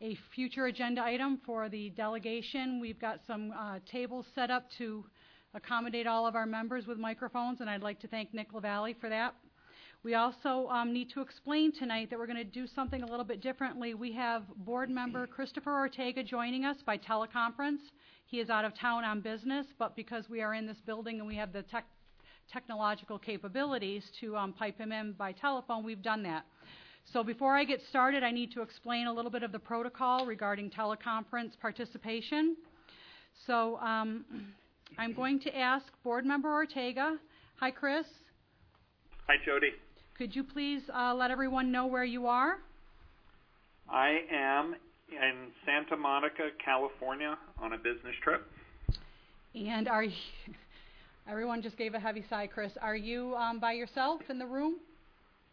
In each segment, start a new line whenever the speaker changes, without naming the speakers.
a future agenda item for the delegation. We've got some uh, tables set up to accommodate all of our members with microphones, and I'd like to thank Nick LaValle for that. We also um, need to explain tonight that we're going to do something a little bit differently. We have board member Christopher Ortega joining us by teleconference. He is out of town on business, but because we are in this building and we have the tech technological capabilities to um, pipe him in by telephone, we've done that. So before I get started, I need to explain a little bit of the protocol regarding teleconference participation. So um, I'm going to ask Board Member Ortega. Hi, Chris.
Hi, Jody.
Could you please uh, let everyone know where you are?
I am in Santa Monica, California, on a business trip.
And are you, everyone just gave a heavy sigh, Chris. Are you um, by yourself in the room?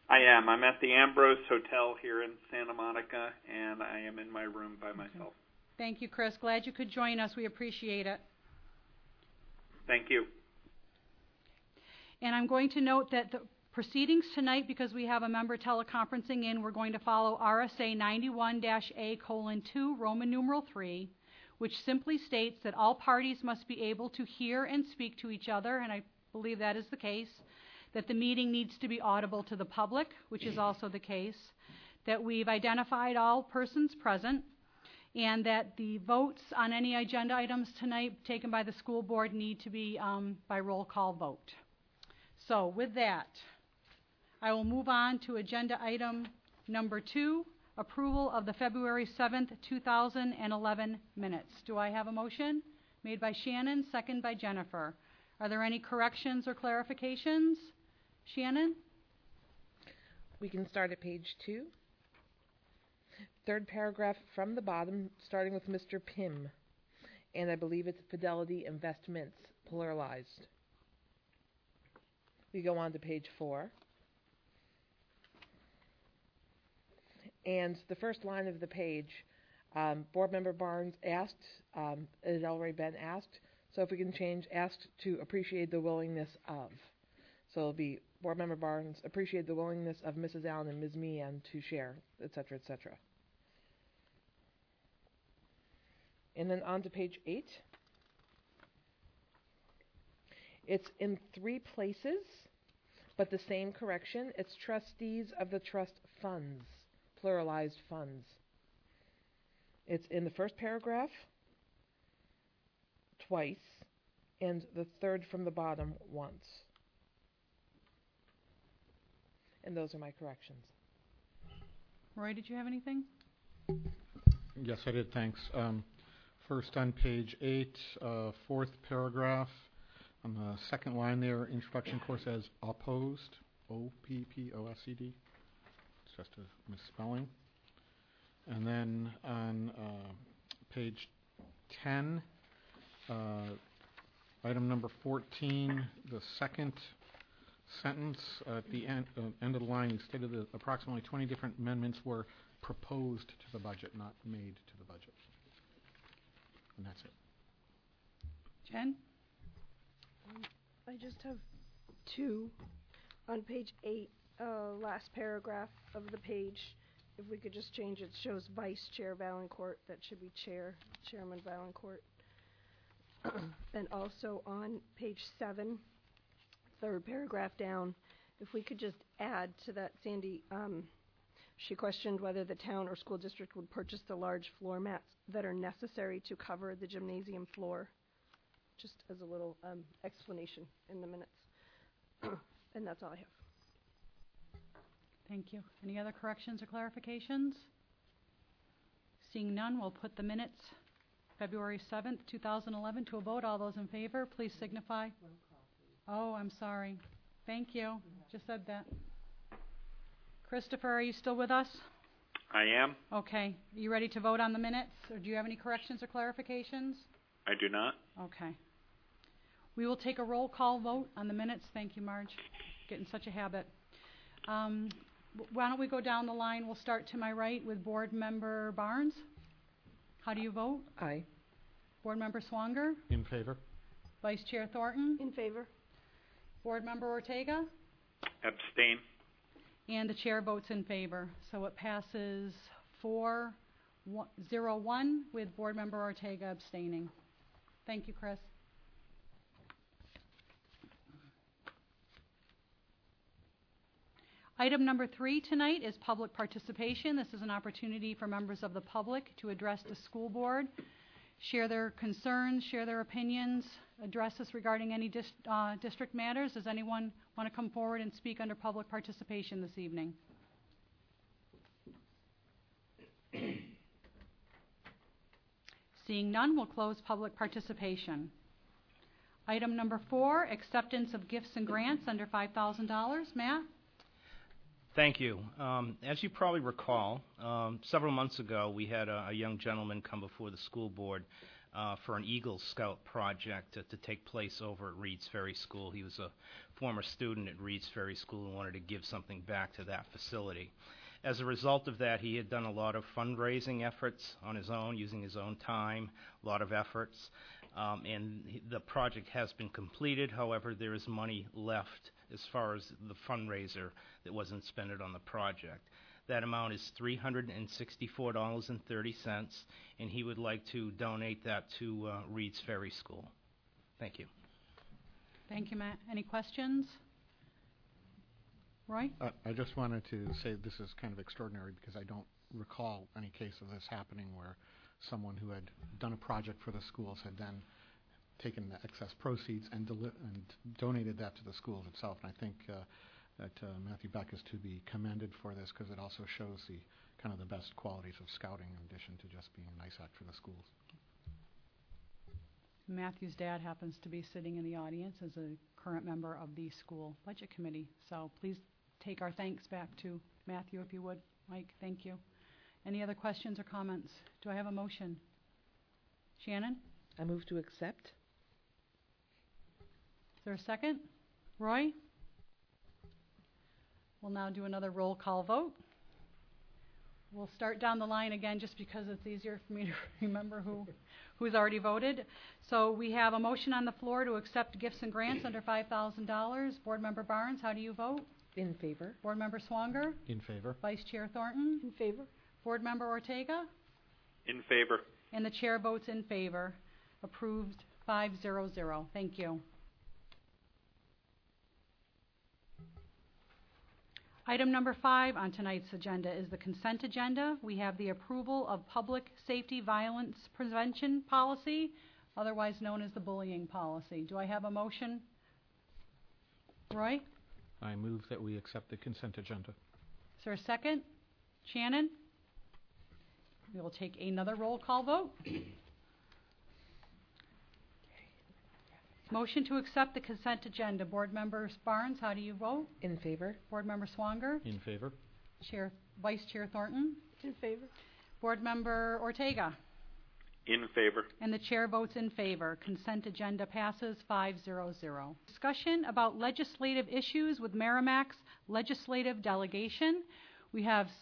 I am. I'm at the Ambrose Hotel here in Santa Monica, and I am in my room by myself.
Thank you, Chris. Glad you could join us. We appreciate it.
Thank you.
And I'm going to note that the proceedings tonight, because we have a member teleconferencing in, we're going to follow RSA 91-A colon 2, Roman numeral 3, which simply states that all parties must be able to hear and speak to each other, and I believe that is the case, that the meeting needs to be audible to the public, which is also the case, that we've identified all persons present, and that the votes on any agenda items tonight taken by the school board need to be um, by roll call vote. So with that, I will move on to agenda item number two, approval of the February 7th, 2011 minutes. Do I have a motion? Made by Shannon, second by Jennifer. Are there any corrections or clarifications? Shannon?
We can start at page two. Third paragraph from the bottom, starting with Mr. Pym. And I believe it's Fidelity Investments, pluralized. We go on to page four. And the first line of the page, um, Board Member Barnes asked, um, it had already been asked, so if we can change asked to appreciate the willingness of. So it'll be Board Member Barnes appreciate the willingness of Mrs. Allen and Ms. Meehan to share, et cetera, et cetera. And then on to page eight. It's in three places, but the same correction. It's trustees of the trust funds, pluralized funds. It's in the first paragraph twice, and the third from the bottom once. And those are my corrections.
Roy, did you have anything?
Yes, I did, thanks. Um, First on page eight, uh, fourth paragraph, on the second line there, introduction course as opposed, O-P-P-O-S-E-D. It's just a misspelling. And then on uh, page 10, uh, item number 14, the second sentence at the end, uh, end of the line, you stated that approximately 20 different amendments were proposed to the budget, not made to the budget. And that's it.
Jen?
I just have two. On page eight, uh, last paragraph of the page, if we could just change it, shows Vice Chair Valancourt, that should be Chair, Chairman Valancourt. And also on page seven, third paragraph down, if we could just add to that, Sandy, um, she questioned whether the town or school district would purchase the large floor mats that are necessary to cover the gymnasium floor, just as a little um, explanation in the minutes. and that's all I have.
Thank you. Any other corrections or clarifications? Seeing none, we'll put the minutes, February 7th, 2011, to a vote. All those in favor, please signify. Oh, I'm sorry. Thank you. Just said that. Christopher, are you still with us?
I am.
Okay. Are you ready to vote on the minutes, or do you have any corrections or clarifications?
I do not.
Okay. We will take a roll call vote on the minutes. Thank you, Marge. Getting such a habit. Um, w- why don't we go down the line? We'll start to my right with Board Member Barnes. How do you vote?
Aye.
Board Member Swanger?
In favor?
Vice Chair Thornton?
In favor?
Board Member Ortega?
Abstain.
And the chair votes in favor. So it passes four, one- zero one, with Board Member Ortega abstaining. Thank you, Chris. Item number three tonight is public participation. This is an opportunity for members of the public to address the school board, share their concerns, share their opinions, address us regarding any dis- uh, district matters. Does anyone want to come forward and speak under public participation this evening? Seeing none, we'll close public participation. Item number four, acceptance of gifts and grants under $5,000. Matt?
Thank you. Um, as you probably recall, um, several months ago, we had a, young gentleman come before the school board uh, for an Eagle Scout project to, to take place over at Reed's Ferry School. He was a former student at Reed's Ferry School and wanted to give something back to that facility. As a result of that, he had done a lot of fundraising efforts on his own, using his own time, a lot of efforts, um, and the project has been completed. However, there is money left as far as the fundraiser that wasn't spent on the project. That amount is $364.30, and he would like to donate that to uh, Reed's Ferry School. Thank you.
Thank you, Matt. Any questions? Roy?
Uh, I just wanted to say this is kind of extraordinary because I don't recall any case of this happening where someone who had done a project for the schools had then taken the excess proceeds and, deli- and donated that to the schools itself. And I think uh, that uh, Matthew Beck is to be commended for this because it also shows the kind of the best qualities of scouting in addition to just being a nice act for the schools.
Matthew's dad happens to be sitting in the audience as a current member of the school budget committee. So please take our thanks back to Matthew, if you would. Mike, thank you. Any other questions or comments? Do I have a motion? Shannon?
I move to accept.
Is there a second? Roy? We'll now do another roll call vote. We'll start down the line again just because it's easier for me to remember who, who's already voted. So we have a motion on the floor to accept gifts and grants under $5,000. Board Member Barnes, how do you vote?
In favor.
Board Member Swanger?
In favor?
Vice Chair Thornton?
In favor?
Board Member Ortega?
In favor.
And the chair votes in favor. Approved 500. Thank you. Item number five on tonight's agenda is the consent agenda. We have the approval of Public Safety Violence Prevention Policy, otherwise known as the bullying policy. Do I have a motion? Roy?
I move that we accept the consent agenda.
Is there a second? Shannon? We will take another roll call vote. Motion to accept the consent agenda. Board members Barnes, how do you vote?
In favor.
Board member Swanger?
In favor?
Chair, Vice Chair Thornton?
In favor?
Board member Ortega?
In favor.
And the chair votes in favor. Consent agenda passes 500. Discussion about legislative issues with Merrimack's legislative delegation. We have s-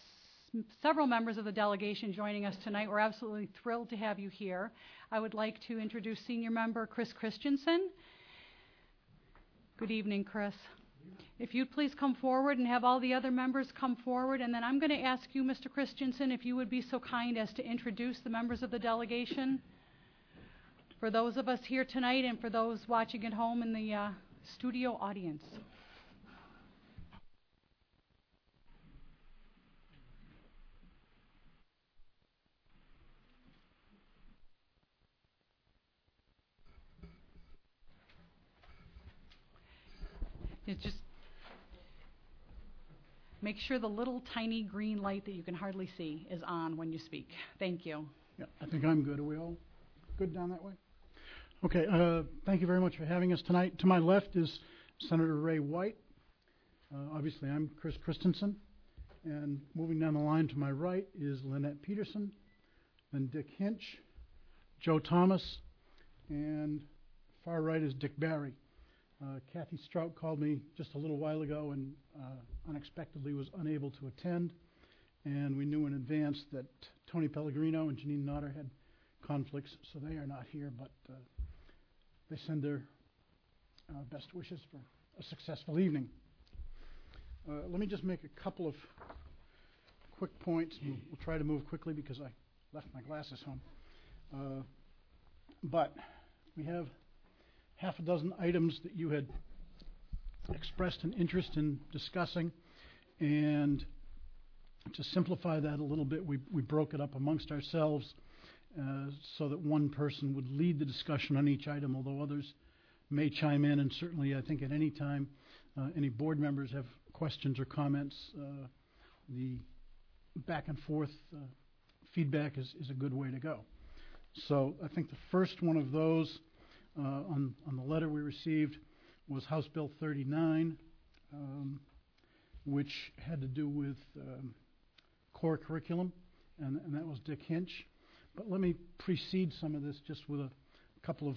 several members of the delegation joining us tonight. We're absolutely thrilled to have you here. I would like to introduce senior member Chris Christensen. Good evening, Chris. If you'd please come forward and have all the other members come forward, and then I'm going to ask you, Mr. Christensen, if you would be so kind as to introduce the members of the delegation for those of us here tonight and for those watching at home in the uh, studio audience. It's just make sure the little tiny green light that you can hardly see is on when you speak. Thank you.
Yeah, I think I'm good. Are we all good down that way? Okay, uh, thank you very much for having us tonight. To my left is Senator Ray White. Uh, obviously, I'm Chris Christensen. And moving down the line to my right is Lenette Peterson, then Dick Hinch, Joe Thomas, and far right is Dick Barry. Uh, Kathy Stroud called me just a little while ago and uh, unexpectedly was unable to attend. And we knew in advance that Tony Pellegrino and Jeanine Notter had conflicts, so they are not here, but uh, they send their uh, best wishes for a successful evening. Uh, let me just make a couple of quick points. and We'll try to move quickly because I left my glasses home. Uh, but we have half a dozen items that you had expressed an interest in discussing, and to simplify that a little bit, we, we broke it up amongst ourselves uh, so that one person would lead the discussion on each item, although others may chime in, and certainly I think at any time uh, any board members have questions or comments, uh, the back and forth uh, feedback is, is a good way to go. So I think the first one of those on, on the letter we received was House Bill 39, um, which had to do with um, core curriculum, and, that was Dick Hinch. But let me precede some of this just with a couple of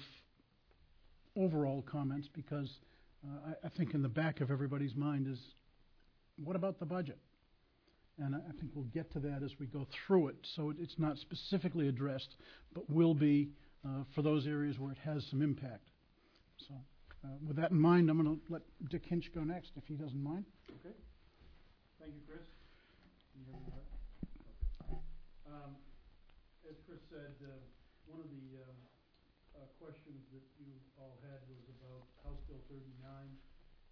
overall comments because uh, I, think in the back of everybody's mind is what about the budget? And I, think we'll get to that as we go through it. So it's not specifically addressed, but will be uh, for those areas where it has some impact. So uh, with that in mind, I'm going to let Dick Hinch go next, if he doesn't mind.
Okay. Thank you, Chris. Can you hear me all right? Um, As Chris said, uh, one of the um, uh, questions that you all had was about House Bill 39.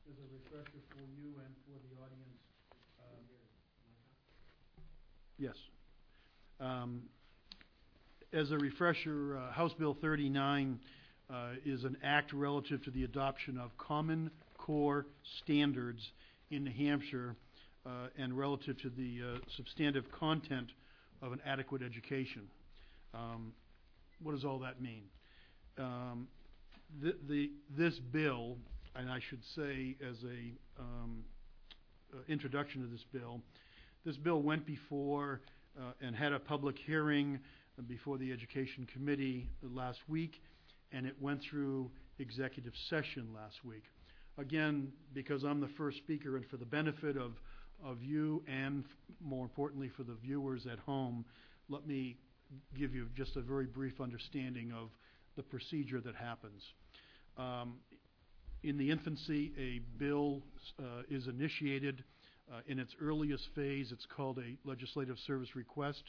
As a refresher for you and for the audience. um, Yes. Um, As a refresher, uh, House Bill 39 uh, is an act relative to the adoption of Common Core standards in New Hampshire uh, and relative to the uh, substantive content of an adequate education. Um, What does all that mean? Um, the, the, this bill, and I should say as a um, uh, introduction to this bill, this bill went before uh, and had a public hearing before the Education Committee last week, and it went through executive session last week. Again, because I'm the first speaker and for the benefit of, of you and more importantly for the viewers at home, let me give you just a very brief understanding of the procedure that happens. Um, in the infancy, a bill uh, is initiated. Uh, in its earliest phase, it's called a legislative service request.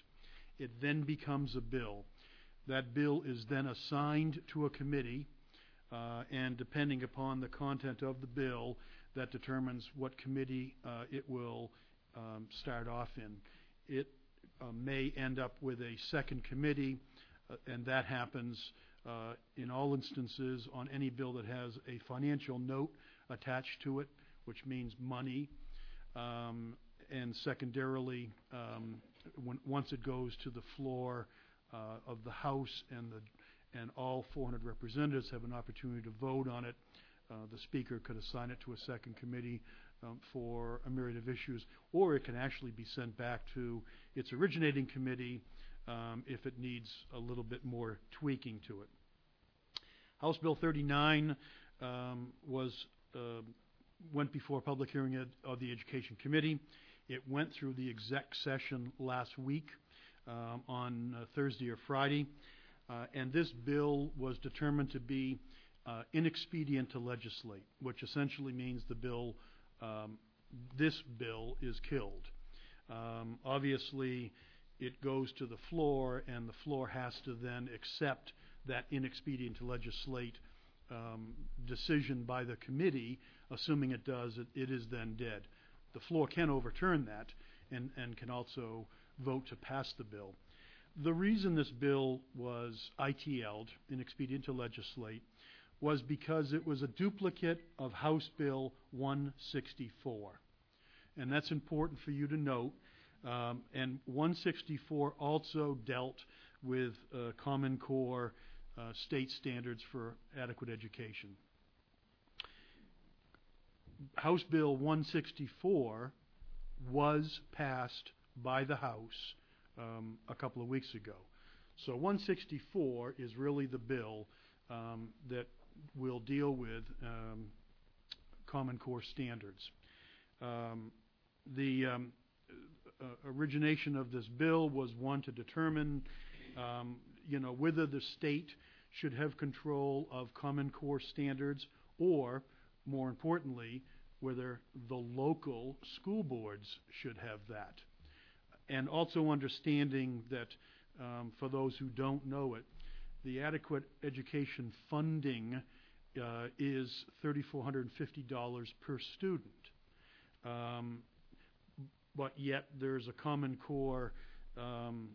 It then becomes a bill. That bill is then assigned to a committee, uh, and depending upon the content of the bill, that determines what committee uh, it will um, start off in. It uh, may end up with a second committee, uh, and that happens uh, in all instances on any bill that has a financial note attached to it, which means money, um, and secondarily, um, when, once it goes to the floor uh, of the House and the and all 400 representatives have an opportunity to vote on it, uh, the Speaker could assign it to a second committee um, for a myriad of issues, or it can actually be sent back to its originating committee um, if it needs a little bit more tweaking to it. House Bill 39 um, was uh, went before public hearing of the Education Committee. It went through the exec session last week um, on uh, Thursday or Friday, uh, and this bill was determined to be uh, inexpedient to legislate, which essentially means the bill, um, this bill, is killed. Um, obviously, it goes to the floor, and the floor has to then accept that inexpedient to legislate um, decision by the committee. Assuming it does, it, it is then dead. The floor can overturn that and, and can also vote to pass the bill. The reason this bill was ITL'd, inexpedient to legislate, was because it was a duplicate of House Bill 164. And that's important for you to note. Um, and 164 also dealt with uh, Common Core uh, state standards for adequate education. House Bill 164 was passed by the House um, a couple of weeks ago. So 164 is really the bill um, that will deal with um, Common Core standards. Um, the um, uh, origination of this bill was one to determine, um, you know, whether the state should have control of Common Core standards, or, more importantly, whether the local school boards should have that. And also understanding that um, for those who don't know it, the adequate education funding uh, is $3,450 per student. Um, but yet there's a Common Core um,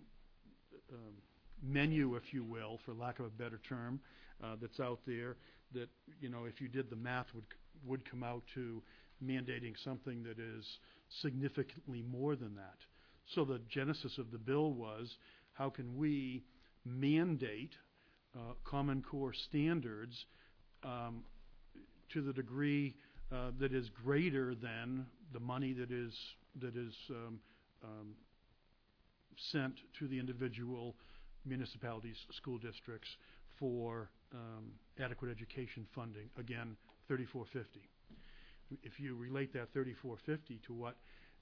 um, menu, if you will, for lack of a better term, uh, that's out there that, you know, if you did the math, would, would come out to mandating something that is significantly more than that. So the genesis of the bill was, how can we mandate uh, Common Core standards um, to the degree uh, that is greater than the money that is that is um, um, sent to the individual municipalities, school districts for um, adequate education funding. Again, 3450. If you relate that 3450 to what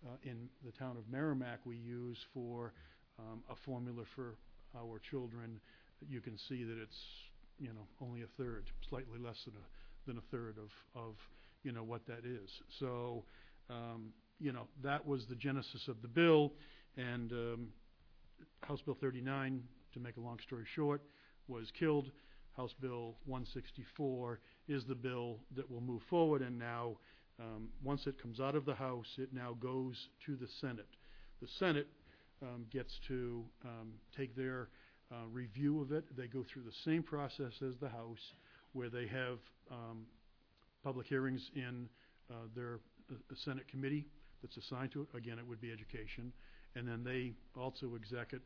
uh, in the town of Merrimack we use for um, a formula for our children, you can see that it's you know only a third, slightly less than a than a third of of you know what that is. So um, you know that was the genesis of the bill, and um, House Bill 39, to make a long story short, was killed. House Bill 164 is the bill that will move forward, and now um, once it comes out of the House, it now goes to the Senate. The Senate um, gets to um, take their uh, review of it. They go through the same process as the House, where they have um, public hearings in uh, their uh, Senate committee that's assigned to it. Again, it would be education. And then they also exec it.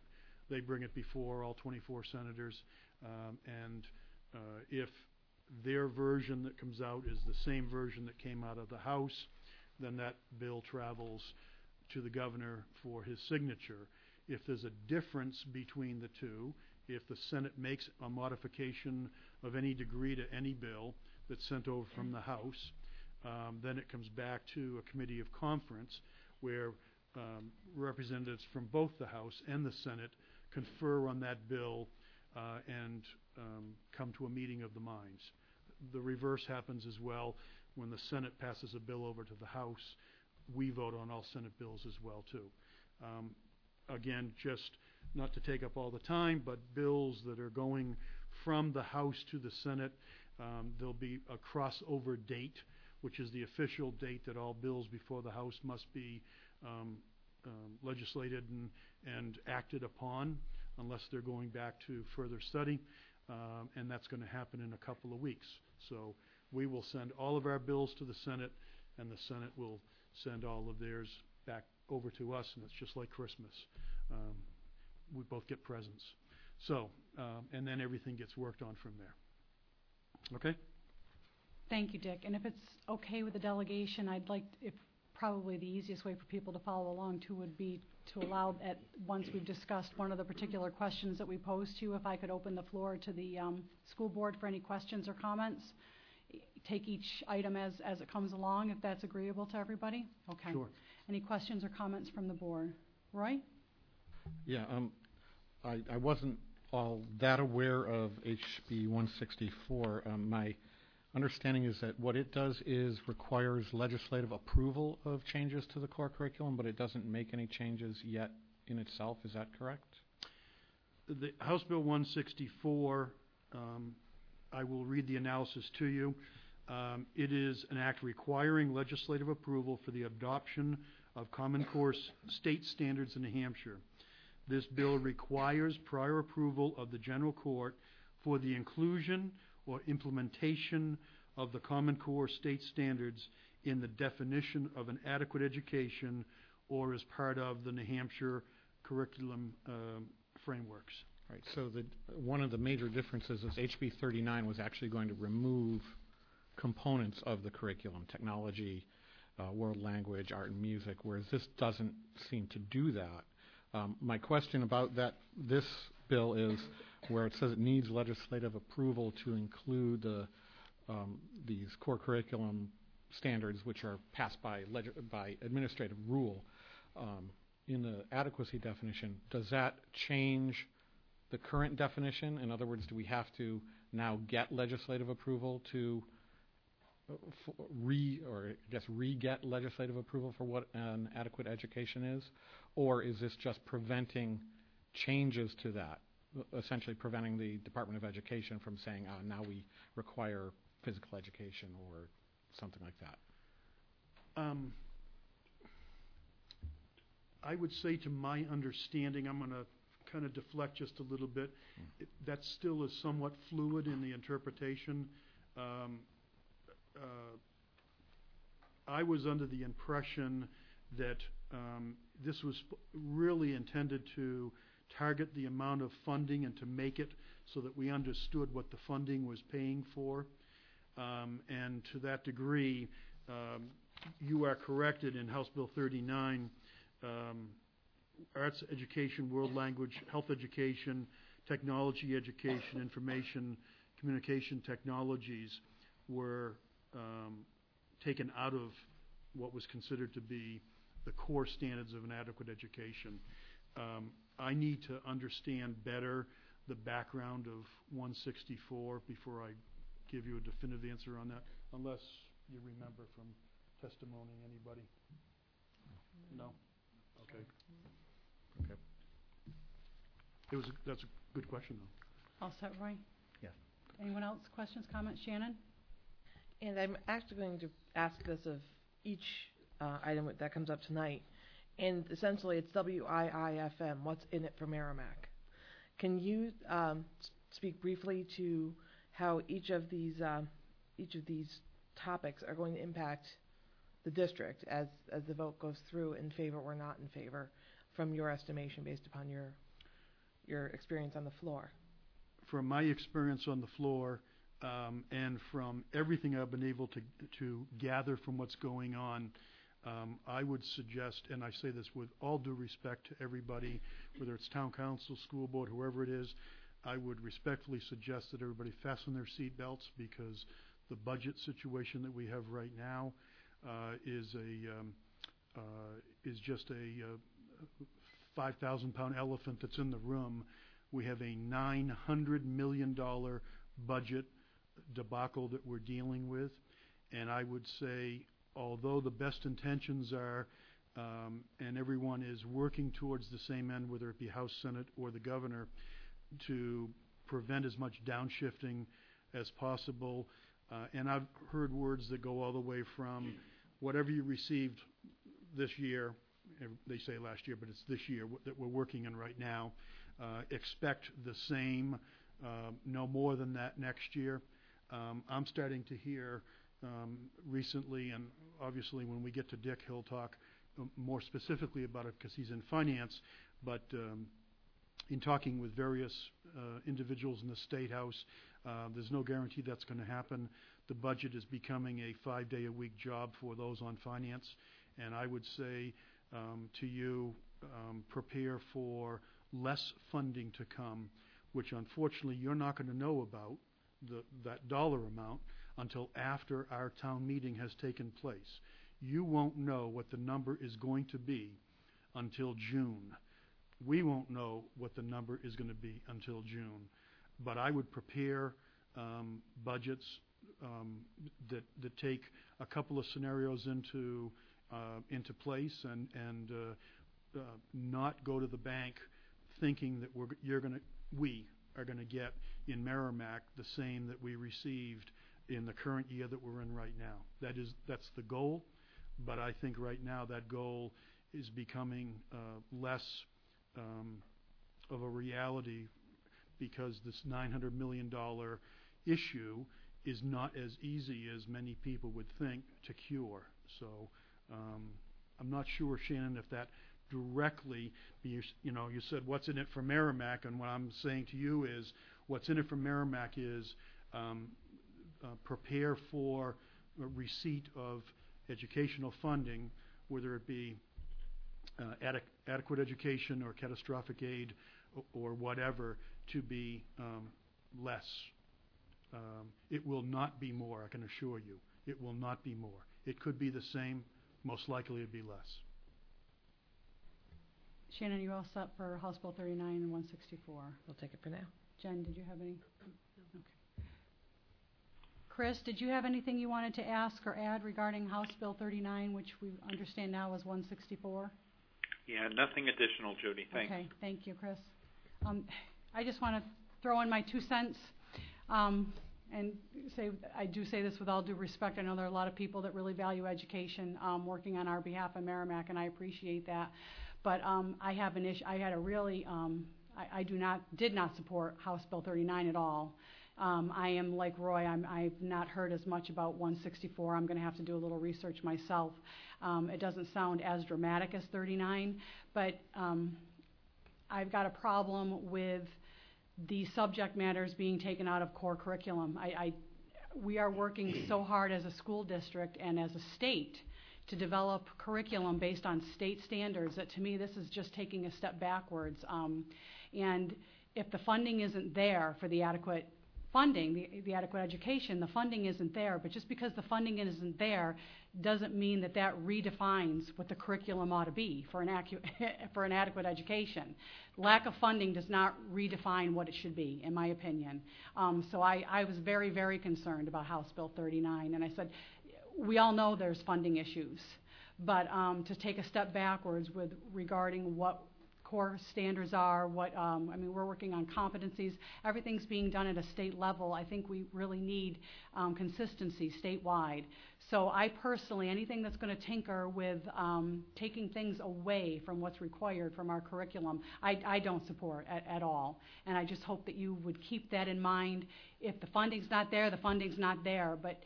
They bring it before all 24 senators. Um, and uh, if their version that comes out is the same version that came out of the House, then that bill travels to the governor for his signature. If there's a difference between the two, if the Senate makes a modification of any degree to any bill that's sent over from the House, um, then it comes back to a committee of conference where um, representatives from both the House and the Senate confer on that bill uh, and um, come to a meeting of the minds. The reverse happens as well. When the Senate passes a bill over to the House, we vote on all Senate bills as well too. Um, again, just not to take up all the time, but bills that are going from the House to the Senate, um, there'll be a crossover date, which is the official date that all bills before the House must be um, um, legislated and, and acted upon, unless they're going back to further study, um, and that's going to happen in a couple of weeks. So we will send all of our bills to the Senate, and the Senate will send all of theirs back over to us, and it's just like Christmas. Um, we both get presents. So, um, and then everything gets worked on from there. Okay?
Thank you, Dick. And if it's okay with the delegation, I'd like, if probably the easiest way for people to follow along too would be to allow at, once we've discussed one of the particular questions that we posed to you, if I could open the floor to the um, school board for any questions or comments. Take each item as, as it comes along, if that's agreeable to everybody? Okay.
Sure.
Any questions or comments from the board? Roy?
Yeah, um, I, I wasn't all that aware of HB 164. Um, my understanding is that what it does is requires legislative approval of changes to the core curriculum, but it doesn't make any changes yet in itself. Is that correct?
The House Bill 164, um, I will read the analysis to you. Um, it is an act requiring legislative approval for the adoption of Common Core state standards in New Hampshire. This bill requires prior approval of the General Court for the inclusion or implementation of the Common Core state standards in the definition of an adequate education or as part of the New Hampshire curriculum um, frameworks.
Right. So the, one of the major differences is HB 39 was actually going to remove components of the curriculum, technology, uh, world language, art and music, whereas this doesn't seem to do that. Um, my question about that this bill is where it says it needs legislative approval to include the um, these core curriculum standards, which are passed by leg- by administrative rule. Um, in the adequacy definition, does that change the current definition? In other words, do we have to now get legislative approval to re or I guess re-get legislative approval for what an adequate education is, or is this just preventing changes to that, essentially preventing the Department of Education from saying, uh, now we require physical education or something like that.
Um, I would say to my understanding, I'm going to kind of deflect just a little bit. It- That still is somewhat fluid in the interpretation. Um, uh, I was under the impression that um, this was really intended to target the amount of funding and to make it so that we understood what the funding was paying for. Um, And to that degree, um, you are corrected in House Bill 39, um, arts education, world language, health education, technology education, information, communication technologies were um, taken out of what was considered to be the core standards of an adequate education. I need to understand better the background of 164 before I give you a definitive answer on that, unless you remember from testimony, anybody? No? Okay.
Okay.
It was, a- that's a good question, though.
All set, Roy?
Yes.
Anyone else? Questions, comments? Shannon?
And I'm actually going to ask this of each uh, item that comes up tonight. And essentially, it's WIIFM, what's in it for Merrimack? Can you um, speak briefly to how each of these, um, each of these topics are going to impact the district as, as the vote goes through in favor or not in favor, from your estimation based upon your, your experience on the floor?
From my experience on the floor, um, and from everything I've been able to, to gather from what's going on, um, I would suggest, and I say this with all due respect to everybody, whether it's town council, school board, whoever it is, I would respectfully suggest that everybody fasten their seatbelts because the budget situation that we have right now uh, is a um, uh, is just a uh, 5,000 pound elephant that's in the room. We have a 900 million dollar budget debacle that we're dealing with, and I would say, although the best intentions are, um, and everyone is working towards the same end, whether it be House, Senate, or the governor, to prevent as much downshifting as possible. Uh, and I've heard words that go all the way from whatever you received this year, they say last year, but it's this year that we're working in right now. Uh, expect the same, uh, no more than that next year. Um, I'm starting to hear um, recently, and obviously when we get to Dick, he'll talk um, more specifically about it because he's in finance, but um, in talking with various uh, individuals in the State House, uh, there's no guarantee that's going to happen. The budget is becoming a five-day-a-week job for those on finance, and I would say um, to you, um, prepare for less funding to come, which unfortunately you're not going to know about, the, that dollar amount, until after our town meeting has taken place. You won't know what the number is going to be until June. We won't know what the number is going to be until June. But I would prepare um, budgets um, that, that take a couple of scenarios into, uh, into place and, and uh, uh, not go to the bank thinking that we're, you're going to, we are going to get in Merrimack the same that we received in the current year that we're in right now. That is, that's the goal, but I think right now that goal is becoming uh, less um, of a reality because this $900 million issue is not as easy as many people would think to cure. So um, I'm not sure, Shannon, if that directly, you, you know, you said what's in it for Merrimack, and what I'm saying to you is what's in it for Merrimack is um, prepare for receipt of educational funding, whether it be uh, adequ- adequate education or catastrophic aid o- or whatever, to be um, less. Um, it will not be more, I can assure you. It will not be more. It could be the same, most likely it'd be less.
Shannon, you all set for House Bill 39 and 164?
We'll take it for now.
Jen, did you have any? Okay. Chris, did you have anything you wanted to ask or add regarding House Bill 39, which we understand now is 164?
Yeah, nothing additional, Jody. Thanks.
Okay, thank you, Chris. Um, I just want to throw in my two cents, um, and say, I do say this with all due respect, I know there are a lot of people that really value education, um, working on our behalf in Merrimack, and I appreciate that. But, um, I have an issue, I had a really, um, I, I do not, did not support House Bill thirty-nine at all. Um, I am like Roy, I'm, I've not heard as much about one sixty-four, I'm gonna have to do a little research myself. Um, it doesn't sound as dramatic as thirty-nine, but, um, I've got a problem with the subject matters being taken out of core curriculum. I, I, we are working so hard as a school district and as a state to develop curriculum based on state standards that to me this is just taking a step backwards. Um, and if the funding isn't there for the adequate funding, the, adequate education, the funding isn't there. But just because the funding isn't there doesn't mean that that redefines what the curriculum ought to be for an, acu- for an adequate education. Lack of funding does not redefine what it should be, in my opinion. Um, so I, I was very, very concerned about House Bill 39, and I said, we all know there's funding issues, but um, to take a step backwards with regarding what core standards are, what, um, I mean, we're working on competencies. Everything's being done at a state level. I think we really need um, consistency statewide. So I personally, anything that's going to tinker with um, taking things away from what's required from our curriculum, I, I don't support at, at all. And I just hope that you would keep that in mind. If the funding's not there, the funding's not there. But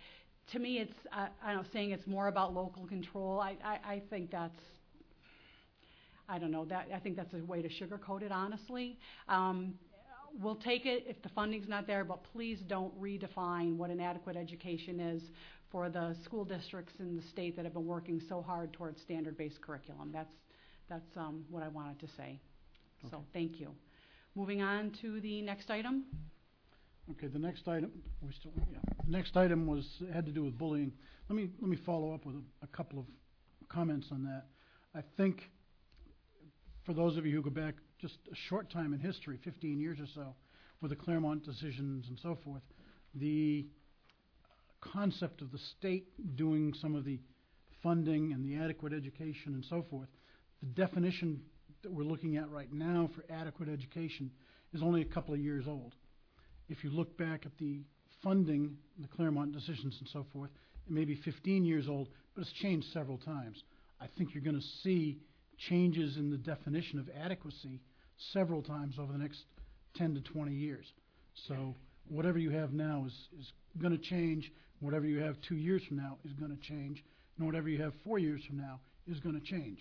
to me, it's, uh, I don't know, saying it's more about local control, I, I, I think that's, I don't know, that, I think that's a way to sugarcoat it, honestly. Um, we'll take it if the funding's not there, but please don't redefine what an adequate education is for the school districts in the state that have been working so hard towards standard-based curriculum. That's, that's um, what I wanted to say. So, thank you. Moving on to the next item.
Okay, the next item, we still, yeah, the next item was, had to do with bullying. Let me, let me follow up with a, a couple of comments on that. I think, for those of you who go back just a short time in history, fifteen years or so, with the Claremont decisions and so forth, the concept of the state doing some of the funding and the adequate education and so forth, the definition that we're looking at right now for adequate education is only a couple of years old if you look back at the funding, the Claremont decisions and so forth, it may be 15 years old, but it's changed several times. I think you're going to see changes in the definition of adequacy several times over the next 10 to 20 years. So whatever you have now is, is going to change. Whatever you have two years from now is going to change. And whatever you have four years from now is going to change.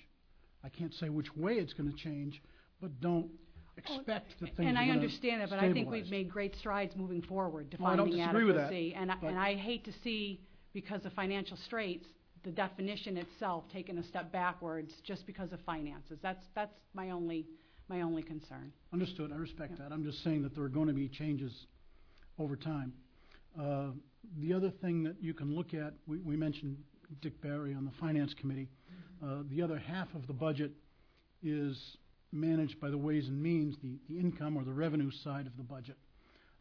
I can't say which way it's going to change, but don't oh, expect that things
And I understand that, but I think we've made great strides moving forward,
Well, I don't
defining
disagree with that,
adequacy. And I, and I hate to see, because of financial straits, the definition itself taken a step backwards just because of finances. That's, that's my only, my only concern.
Understood, I respect that. I'm just saying that there are going to be changes over time. Uh, The other thing that you can look at, we we mentioned Dick Barry on the Finance Committee. Uh, The other half of the budget is managed by the Ways and Means, the the income or the revenue side of the budget.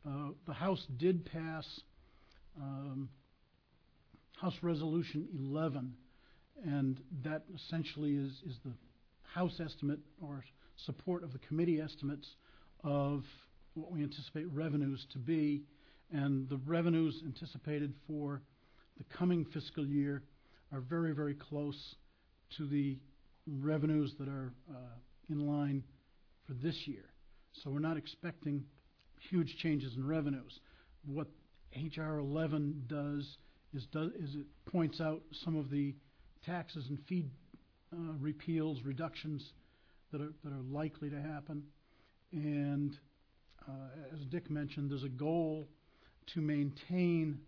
Uh, The House did pass um, House Resolution 11, and that essentially is is the House estimate or support of the committee estimates of what we anticipate revenues to be, and the revenues anticipated for the coming fiscal year are very, very close to the revenues that are uh, in line for this year. So we're not expecting huge changes in revenues. What HR 11 does is, does is it points out some of the taxes and fee uh, repeals, reductions that are, that are likely to happen. And uh, as Dick mentioned, there's a goal to maintain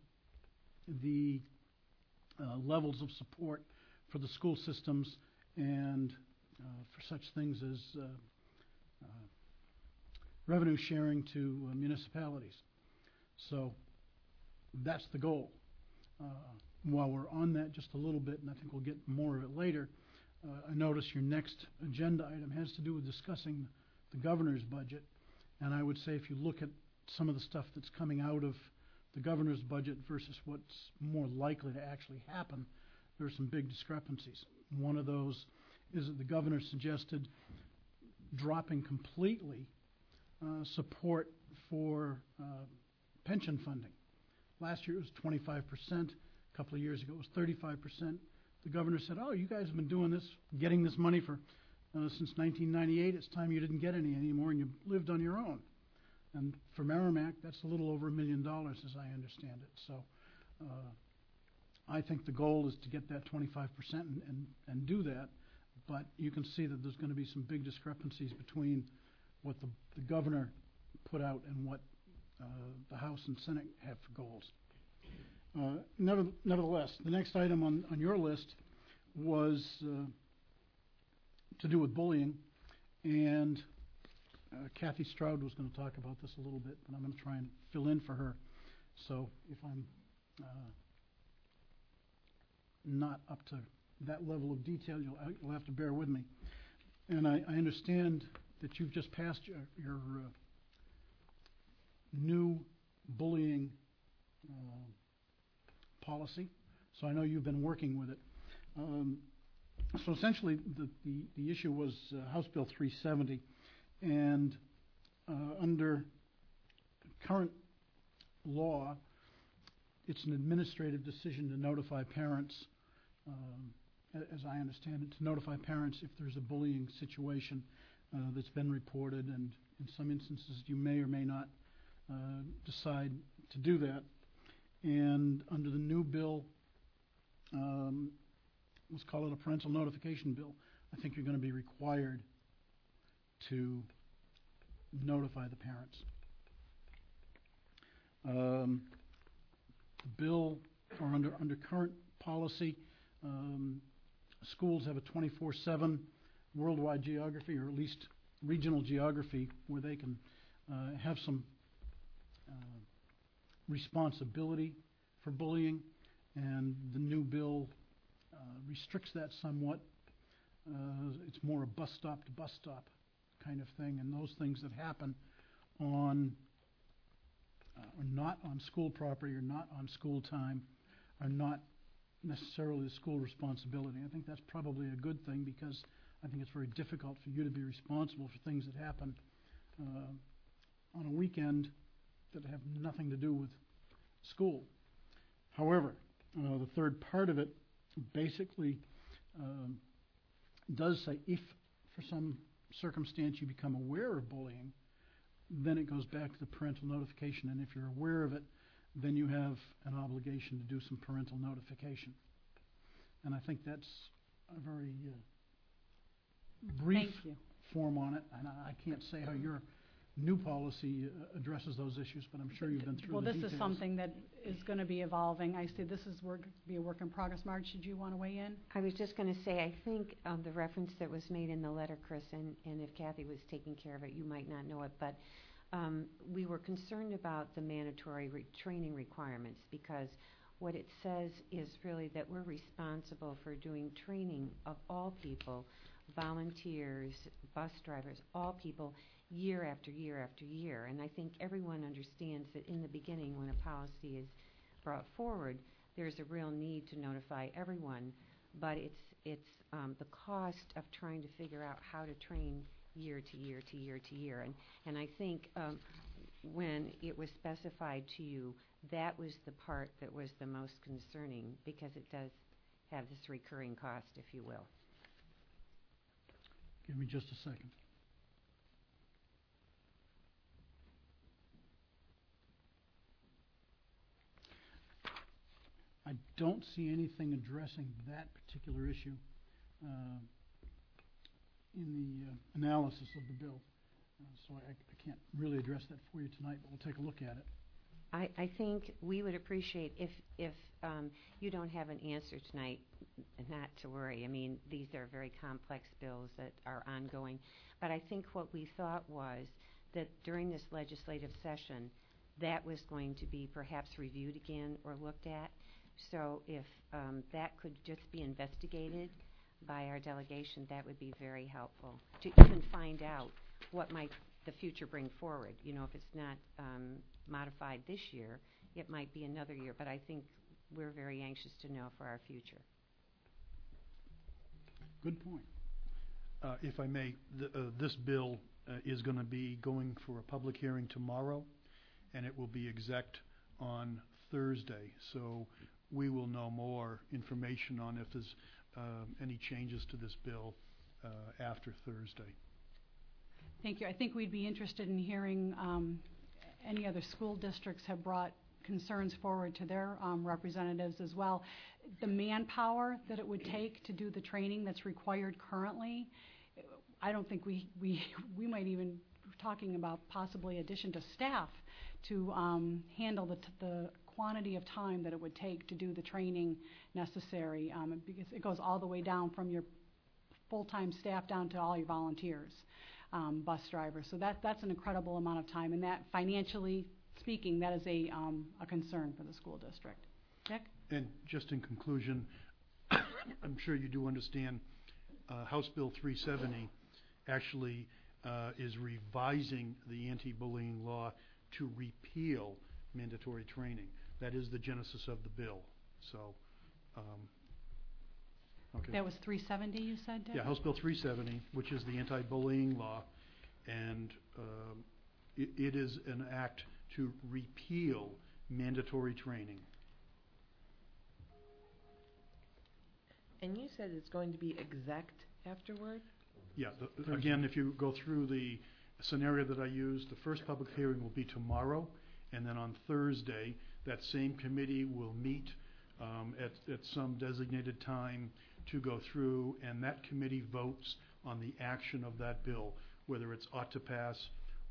the uh, levels of support for the school systems and uh, for such things as uh, uh, revenue sharing to municipalities. So that's the goal. Uh, while we're on that just a little bit, and I think we'll get more of it later, uh, I notice your next agenda item has to do with discussing the governor's budget. And I would say if you look at some of the stuff that's coming out of the governor's budget versus what's more likely to actually happen, there are some big discrepancies. One of those is that the governor suggested dropping completely uh, support for uh, pension funding. Last year it was 25%. A couple of years ago it was 35%. The governor said, "Oh, you guys have been doing this, getting this money for uh, since 1998. It's time you didn't get any anymore, and you lived on your own." And for Merrimack, that's a little over a million dollars, as I understand it. So, uh, I think the goal is to get that 25% and, and, and do that. But you can see that there's going to be some big discrepancies between what the, the governor put out and what the House and Senate have for goals. Uh, never, nevertheless, the next item on, on your list was uh, to do with bullying, and uh, Kathy Stroud was going to talk about this a little bit, but I'm going to try and fill in for her. So if I'm uh, not up to that level of detail, you'll, you'll have to bear with me. And I, I understand that you've just passed your, your uh, new bullying uh, policy, so I know you've been working with it. Um, so essentially, the, the, the issue was uh, House Bill 370, and uh, under current law, it's an administrative decision to notify parents, um, as I understand it, to notify parents if there's a bullying situation uh, that's been reported, and in some instances, you may or may not decide to do that. And under the new bill, um, let's call it a parental notification bill, I think you're going to be required to notify the parents. Um, the bill, or under, under current policy, um, schools have a 24/7 worldwide geography, or at least regional geography, where they can uh, have some uh, responsibility for bullying, and the new bill uh, restricts that somewhat. Uh, it's more a bus stop to bus stop kind of thing, and those things that happen on uh, are not on school property or not on school time are not necessarily the school responsibility. I think that's probably a good thing because I think it's very difficult for you to be responsible for things that happen uh, on a weekend that have nothing to do with school. However, uh, the third part of it basically um, does say if for some circumstance you become aware of bullying, then it goes back to the parental notification. And if you're aware of it, then you have an obligation to do some parental notification. And I think that's a very uh, brief form on it. And I I can't say how your new policy uh, addresses those issues, but I'm sure you've been through
Well,
the
this
details.
is something that is going to be evolving. I see this is work, to be a work in progress. Marge, did you want to weigh in?
I was just going to say, I think um, the reference that was made in the letter, Chris, and, and if Kathy was taking care of it, you might not know it, but um, we were concerned about the mandatory re- training requirements because what it says is really that we're responsible for doing training of all people, volunteers, bus drivers, all people, year after year after year. And I think everyone understands that in the beginning, when a policy is brought forward, there's a real need to notify everyone, but it's it's um, the cost of trying to figure out how to train year to year to year to year. And and I think um, when it was specified to you, that was the part that was the most concerning because it does have this recurring cost, if you will.
Give me just a second. I don't see anything addressing that particular issue uh, in the uh, analysis of the bill. Uh, So I can't really address that for you tonight, but we'll take a look at it.
I, think we would appreciate if if um, you don't have an answer tonight, not to worry. I mean, these are very complex bills that are ongoing. But I think what we thought was that during this legislative session, that was going to be perhaps reviewed again or looked at. So if um, that could just be investigated by our delegation, that would be very helpful to even find out what might the future bring forward. You know, if it's not um, modified this year, it might be another year. But I think we're very anxious to know for our future.
Good point.
Uh, If I may, uh, this bill uh, is going to be going for a public hearing tomorrow, and it will be exec on Thursday. So we will know more information on if there's um, any changes to this bill uh, after Thursday.
Thank you. I think we'd be interested in hearing um, any other school districts have brought concerns forward to their um, representatives as well. The manpower that it would take to do the training that's required currently, I don't think we, we, we might even talking about possibly addition to staff to um, handle the, t- the quantity of time that it would take to do the training necessary, um, because it goes all the way down from your full-time staff down to all your volunteers, um, bus drivers. So that, that's an incredible amount of time, and that financially speaking, that is a, um, a concern for the school district. Dick?
And just in conclusion, I'm sure you do understand, uh, House Bill 370 actually uh, is revising the anti-bullying law to repeal mandatory training. That is the genesis of the bill. So, um, okay.
That was 370, you said, Dick?
Yeah, House Bill 370, which is the anti-bullying law, and um, it, it is an act to repeal mandatory training.
And you said it's going to be exact afterward?
Yeah, the- again, if you go through the scenario that I used, the first public hearing will be tomorrow, and then on Thursday, that same committee will meet um, at, at some designated time to go through, and that committee votes on the action of that bill, whether it's ought to pass,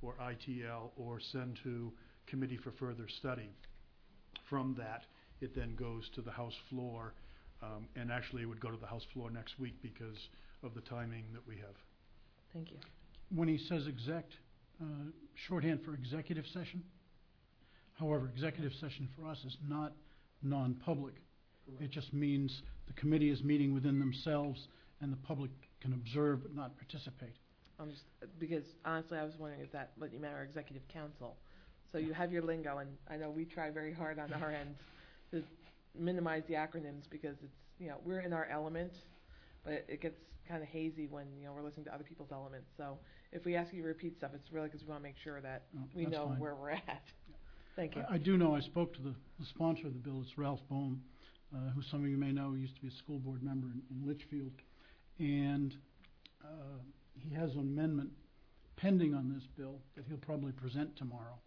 or ITL, or send to committee for further study. From that, it then goes to the House floor, um, and actually it would go to the House floor next week because of the timing that we have.
Thank you.
When he says exec, uh, shorthand for executive session. However, executive session for us is not non-public. It just means the committee is meeting within themselves and the public can observe but not participate.
I'm just, because honestly, I was wondering if that what you meant, our executive council. So you have your lingo, and I know we try very hard on our end to minimize the acronyms because it's, you know, we're in our element, but it, it gets kind of hazy when, you know, we're listening to other people's elements. So if we ask you to repeat stuff, it's really because we want to make sure that
Oh,
we
that's
know
fine.
where we're at. Thank you.
I, do know I spoke to the, the sponsor of the bill. It's Ralph Boehm, uh, who some of you may know used to be a school board member in, in Litchfield, and uh, he has an amendment pending on this bill that he'll probably present tomorrow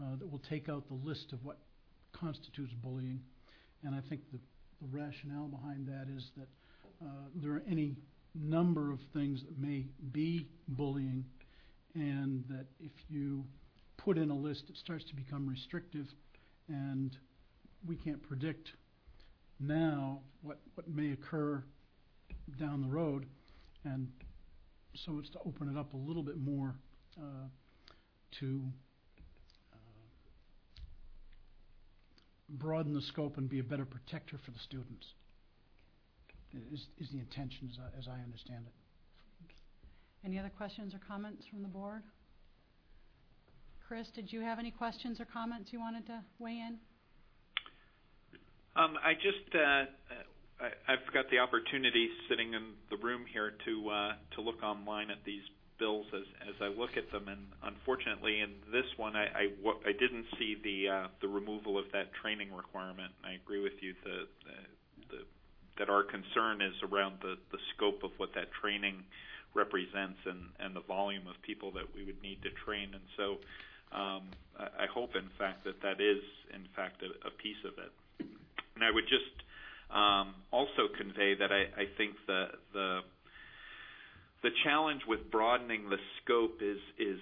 uh, that will take out the list of what constitutes bullying, and I think the, the rationale behind that is that uh, there are any number of things that may be bullying, and that if you put in a list, it starts to become restrictive, and we can't predict now what, what may occur down the road, and so it's to open it up a little bit more uh, to uh, broaden the scope and be a better protector for the students. Is, is the intention, as I, as I understand it.
Any other questions or comments from the board? Chris, did you have any questions or comments you wanted to weigh in?
Um, I just uh, I, I've got the opportunity sitting in the room here to uh, to look online at these bills as as I look at them, and unfortunately, in this one, I didn't see the uh, the removal of that training requirement. I agree with you. That our concern is around the scope of what that training represents and the volume of people that we would need to train, and so. I I hope, in fact, that that is, in fact, a, a piece of it. And I would just um, also convey that I, I think the the the challenge with broadening the scope is is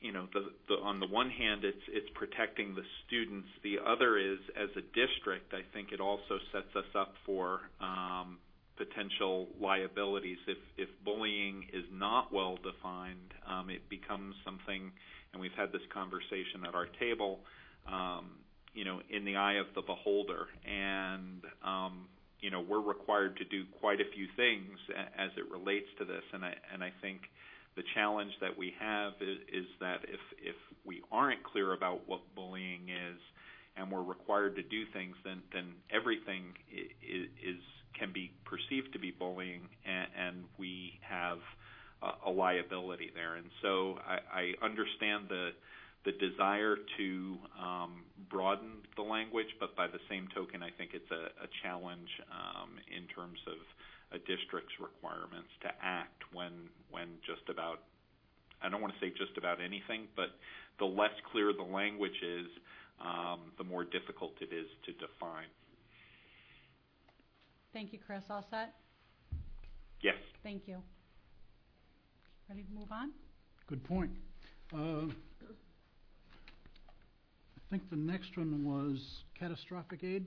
you know the, the on the one hand it's it's protecting the students. The other is as a district, I think it also sets us up for um, potential liabilities if if bullying is not well defined. Um, it becomes something, and we've had this conversation at our table. Um, you know, in the eye of the beholder, and um, you know, we're required to do quite a few things as it relates to this, and I and I think the challenge that we have is, is that if if we aren't clear about what bullying is, and we're required to do things, then then everything is, is can be perceived to be bullying, and, and we have a, a liability there. And so I, I understand the the desire to um, broaden the language, but by the same token, I think it's a, a challenge um, in terms of a district's requirements to act when when just about I don't want to say just about anything, but the less clear the language is, um, the more difficult it is to define.
Thank you, Chris. All set?
Yes.
Thank you. Ready to move on?
Good point. Uh, I think the next one was catastrophic aid,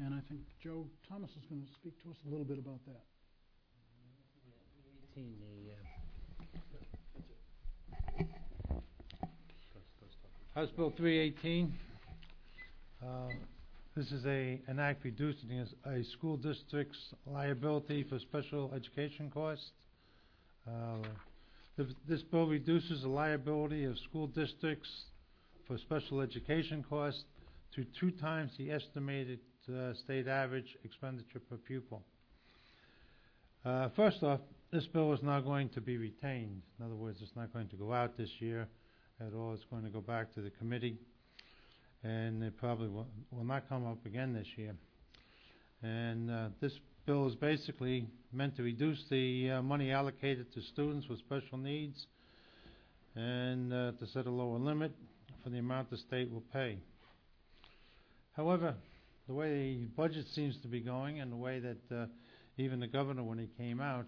and I think Joe Thomas is going to speak to us a little bit about that.
House Bill 318. Uh, This is a, an act reducing a, school district's liability for special education costs. Uh, th- This bill reduces the liability of school districts for special education costs to two times the estimated uh, state average expenditure per pupil. Uh, First off, this bill is not going to be retained. In other words, it's not going to go out this year at all. It's going to go back to the committee, and it probably will, will not come up again this year. And uh, this bill is basically meant to reduce the uh, money allocated to students with special needs and uh, to set a lower limit for the amount the state will pay. However, the way the budget seems to be going and the way that uh, even the governor, when he came out,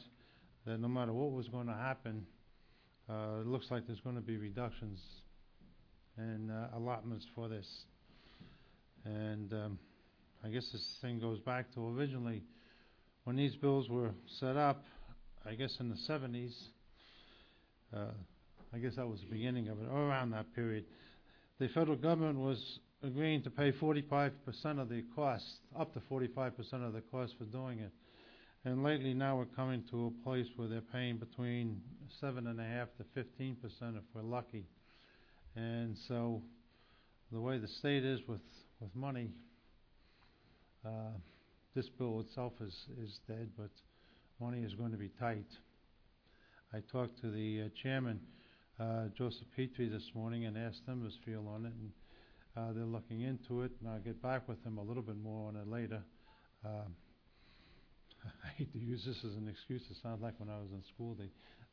that no matter what was going to happen, uh, it looks like there's going to be reductions and uh, allotments for this. And um, I guess this thing goes back to originally when these bills were set up, I guess in the 70s. Uh, I guess that was the beginning of it, or around that period. The federal government was agreeing to pay 45% of the cost, up to 45% of the cost for doing it. And lately now we're coming to a place where they're paying between seven and a half to fifteen percent if we're lucky. And so the way the state is with, with money, uh, this bill itself is, is dead, but money is going to be tight. I talked to the uh, chairman, uh, Joseph Petrie, this morning and asked him his feel on it, and uh, they're looking into it, and I'll get back with him a little bit more on it later. Um, I hate to use this as an excuse. It sounds like when I was in school, the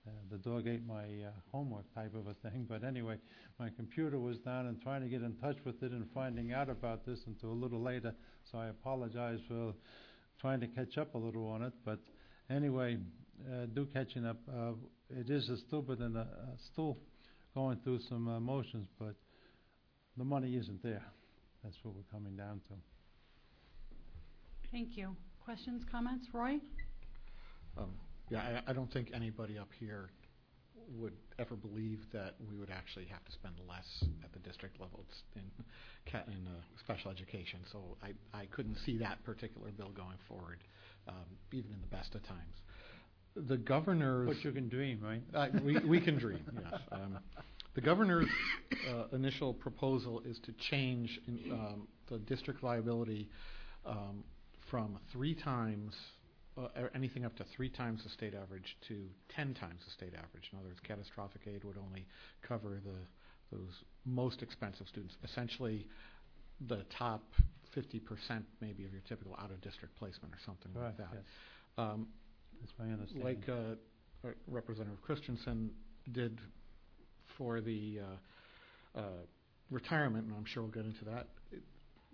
uh, the dog ate my uh, homework type of a thing. But anyway, my computer was down and trying to get in touch with it and finding out about this until a little later. So I apologize for trying to catch up a little on it. But anyway, uh, do catching up. Uh, it is a still bit in a, uh, still going through some uh, motions, but the money isn't there. That's what we're coming down to.
Thank you. Questions, comments? Roy?
Um, yeah, I, I don't think anybody up here would ever believe that we would actually have to spend less at the district level in ca- in uh, special education. So I I couldn't see that particular bill going forward, um, even in the best of times. The governor's
But you can dream, right?
uh, we we can dream. Yes. Um, the governor's uh, initial proposal is to change in, um, the district liability um, from three times uh, anything up to three times the state average to ten times the state average. In other words, catastrophic aid would only cover the those most expensive students, essentially the top 50% maybe of your typical out-of-district placement or something like that.
yes.
Um,
That's my understanding.
like uh, uh, Representative Christensen did for the uh, uh, retirement, and I'm sure we'll get into that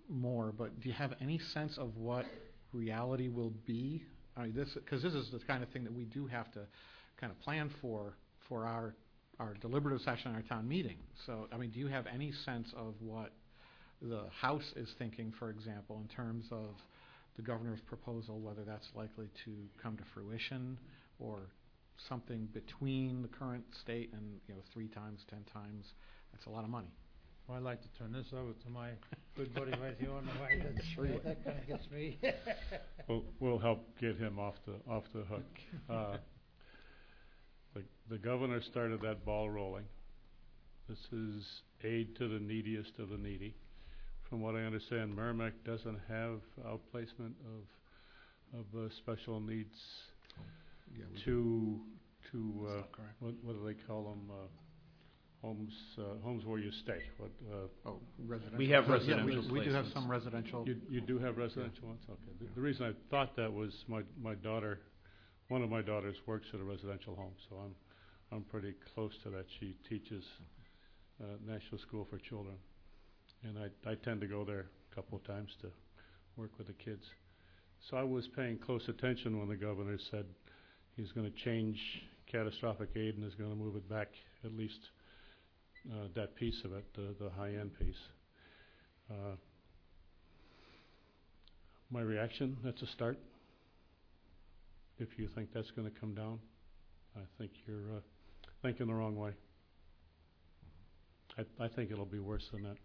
more. But do you have any sense of what reality will be? I mean, this because this is the kind of thing that we do have to kind of plan for for our our deliberative session, our town meeting. So, I mean, do you have any sense of what the House is thinking, for example, in terms of the governor's proposal, whether that's likely to come to fruition or something between the current state and, you know, three times, ten times? That's a lot of money.
Well, I'd like to turn this over to my good buddy right here on the right. That's-
Sure you.
That kind of gets me.
We'll, we'll help get him off the, off the hook. Uh, The, the governor started that ball rolling. This is aid to the neediest of the needy. From what I understand, Merrimack doesn't have outplacement of, of uh, special needs
Yeah, we-
to, to,
Is
uh,
that correct?
what, what do they call them, uh, homes, uh, homes where you stay, what, uh,
Oh, residential.
We have
Yeah,
residential
We we do have
placements.
some residential.
You, you do have residential ones? Okay. The- The reason I thought that was my, my daughter, one of my daughters works at a residential home, so I'm, I'm pretty close to that. She teaches, uh, National School for Children. And I, I tend to go there a couple of times to work with the kids. So I was paying close attention when the governor said he's gonna change catastrophic aid and is gonna move it back, at least, uh, that piece of it, the, the high-end piece. Uh, my reaction, that's a start. If you think that's gonna come down, I think you're, uh, thinking the wrong way. I, I think it'll be worse than that.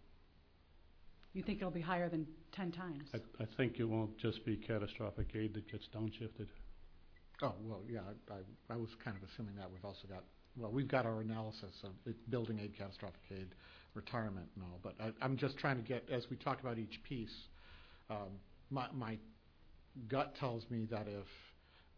You think it'll be higher than ten times?
I, I think it won't just be catastrophic aid that gets downshifted.
Oh, well, yeah, I, I, I was kind of assuming that. We've also got, well, we've got our analysis of it, building aid, catastrophic aid, retirement and all, but I, I'm just trying to get, as we talk about each piece, um, my, my gut tells me that if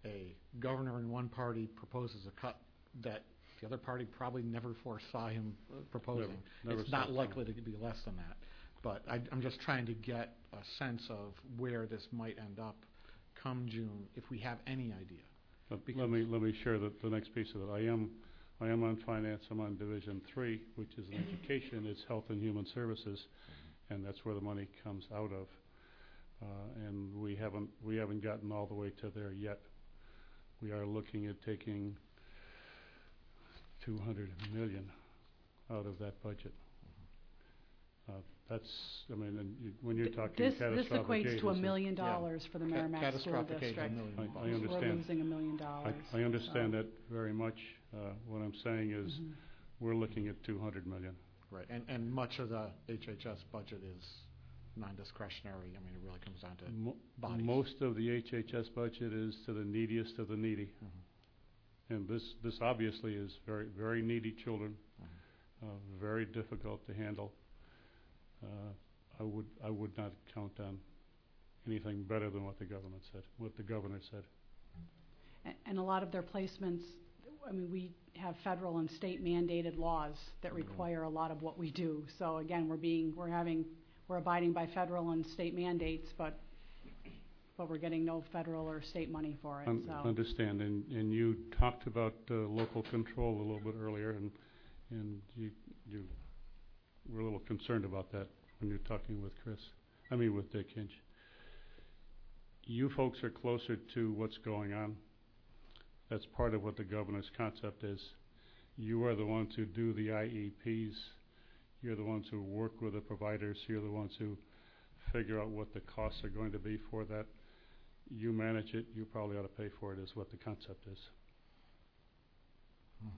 a governor in one party proposes a cut that the other party probably never foresaw him uh, proposing,
never
it's
saw
not
it
likely to be less than that. But I, I'm just trying to get a sense of where this might end up come June, if we have any idea.
Let me, let me share the, the next piece of it. I am, I am on finance, I'm on Division Three, which is in education, it's health and human services, and that's where the money comes out of. Uh, and we haven't, we haven't gotten all the way to there yet. We are looking at taking two hundred million out of that budget. Uh, that's, I mean, and you, when you're
Th-
talking
This, this
catastrophic
equates to a
is
million
Yeah.
dollars for the
Ca-
Merrimack School
catastrophic
District.
million
I- I
bucks.
We're
understand.
losing a million
I,
dollars.
I understand
so.
that very much. Uh, what I'm saying is,
Mhm.
we're looking at two hundred million.
Right, and, and much of the HHS budget is non-discretionary. I mean, it really comes down to,
Mo-
bodies.
Most of the HHS budget is to the neediest of the needy.
Mhm.
And this, this obviously is very, very needy children,
Mhm.
uh, very difficult to handle. Uh, I would, I would not count on anything better than what the government said, what the governor said.
And a lot of their placements, I mean, we have federal and state mandated laws that
Mhm.
require a lot of what we do. So again, we're being, we're having, we're abiding by federal and state mandates, but, but we're getting no federal or state money for it,
Un-
so.
Understand, and, and you talked about uh, local control a little bit earlier, and, and you, you were a little concerned about that when you're talking with Chris, I mean with Dick Hinch. You folks are closer to what's going on. That's part of what the governor's concept is. You are the ones who do the IEPs. You're the ones who work with the providers. You're the ones who figure out what the costs are going to be for that you manage it, you probably ought to pay for it, is what the concept is. Hmm.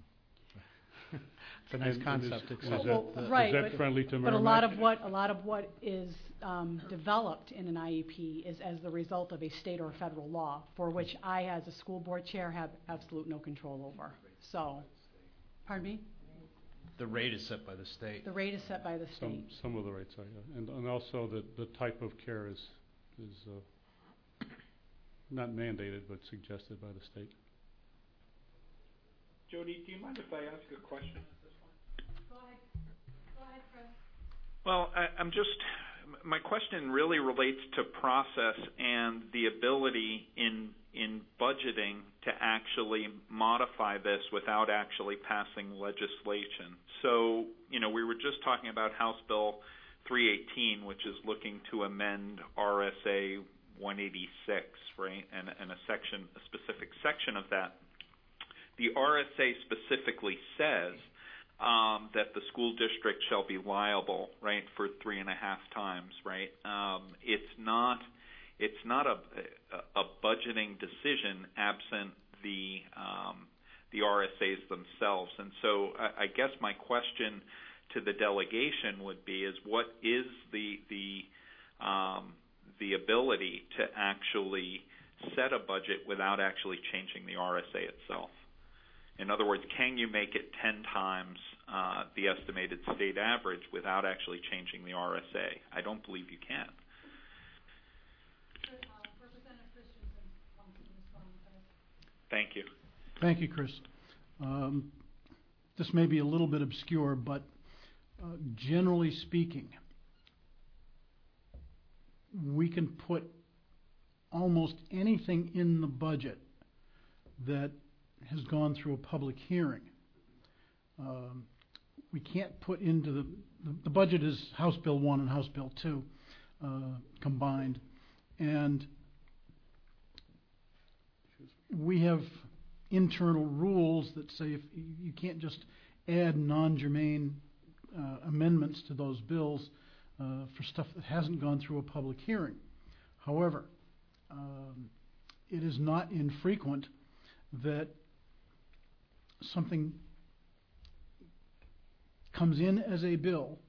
it's a nice
And- and is-
concept,
is
except
Well,
that the-
right,
Is that
but-
friendly to
But a lot of what, a lot of what is um, developed in an IEP is as the result of a state or federal law, for which I, as a school board chair, have absolute no control over. So, pardon me?
The rate is set by the state.
The rate is set by the
Some,
state.
some of the rates are, yeah. and, and also the, the type of care is, is, uh, not mandated, but suggested by the state.
Jody, do you mind if I ask a question at this point? Go ahead. Go ahead, Chris. Well, I, I'm just, my question really relates to process and the ability in in budgeting to actually modify this without actually passing legislation. So, you know, we were just talking about House Bill 318, which is looking to amend RSA 186, right, and, and a section, a specific section of that the RSA specifically says um, that the school district shall be liable, right, for three and a half times, right. Um, it's not, it's not a, budgeting decision absent the um, the RSA's themselves. And so, I, guess my question to the delegation would be: is what is the the the ability to actually set a budget without actually changing the RSA itself? In other words, can you make it 10 times uh, the estimated state average without actually changing the RSA? I don't believe you can. Thank you.
Thank you, Chris. Um, this may be a little bit obscure, but uh, generally speaking, we can put almost anything in the budget that has gone through a public hearing. Um, we can't put into the, the, the budget is House Bill 1 and House Bill 2 uh, combined. And we have internal rules that say if you can't just add non-germane uh, amendments to those bills uh, for stuff that hasn't gone through a public hearing. However, um, it is not infrequent that something comes in as a bill,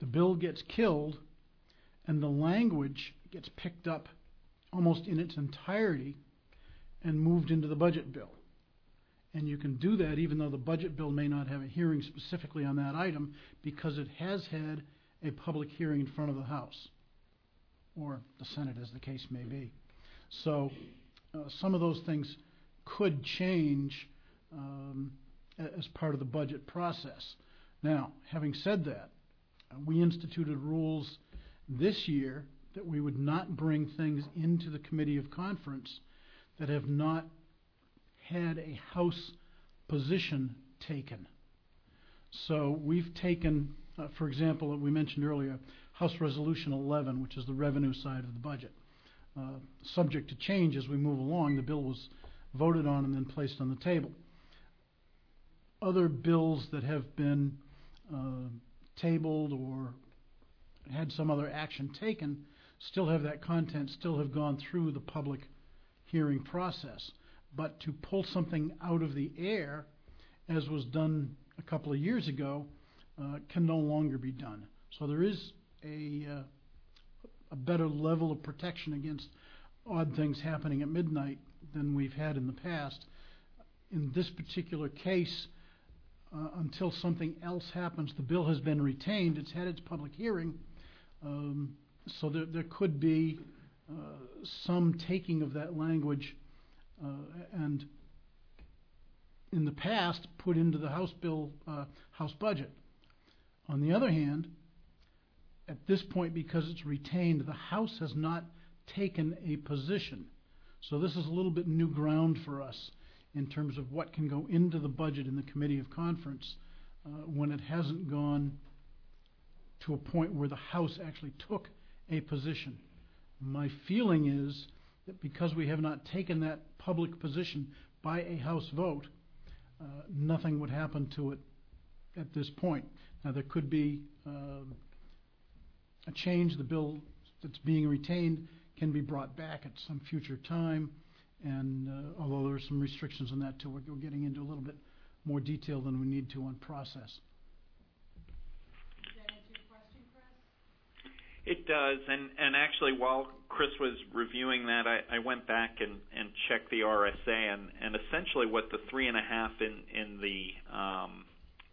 the bill gets killed, and the language gets picked up almost in its entirety and moved into the budget bill. And you can do that even though the budget bill may not have a hearing specifically on that item because it has had a public hearing in front of the House or the Senate, as the case may be. So uh, some of those things could change um, as part of the budget process. Now, having said that, we instituted rules this year that we would not bring things into the committee of conference that have not had a House position taken. So we've taken, uh, for example, we mentioned earlier, House Resolution 11, which is the revenue side of the budget. Uh, subject to change as we move along, the bill was voted on and then placed on the table. Other bills that have been uh, tabled or had some other action taken still have that content, still have gone through the public hearing process. But to pull something out of the air, as was done a couple of years ago, uh, can no longer be done. So there is a, uh, a better level of protection against odd things happening at midnight than we've had in the past. In this particular case, until something else happens, the bill has been retained. It's had its public hearing. Um, so there, there could be uh, some taking of that language uh, and in the past put into the House bill, uh, House budget. On the other hand, at this point, because it's retained, the House has not taken a position. So this is a little bit new ground for us in terms of what can go into the budget in the committee of conference uh, when it hasn't gone to a point where the House actually took a position. My feeling is that because we have not taken that public position by a House vote, uh, nothing would happen to it at this point. Now, there could be uh, a change. The bill that's being retained can be brought back at some future time. And uh, although there are some restrictions on that too, we're, we're getting into a little bit more detail than we need to on process.
Does that answer your question, Chris?
It does, and and actually, while Chris was reviewing that, I, I went back and and checked the RSA, and and essentially what the three and a half in in the um,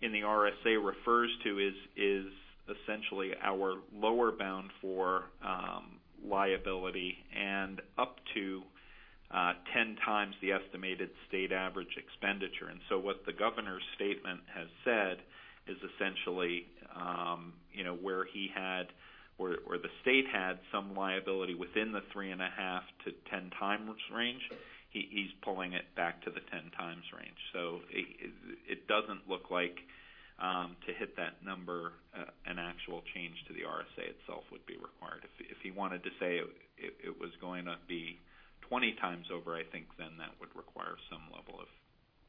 in the RSA refers to is is essentially our lower bound for um, liability and up to uh, 10 times the estimated state average expenditure. And so, what the governor's statement has said is essentially, um, you know, where he had, where, the state had some liability within the three and a half to 10 times range, he, he's pulling it back to the 10 times range. So it, it doesn't look like um, to hit that number, uh, an actual change to the RSA itself would be required. If, if he wanted to say it, it, it was going to be 20 times over, I think then that would require some level of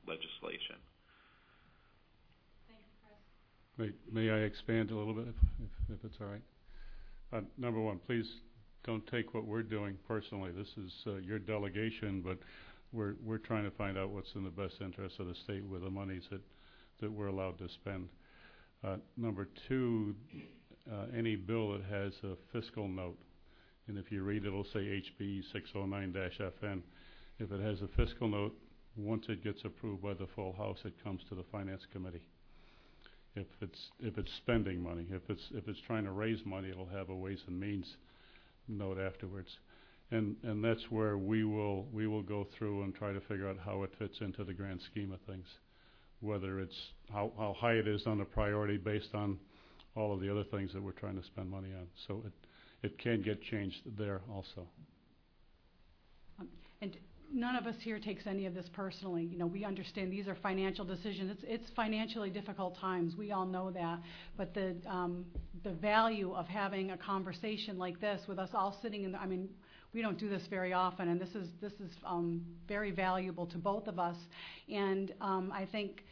legislation.
Thank you, Chris.
May, may I expand a little bit, if, if, if it's all right? Uh, number one, please don't take what we're doing personally. This is uh, your delegation, but we're we're trying to find out what's in the best interest of the state with the monies that that we're allowed to spend. Uh, number two, uh, any bill that has a fiscal note, and if you read it, it'll say HB 609-FN. If it has a fiscal note, once it gets approved by the full House, it comes to the Finance Committee. If it's if it's spending money, if it's if it's trying to raise money, it'll have a Ways and Means note afterwards, and and that's where we will we will go through and try to figure out how it fits into the grand scheme of things. whether it's how, how high it is on the priority based on all of the other things that we're trying to spend money on. So it, it can get changed there also.
And none of us here takes any of this personally. You know, we understand these are financial decisions. It's, it's financially difficult times. We all know that. But the, um, the value of having a conversation like this with us all sitting in the, I mean, we don't do this very often, and this is, this is um, very valuable to both of us. And um, I think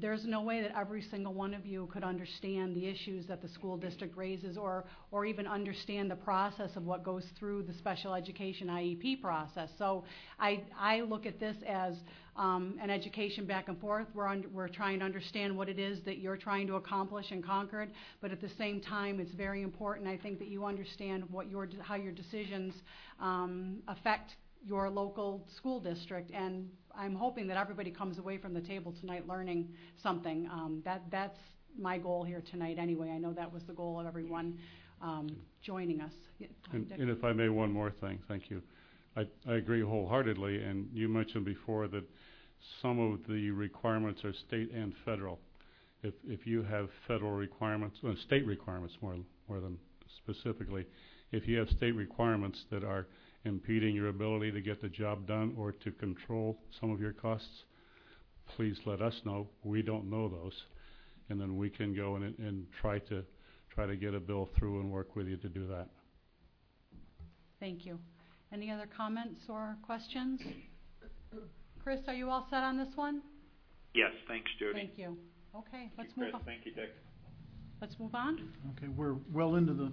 there's no way that every single one of you could understand the issues that the school district raises or, or even understand the process of what goes through the special education IEP process. So I, I look at this as um, an education back and forth. We're, un- we're trying to understand what it is that you're trying to accomplish in Concord, but at the same time, it's very important, I think, that you understand what your, how your decisions um, affect your local school district, and I'm hoping that everybody comes away from the table tonight learning something. Um, that that's my goal here tonight. Anyway, I know that was the goal of everyone um, joining us.
And, and if I may, one more thing, thank you. I, I agree wholeheartedly, and you mentioned before that some of the requirements are state and federal. If, if you have federal requirements, uh, state requirements more, more than specifically, if you have state requirements that are impeding your ability to get the job done or to control some of your costs, please let us know. We don't know those. And then we can go and, and try to, try to get a bill through and work with you to do that.
Thank you. Any other comments or questions? Chris, are you all set on this one?
Yes, thanks, Judy.
Thank you. Okay, let's
you,
move
Chris.
on.
Thank you, Dick.
Let's move on.
Okay, we're well into the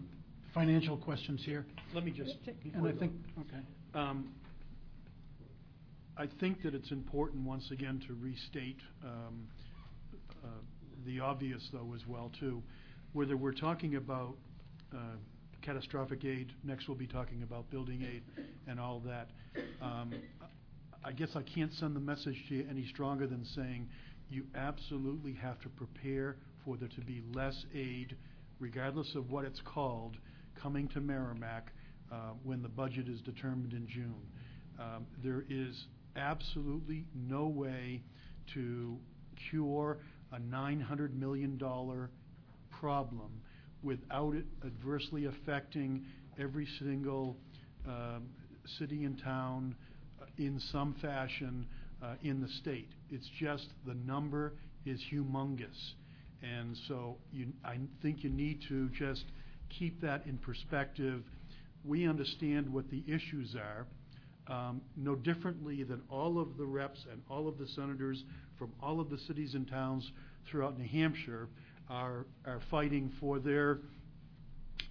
financial questions here,
Let me just,
and I think, okay.
um, I think that it's important, once again, to restate um, uh, the obvious, though, as well, too. Whether we're talking about uh, catastrophic aid, next we'll be talking about building aid and all that. Um, I guess I can't send the message to you any stronger than saying you absolutely have to prepare for there to be less aid, regardless of what it's called, coming to Merrimack uh, when the budget is determined in June. Um, There is absolutely no way to cure a $900 million problem without it adversely affecting every single um, city and town uh, in some fashion uh, in the state. It's just the number is humongous. And so you, I think you need to just keep that in perspective. We understand what the issues are, um, no differently than all of the reps and all of the senators from all of the cities and towns throughout New Hampshire are, are fighting for their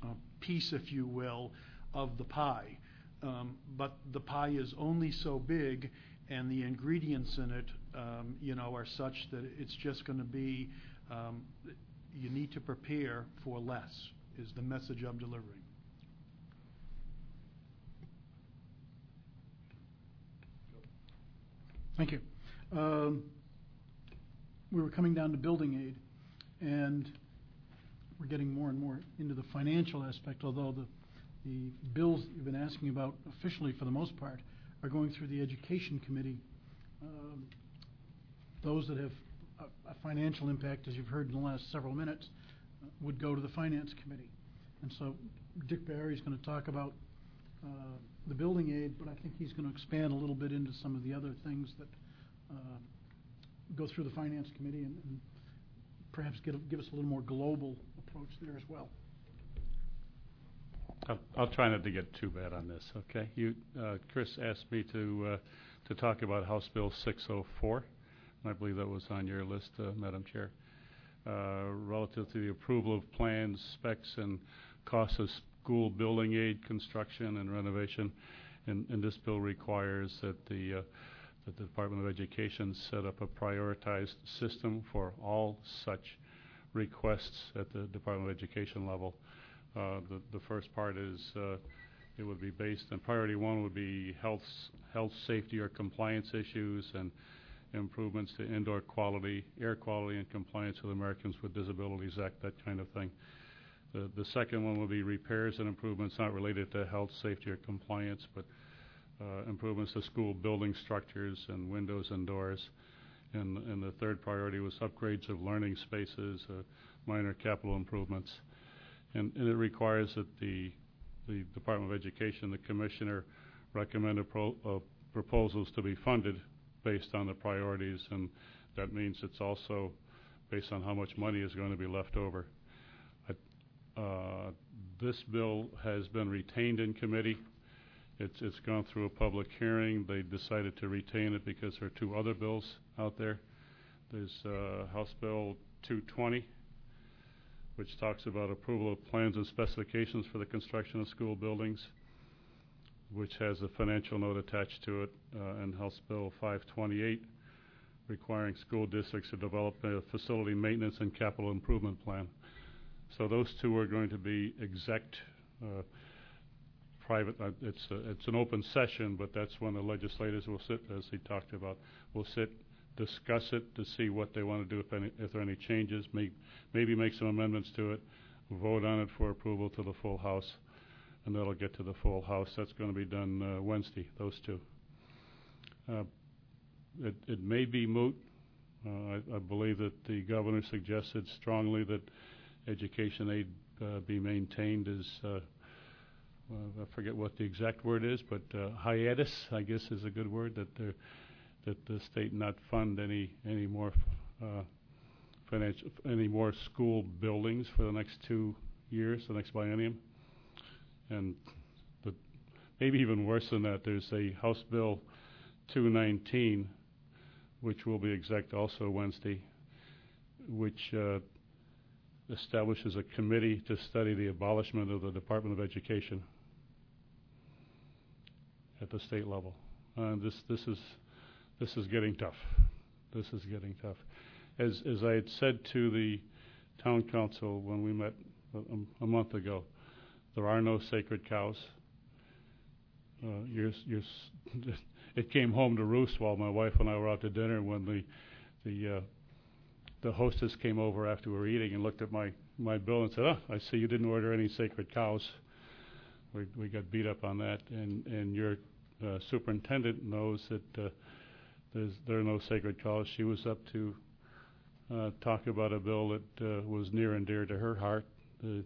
uh, piece, if you will, of the pie. Um, but the pie is only so big, and the ingredients in it, um, you know, are such that it's just going to be, um, you need to prepare for less, is the message I'm delivering.
Thank you. Um, We were coming down to building aid, and we're getting more and more into the financial aspect, although the, the bills you've been asking about officially, for the most part, are going through the Education Committee. Um, Those that have a- a financial impact, as you've heard in the last several minutes, would go to the Finance Committee. And so Dick Barry's going to talk about uh, the building aid, but I think he's going to expand a little bit into some of the other things that uh, go through the Finance Committee and and perhaps give, give us a little more global approach there as well.
I'll, I'll try not to get too bad on this, okay? You, uh, Chris asked me to, uh, to talk about House Bill 604, and I believe that was on your list, uh, Madam Chair, relative to the approval of plans, specs, and costs of school building aid, construction, and renovation. And, and this bill requires that the, uh, that the Department of Education set up a prioritized system for all such requests at the Department of Education level. Uh, The the first part is, uh, it would be based, on priority one would be health, health, safety, or compliance issues, and improvements to indoor quality, air quality, and compliance with Americans with Disabilities Act, that kind of thing. The the second one will be repairs and improvements not related to health, safety, or compliance, but uh, improvements to school building structures and windows and doors. and, and the third priority was upgrades of learning spaces, uh, minor capital improvements. And, and it requires that the, the Department of Education, the commissioner, recommend pro, uh, proposals to be funded based on the priorities, and that means it's also based on how much money is going to be left over. Uh, This bill has been retained in committee. It's, it's gone through a public hearing. They decided to retain it because there are two other bills out there. There's uh, House Bill 220, which talks about approval of plans and specifications for the construction of school buildings, which has a financial note attached to it, uh, and House Bill 528, requiring school districts to develop a facility maintenance and capital improvement plan. So those two are going to be exec, uh, private, uh, it's, a- it's an open session, but that's when the legislators will sit, as he talked about, will sit, discuss it to see what they want to do, if any, if there are any changes, may, maybe make some amendments to it, vote on it for approval to the full House, and that'll get to the full House. That's going to be done uh, Wednesday, those two. Uh, It, it may be moot. Uh, I, I believe that the governor suggested strongly that education aid uh, be maintained as, uh, well, I forget what the exact word is, but hiatus, I guess is a good word, that the, that the state not fund any, any more any more school buildings for the next two years, the next biennium. And the, maybe even worse than that, there's a House Bill 219, which will be exec also Wednesday, which uh, establishes a committee to study the abolishment of the Department of Education at the state level. Uh, this this is this is getting tough. This is getting tough. As as I had said to the town council when we met a, a month ago, there are no sacred cows. Uh, you're, you're, it came home to roost while my wife and I were out to dinner when the the uh, the hostess came over after we were eating and looked at my my bill and said, "Oh, I see you didn't order any sacred cows." We we got beat up on that, and and your uh, superintendent knows that uh, there's there are no sacred cows. She was up to uh, talk about a bill that uh, was near and dear to her heart, the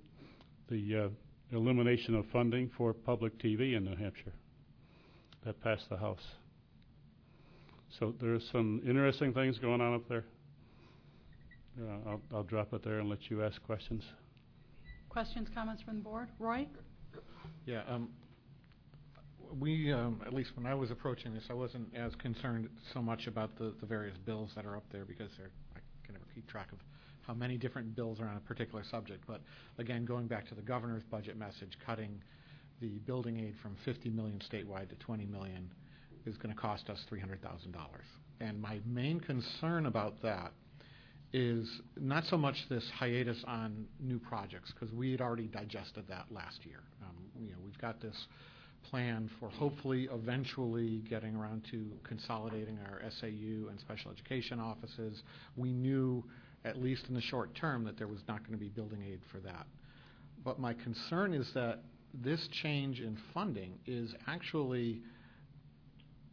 the uh, elimination of funding for public TV in New Hampshire. That passed the House. So there's some interesting things going on up there. Uh, I'll, I'll drop it there and let you ask questions.
Questions, comments from the board? Roy?
Yeah, um, we, um, at least when I was approaching this, I wasn't as concerned so much about the, the various bills that are up there because they're, I can never keep track of how many different bills are on a particular subject. But again, going back to the governor's budget message, cutting the building aid from 50 million statewide to 20 million is going to cost us $300,000. And my main concern about that is not so much this hiatus on new projects, because we had already digested that last year. Um, you know, we've got this plan for hopefully eventually getting around to consolidating our SAU and special education offices. We knew, at least in the short term, that there was not going to be building aid for that. But my concern is that this change in funding is actually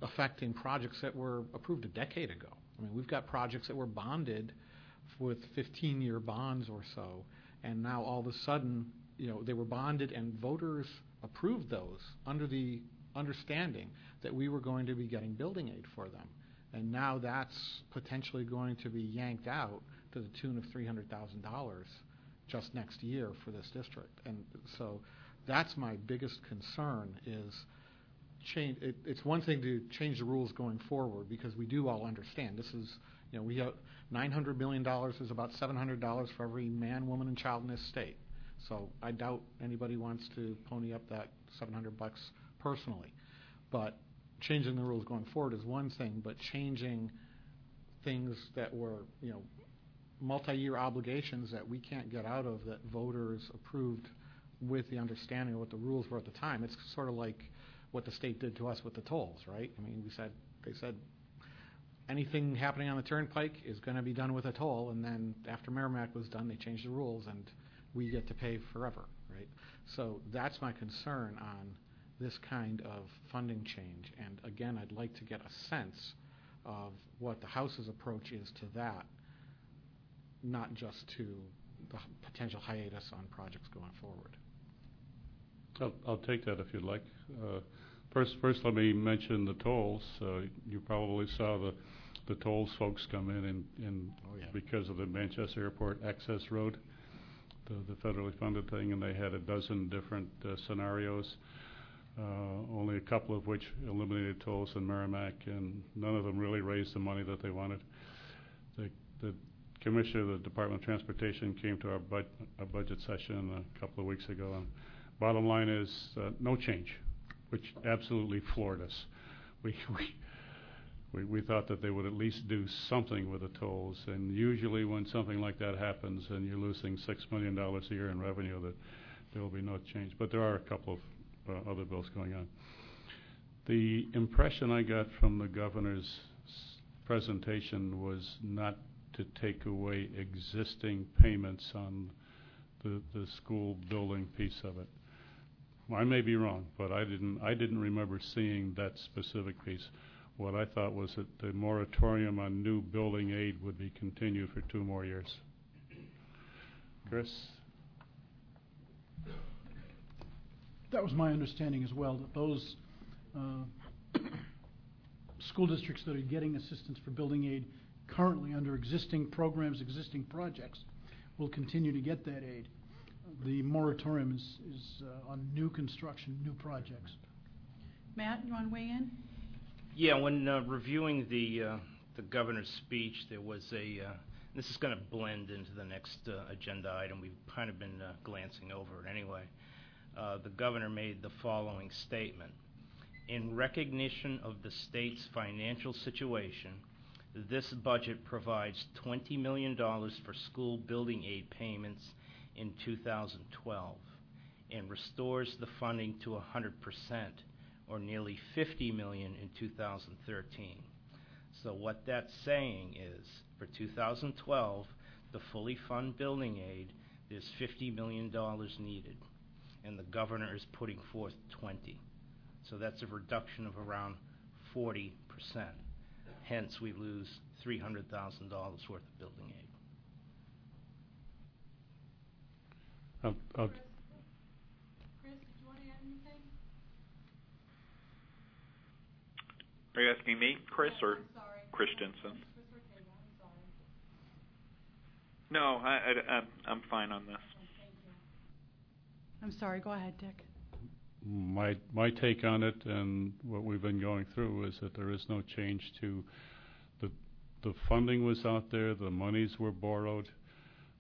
affecting projects that were approved a decade ago. I mean, we've got projects that were bonded with 15-year bonds or so, and now all of a sudden, you know, they were bonded and voters approved those under the understanding that we were going to be getting building aid for them. And now that's potentially going to be yanked out to the tune of $300,000 just next year for this district. And so that's my biggest concern is change. It, it's one thing to change the rules going forward because we do all understand this is, you know, we have 900 million dollars is about 700 dollars for every man, woman, and child in this state. So I doubt anybody wants to pony up that 700 bucks personally. But changing the rules going forward is one thing, but changing things that were, you know, multi-year obligations that we can't get out of that voters approved with the understanding of what the rules were at the time. It's sort of like what the state did to us with the tolls, right? I mean, we said they said anything happening on the turnpike is going to be done with a toll, and then after Merrimack was done, they changed the rules, and we get to pay forever, right? So that's my concern on this kind of funding change. And again, I'd like to get a sense of what the House's approach is to that, not just to the potential hiatus on projects going forward.
I'll, I'll take that if you'd like. Uh, First, first, let me mention the tolls. Uh, You probably saw the, the tolls folks come in and, and
Oh, yeah.
because of the Manchester Airport Access Road, the, the federally funded thing, and they had a dozen different uh, scenarios, uh, only a couple of which eliminated tolls in Merrimack, and none of them really raised the money that they wanted. The, the commissioner of the Department of Transportation came to our bud, our budget session a couple of weeks ago, and bottom line is, uh, no change, which absolutely floored us. We, we, we, thought that they would at least do something with the tolls, and usually when something like that happens and you're losing six million dollars a year in revenue, that there will be no change. But there are a couple of uh, other bills going on. The impression I got from the governor's presentation was not to take away existing payments on the, the school building piece of it. I may be wrong, but I didn't, I didn't remember seeing that specific piece. What I thought was that the moratorium on new building aid would be continued for two more years. Chris?
That was my understanding as well, that those uh, school districts that are getting assistance for building aid currently under existing programs, existing projects, will continue to get that aid. The moratorium is, is uh, on new construction, new projects.
Matt, you want to weigh in?
Yeah, when uh, reviewing the uh, the governor's speech, there was a. Uh, this is going to blend into the next uh, agenda item. We've kind of been uh, glancing over it anyway. Uh, the governor made the following statement: In recognition of the state's financial situation, this budget provides $20 million for school building aid payments in 2012 and restores the funding to 100 percent or nearly 50 million in 2013. So what that's saying is for 2012, the fully fund building aid, there's 50 million dollars needed, and the governor is putting forth 20. So that's a reduction of around 40 percent. Hence, we lose $300,000 worth of building aid.
I'll, I'll,
Chris, uh, did you want to add anything?
Are you asking me, Chris, oh, or
sorry.
Christensen?
Chris Ortega, I'm sorry.
No, I, I, I'm, I'm fine on this.
I'm sorry, go ahead, Dick.
My, my take on it and what we've been going through is that there is no change to, the, the funding was out there, the monies were borrowed.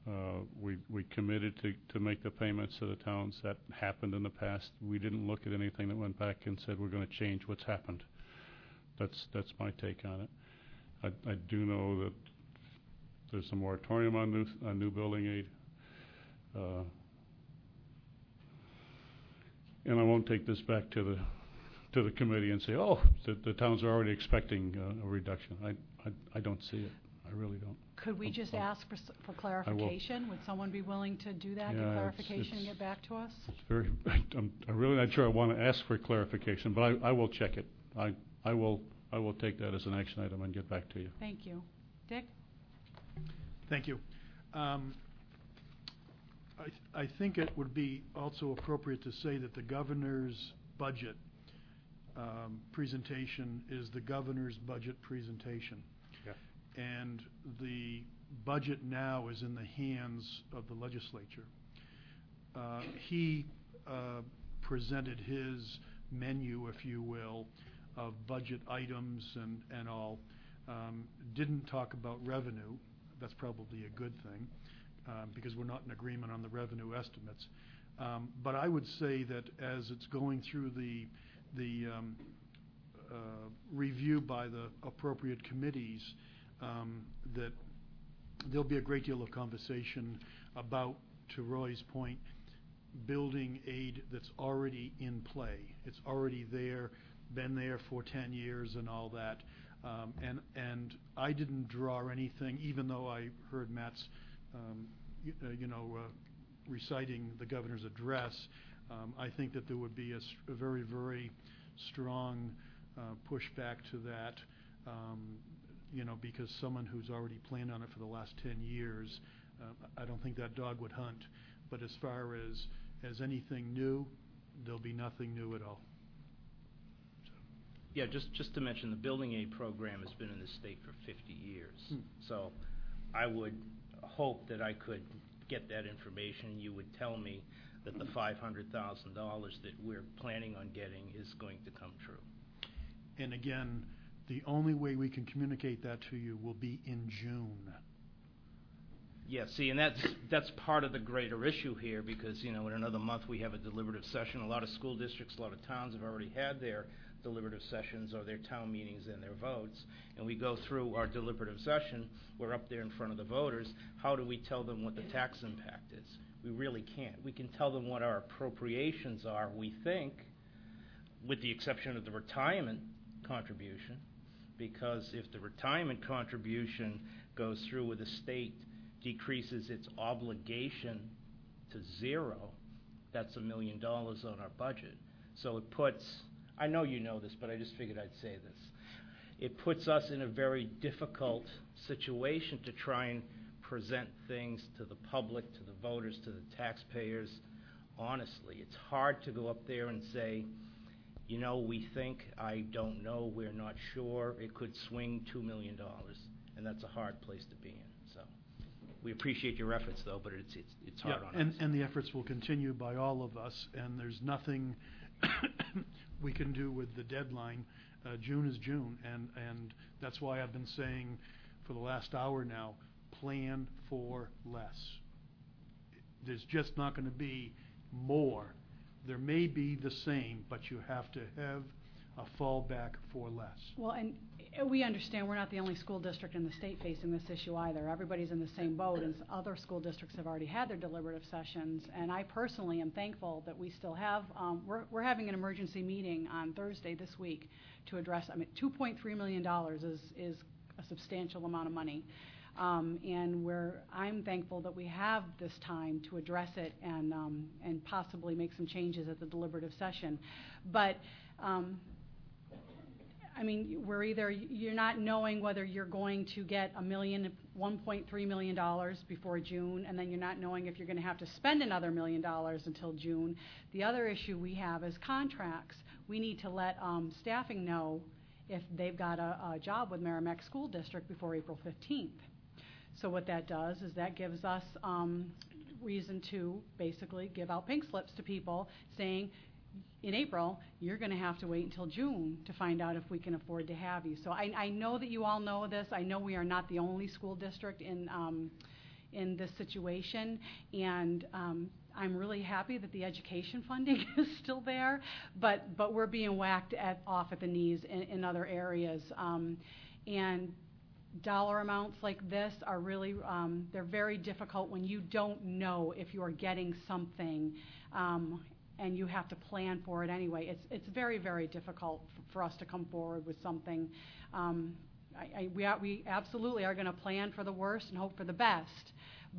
Uh, we, we committed to, to make the payments to the towns. That happened in the past. We didn't look at anything that went back and said, we're gonna change what's happened. That's, that's my take on it. I, I do know that there's a moratorium on new, on new building aid. Uh, and I won't take this back to the, to the committee and say, oh, the, the towns are already expecting uh, a reduction. I, I, I don't see it. I really don't.
Could we just ask for, s- for clarification? Would someone be willing to do that,
Yeah,
get
it's-
clarification and
it's-
get back to us?
It's very, I'm, I'm really not sure I want to ask for clarification, but I, I will check it. I, I will, I will take that as an action item and get back to you.
Thank you. Dick?
Thank you. Um, I, think it would be also appropriate to say that the governor's budget um, presentation is the governor's budget presentation.
Yeah.
And the budget now is in the hands of the legislature. Uh, He uh, presented his menu, if you will, of budget items and, and all. Um, Didn't talk about revenue. That's probably a good thing, because we're not in agreement on the revenue estimates. Um, But I would say that as it's going through the, the um, uh, review by the appropriate committees, um, that there'll be a great deal of conversation about, to Roy's point, building aid that's already in play. It's already there, been there for 10 years and all that. Um, And, and I didn't draw anything, even though I heard Matt's, um, y- uh, you know, uh, reciting the governor's address. Um, I think that there would be a s- a very, very strong uh, pushback to that um, you know, because someone who's already planned on it for the last 10 years, uh, I don't think that dog would hunt. But as far as, as anything new, there'll be nothing new at all.
Yeah, just, just to mention, the building aid program has been in the state for 50 years.
Hmm.
So I would hope that I could get that information. You would tell me that the $500,000 that we're planning on getting is going to come true.
And again, the only way we can communicate that to you will be in June.
Yeah, see, and that's, that's part of the greater issue here, because, you know, in another month, we have a deliberative session. A lot of school districts, a lot of towns have already had their deliberative sessions or their town meetings and their votes, and we go through our deliberative session, we're up there in front of the voters, how do we tell them what the tax impact is? We really can't. We can tell them what our appropriations are, we think, with the exception of the retirement contribution, because if the retirement contribution goes through with the state decreases its obligation to zero, that's a million dollars on our budget. So it puts, I know you know this, but I just figured I'd say this. It puts us in a very difficult situation to try and present things to the public, to the voters, to the taxpayers honestly. It's hard to go up there and say, you know, we think, I don't know, we're not sure, it could swing $2 million. And that's a hard place to be in. So we appreciate your efforts, though, but it's, it's, it's hard
Yeah,
on
and,
us.
and the efforts will continue by all of us, and there's nothing we can do with the deadline. Uh, June is June, and, and that's why I've been saying for the last hour now, plan for less. There's just not going to be more. There may be the same, but you have to have a fallback for less.
Well, and uh, we understand we're not the only school district in the state facing this issue either. Everybody's in the same boat, and s- other school districts have already had their deliberative sessions. And I personally am thankful that we still have, um, we're, we're having an emergency meeting on Thursday this week to address, I mean, $2.3 million is, is a substantial amount of money. Um, and we're, I'm thankful that we have this time to address it and, um, and possibly make some changes at the deliberative session. But, um, I mean, we're either, you're not knowing whether you're going to get a million, $1.3 million before June, and then you're not knowing if you're gonna have to spend another million dollars until June. The other issue we have is contracts. We need to let, um, staffing know if they've got a, a job with Merrimack School District before April fifteenth. So what that does is that gives us, um, reason to basically give out pink slips to people saying, in April, you're going to have to wait until June to find out if we can afford to have you. So I, I know that you all know this. I know we are not the only school district in, um, in this situation. And um, I'm really happy that the education funding is still there, but, but we're being whacked at, off at the knees in, in other areas. Um, and dollar amounts like this are really, um, they're very difficult when you don't know if you are getting something um, and you have to plan for it anyway. It's, it's very, very difficult for us to come forward with something. Um, I, I, we, are, we absolutely are going to plan for the worst and hope for the best.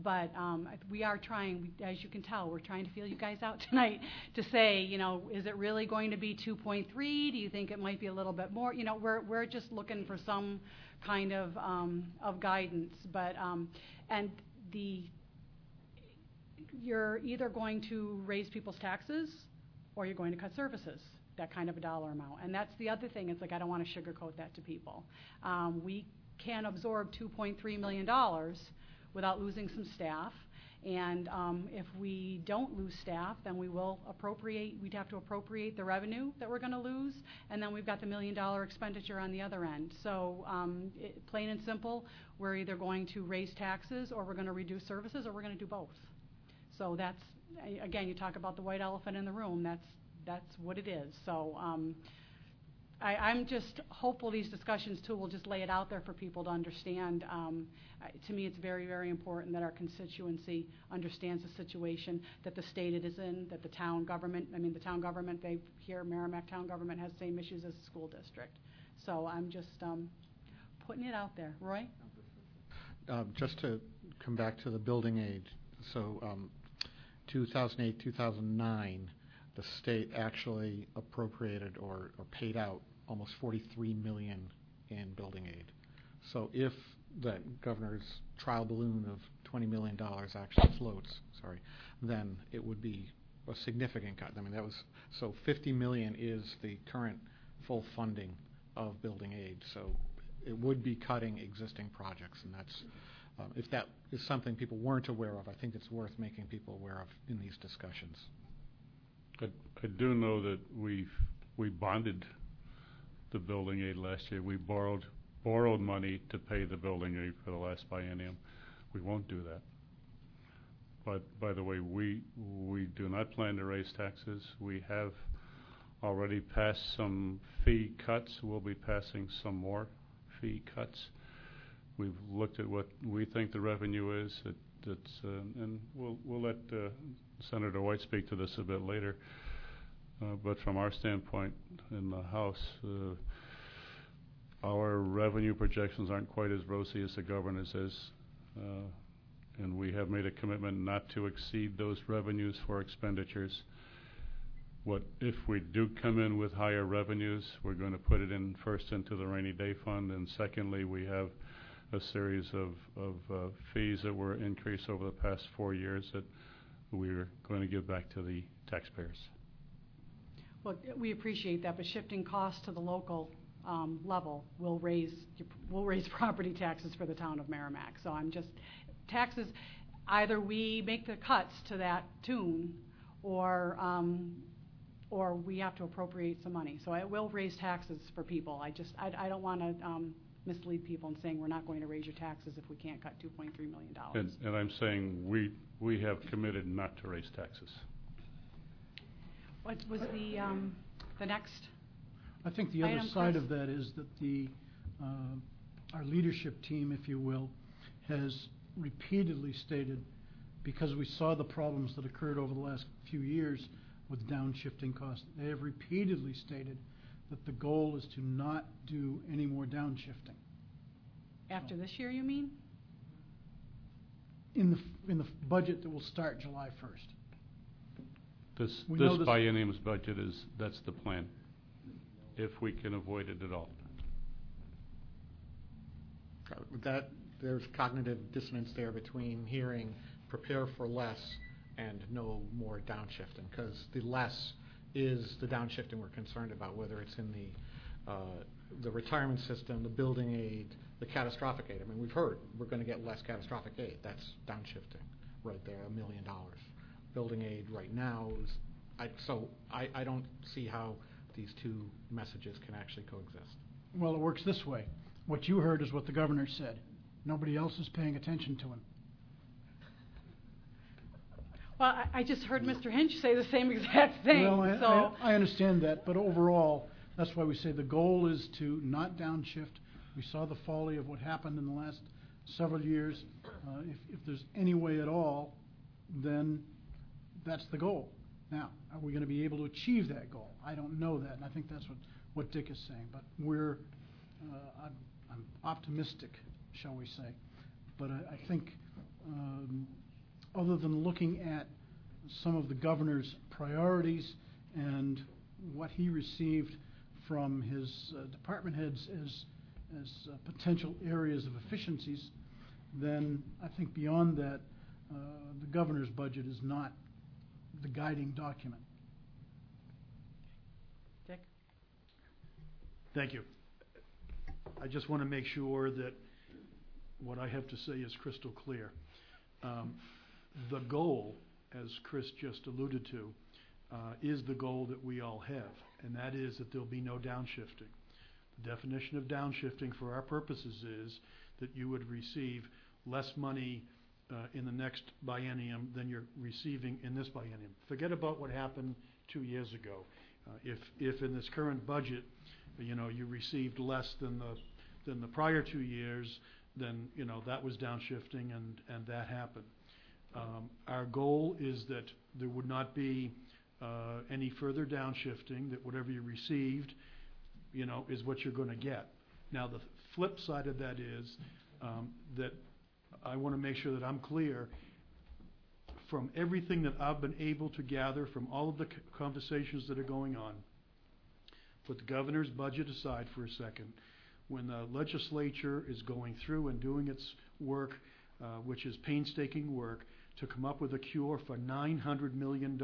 But um, we are trying, as you can tell, we're trying to feel you guys out tonight to say, you know, is it really going to be 2.3? Do you think it might be a little bit more? You know, we're, we're just looking for some kind of, um, of guidance. But, um, and the, you're either going to raise people's taxes or you're going to cut services, that kind of a dollar amount. And that's the other thing, it's like, I don't want to sugarcoat that to people. Um, we can absorb $2.3 million without losing some staff. And um, if we don't lose staff, then we will appropriate, we'd have to appropriate the revenue that we're going to lose, and then we've got the million dollar expenditure on the other end. So, um, it, plain and simple, we're either going to raise taxes, or we're going to reduce services, or we're going to do both. So that's, again, you talk about the white elephant in the room, that's, that's what it is. So, um, I, I'm just hopeful these discussions too will just lay it out there for people to understand. Um, to me, it's very, very important that our constituency understands the situation that the state it is in, that the town government, I mean, the town government, they, here, Merrimack Town Government has same issues as the school district. So I'm just, um, putting it out there. Roy?
Uh, Just to come back to the building aid, so um, 2008, 2009, the state actually appropriated or or paid out almost 43 million in building aid. So if that governor's trial balloon of $20 million actually floats, sorry, then it would be a significant cut. I mean, that was, so 50 million is the current full funding of building aid. So it would be cutting existing projects, and that's, um, if that is something people weren't aware of, I think it's worth making people aware of in these discussions.
I, I do know that we've, we bonded the building aid last year. We borrowed, borrowed money to pay the building aid for the last biennium. We won't do that. But, by the way, we, we do not plan to raise taxes. We have already passed some fee cuts. We'll be passing some more fee cuts. We've looked at what we think the revenue is. Uh, and we'll, let uh, Senator White speak to this a bit later. Uh, but from our standpoint in the House, our revenue projections aren't quite as rosy as the governor's is. And we have made a commitment not to exceed those revenues for expenditures. What if we do come in with higher revenues, we're going to put it in first into the rainy day fund, and secondly, we have a series of, uh, fees that were increased over the past four years that we're going to give back to the taxpayers.
Well, we appreciate that, but shifting costs to the local um, level will raise, property taxes for the town of Merrimack. So I'm just, taxes, either we make the cuts to that tune, or, um, or we have to appropriate some money. So it will raise taxes for people. I just, I, I don't want to um, mislead people in saying we're not going to raise your taxes if we can't cut $2.3 million.
And, and I'm saying we, we have committed not to raise taxes.
What was the, um, the next?
I think the other
Item,
side
Chris.
of that is that the, uh, our leadership team, if you will, has repeatedly stated, because we saw the problems that occurred over the last few years with downshifting costs, they have repeatedly stated that the goal is to not do any more downshifting.
After this year, you mean?
In the, f- in the f- budget that will start July 1st.
This,
We know
this
this-
biennium's budget is, that's the plan, if we can avoid it at all.
Uh, That, there's cognitive dissonance there between hearing prepare for less and no more downshifting, because the less is the downshifting we're concerned about, whether it's in the, uh, the retirement system, the building aid, the catastrophic aid. I mean, we've heard, we're gonna get less catastrophic aid, that's downshifting, right there, a million dollars. Building aid right now is, I, so I, I don't see how these two messages can actually coexist.
Well, it works this way. What you heard is what the governor said. Nobody else is paying attention to him.
Well, I, just heard Mr. Hinch say the same exact thing,
Well, I,
so.
I, I understand that, but overall, that's why we say the goal is to not downshift. We saw the folly of what happened in the last several years. Uh, if, if there's any way at all, then that's the goal. Now, are we gonna be able to achieve that goal? I don't know that, and I think that's what, what Dick is saying, but we're, uh, I'm, I'm optimistic, shall we say. But I, I think, um, other than looking at some of the governor's priorities and what he received from his uh, department heads as, as uh, potential areas of efficiencies, then I think beyond that, uh, the governor's budget is not the guiding document.
Dick?
Thank you. I just want to make sure that what I have to say is crystal clear. Um, The goal, as Chris just alluded to, uh, is the goal that we all have, and that is that there'll be no downshifting. The definition of downshifting for our purposes is that you would receive less money uh, in the next biennium than you're receiving in this biennium. Forget about what happened two years ago. Uh, If, if in this current budget, you know, you received less than the, than the prior two years, then, you know, that was downshifting and, and that happened. Um, Our goal is that there would not be uh, any further downshifting, that whatever you received, you know, is what you're gonna get. Now, the flip side of that is, um, that I wanna make sure that I'm clear, from everything that I've been able to gather from all of the conversations that are going on, put the governor's budget aside for a second, when the legislature is going through and doing its work, uh, which is painstaking work, to come up with a cure for $900 million,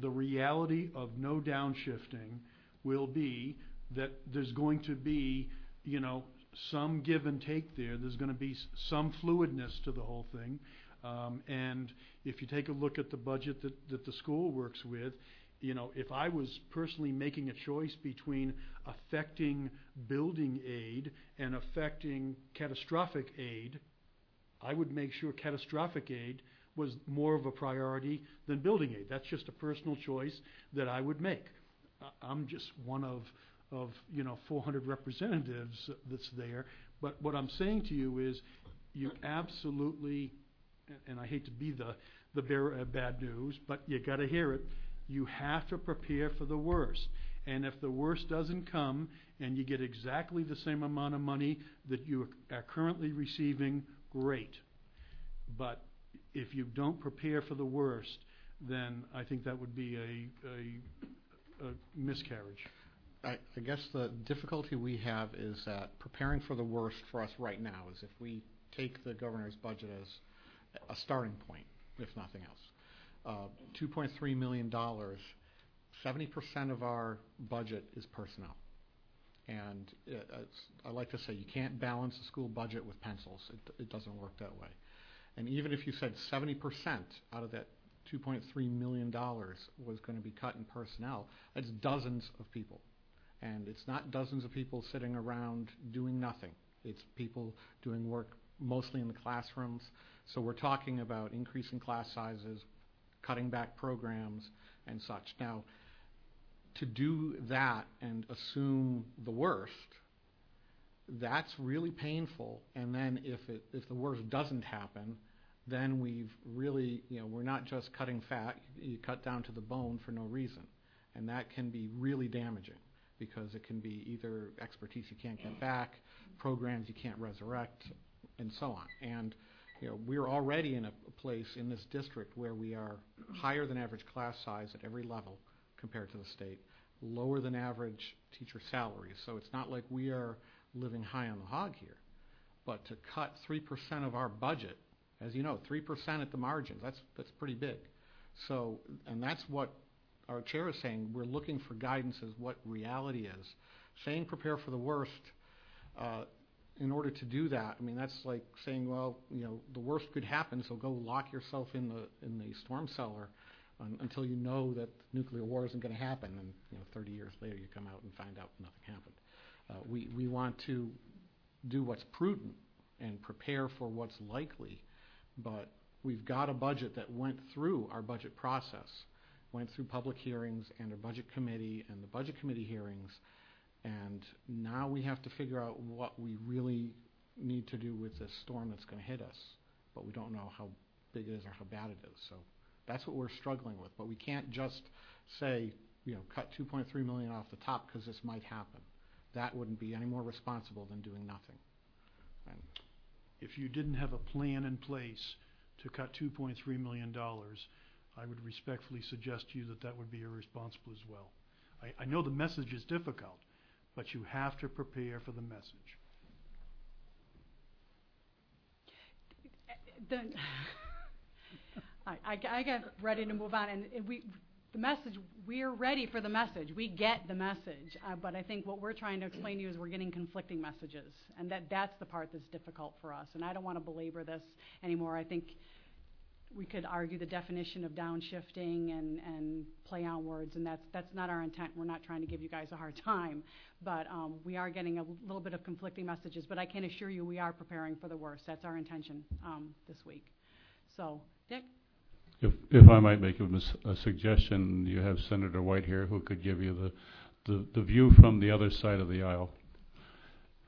the reality of no downshifting will be that there's going to be, you know, some give and take there. There's going to be some fluidness to the whole thing. Um, and if you take a look at the budget that, that the school works with, you know, if I was personally making a choice between affecting building aid and affecting catastrophic aid, I would make sure catastrophic aid was more of a priority than building aid. That's just a personal choice that I would make. I'm just one of, of, you know, 400 representatives that's there. But what I'm saying to you is, you absolutely, and I hate to be the, the bearer of bad news, but you gotta hear it, you have to prepare for the worst. And if the worst doesn't come, and you get exactly the same amount of money that you are currently receiving, great. But if you don't prepare for the worst, then I think that would be a, a, a miscarriage.
I, I guess the difficulty we have is that preparing for the worst for us right now is if we take the governor's budget as a starting point, if nothing else. Uh, $2.3 million, 70% of our budget is personnel. And it, it's, I like to say you can't balance a school budget with pencils. It, it doesn't work that way. And even if you said 70% out of that $2.3 million was going to be cut in personnel, that's dozens of people. And it's not dozens of people sitting around doing nothing. It's people doing work mostly in the classrooms. So we're talking about increasing class sizes, cutting back programs, and such. Now, to do that and assume the worst, that's really painful. And then if it, if the worst doesn't happen, then we've really, you know, we're not just cutting fat. You cut down to the bone for no reason, and that can be really damaging because it can be either expertise you can't get back, programs you can't resurrect, and so on. And you know, we're already in a place in this district where we are higher than average class size at every level compared to the state, lower than average teacher salaries. So it's not like we are living high on the hog here. But to cut 3% of our budget, as you know, 3% at the margins, that's, that's pretty big. So, and that's what our chair is saying. We're looking for guidance as what reality is. Saying prepare for the worst, uh, in order to do that, I mean, that's like saying, well, you know, the worst could happen, so go lock yourself in the in the storm cellar un, until you know that nuclear war isn't going to happen, and you know, 30 years later you come out and find out nothing happened. Uh, we we want to do what's prudent and prepare for what's likely, but we've got a budget that went through our budget process, went through public hearings and our budget committee and the budget committee hearings, and now we have to figure out what we really need to do with this storm that's going to hit us, but we don't know how big it is or how bad it is. So that's what we're struggling with. But we can't just say, you know, cut 2.3 million off the top because this might happen. That wouldn't be any more responsible than doing nothing. And
If you didn't have a plan in place to cut $2.3 million, I would respectfully suggest to you that that would be irresponsible as well. I, I know the message is difficult, but you have to prepare for the message.
the, I, got ready to move on, and the message, we're ready for the message. We get the message, uh, but I think what we're trying to explain to you is we're getting conflicting messages, and that that's the part that's difficult for us. And I don't want to belabor this anymore. I think we could argue the definition of downshifting and and play on words, and that's not our intent. We're not trying to give you guys a hard time, but um, we are getting a little bit of conflicting messages. But I can assure you, we are preparing for the worst. That's our intention um, this week. So, Dick.
If, if I might make a, mis- a suggestion, you have Senator White here who could give you the, the, the view from the other side of the aisle.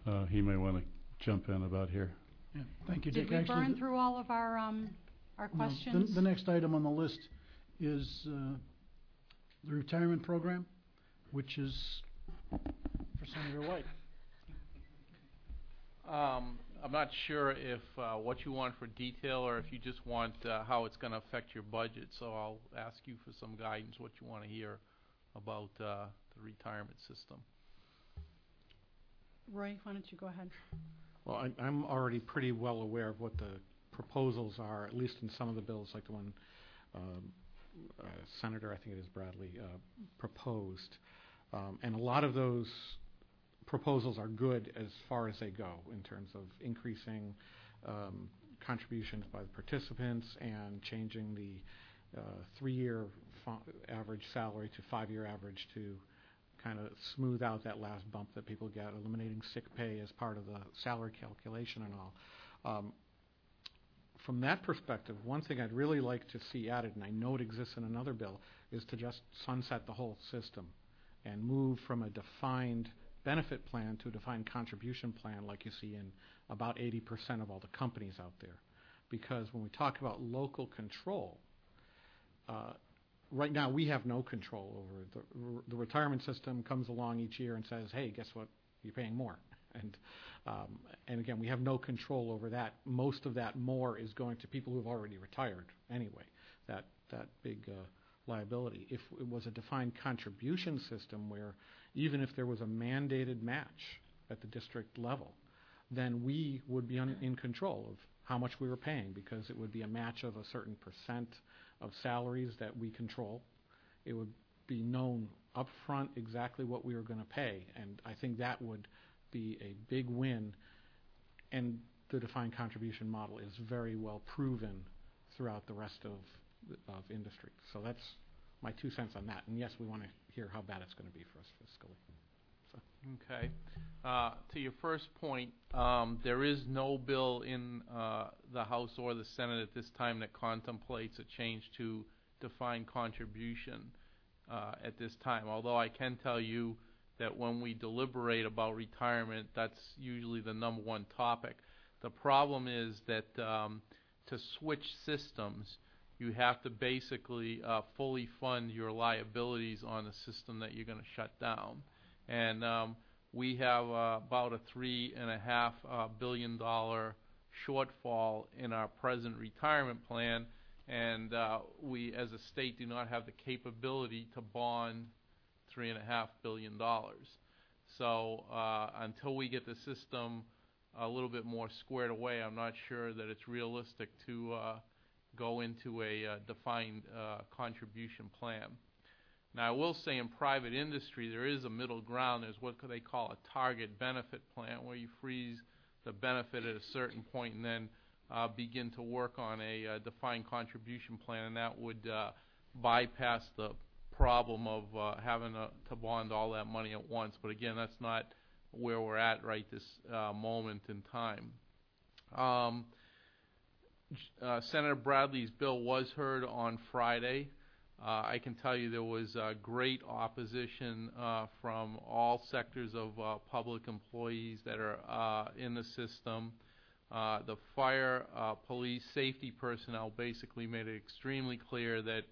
Uh, he may want to jump in about here.
Yeah, thank you,
Did
Dick.
we
Actually,
burn
the-
through all of our um, our
no, the-
questions?
The next item on the list is uh, the retirement program, which is for Senator White.
Um, I'm not sure if, uh, what you want for detail or if you just want, uh, how it's gonna affect your budget, so I'll ask you for some guidance, what you wanna hear about, uh, the retirement system.
Roy, why don't you go ahead?
Well, I, I'm already pretty well aware of what the proposals are, at least in some of the bills, like the one um, uh, Senator, I think it is Bradley, uh, proposed. Um, and a lot of those proposals are good as far as they go in terms of increasing um, contributions by the participants and changing the uh, three-year average salary to five-year average to kind of smooth out that last bump that people get, eliminating sick pay as part of the salary calculation and all. Um, from that perspective, one thing I'd really like to see added, and I know it exists in another bill, is to just sunset the whole system and move from a defined benefit plan to a defined contribution plan like you see in about 80% of all the companies out there. Because when we talk about local control, uh, right now we have no control over it. The, the retirement system comes along each year and says, hey, guess what? You're paying more. And, um, and again, we have no control over that. Most of that more is going to people who have already retired anyway, that, that big uh, liability. If it was a defined contribution system where even if there was a mandated match at the district level, then we would be un- in control of how much we were paying because it would be a match of a certain percent of salaries that we control. It would be known upfront exactly what we were going to pay, and I think that would be a big win. And the defined contribution model is very well proven throughout the rest of of industry. So that's my two cents on that. And yes, we want to hear how bad it's going to be for us fiscally. So.
Okay. Uh, to your first point, um, there is no bill in uh, the House or the Senate at this time that contemplates a change to defined contribution uh, at this time. Although I can tell you that when we deliberate about retirement, that's usually the number one topic. The problem is that um, to switch systems, you have to basically uh, fully fund your liabilities on a system that you're going to shut down. And um, we have uh, about a three and a half uh, billion dollar shortfall in our present retirement plan, and uh, we, as a state, do not have the capability to bond three and a half billion dollars. So uh, until we get the system a little bit more squared away, I'm not sure that it's realistic to uh, go into a uh, defined uh, contribution plan. Now, I will say in private industry, there is a middle ground. There's what they call a target benefit plan, where you freeze the benefit at a certain point and then uh, begin to work on a defined contribution plan, and that would bypass the problem of having to bond all that money at once. But again, that's not where we're at right this moment in time. Uh, Senator Bradley's bill was heard on Friday. Uh, I can tell you there was uh, great opposition uh, from all sectors of uh, public employees that are uh, in the system. The fire, police, safety personnel basically made it extremely clear that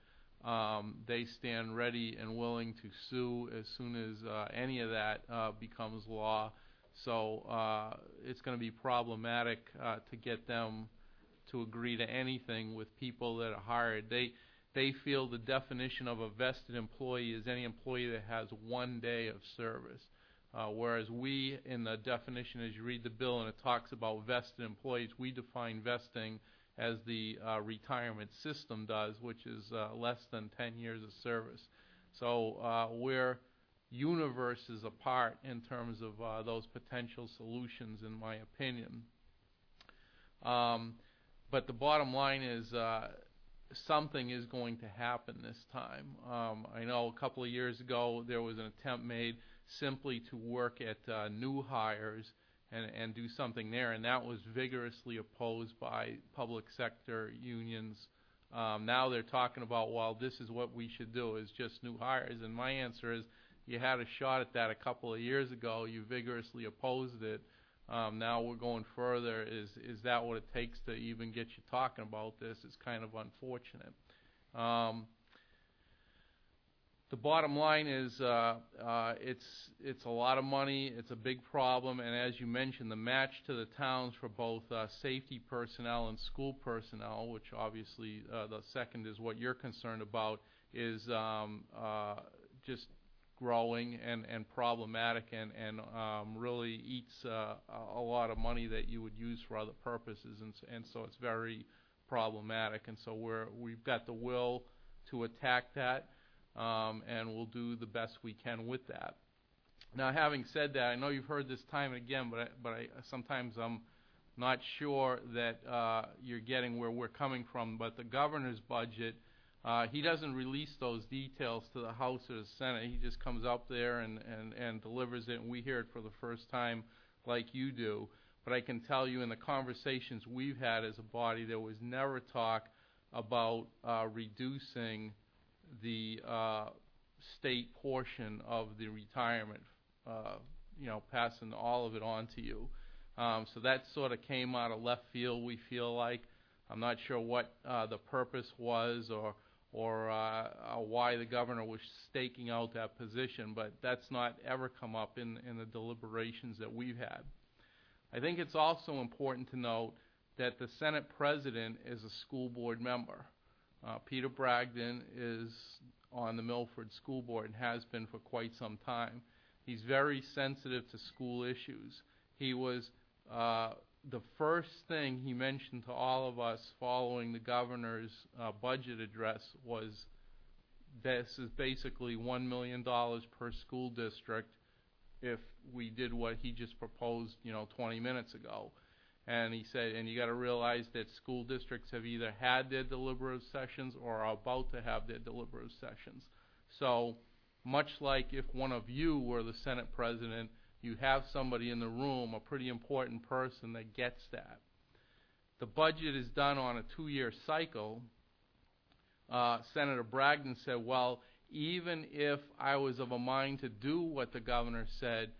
um, they stand ready and willing to sue as soon as any of that becomes law. So it's going to be problematic to get them to agree to anything with people that are hired. They they feel the definition of a vested employee is any employee that has one day of service. Uh, whereas we, in the definition, as you read the bill and it talks about vested employees, we define vesting as the uh, retirement system does, which is uh, less than 10 years of service. So uh, we're universes apart in terms of uh, those potential solutions, in my opinion. Um, but the bottom line is uh, something is going to happen this time. Um, I know a couple of years ago there was an attempt made simply to work at uh, new hires and, and do something there, and that was vigorously opposed by public sector unions. Um, now they're talking about, well, this is what we should do is just new hires, and my answer is, you had a shot at that a couple of years ago. You vigorously opposed it. Um, now we're going further. Is is that what it takes to even get you talking about this? It's kind of unfortunate. Um, the bottom line is uh, uh, it's it's a lot of money. It's a big problem, and as you mentioned, the match to the towns for both uh, safety personnel and school personnel, which obviously uh, the second is what you're concerned about, is um, uh, just growing and, and problematic and, and um, really eats uh, a lot of money that you would use for other purposes, and, and so it's very problematic. And so we're, we've got the will to attack that, um, and we'll do the best we can with that. Now, having said that, I know you've heard this time and again, but I, but I, sometimes I'm not sure that uh, you're getting where we're coming from. But the governor's budget – uh, he doesn't release those details to the House or the Senate. He just comes up there and, and, and delivers it, and we hear it for the first time like you do. But I can tell you in the conversations we've had as a body, there was never talk about uh, reducing the uh, state portion of the retirement, uh, you know, passing all of it on to you. Um, so that sort of came out of left field, we feel like. I'm not sure what uh, the purpose was or or uh, uh, why the governor was staking out that position, but that's not ever come up in, in the deliberations that we've had. I think it's also important to note that the Senate president is a school board member. Uh, Peter Bragdon is on the Milford School Board and has been for quite some time. He's very sensitive to school issues. He was uh, the first thing he mentioned to all of us following the governor's uh, budget address was this is basically $1 million per school district if we did what he just proposed, you know, 20 minutes ago. And he said, and you got to realize that school districts have either had their deliberative sessions or are about to have their deliberative sessions. So, much like if one of you were the Senate president you have somebody in the room, a pretty important person that gets that. The budget is done on a two-year cycle. Uh, Senator Bragdon said, well, even if I was of a mind to do what the governor said,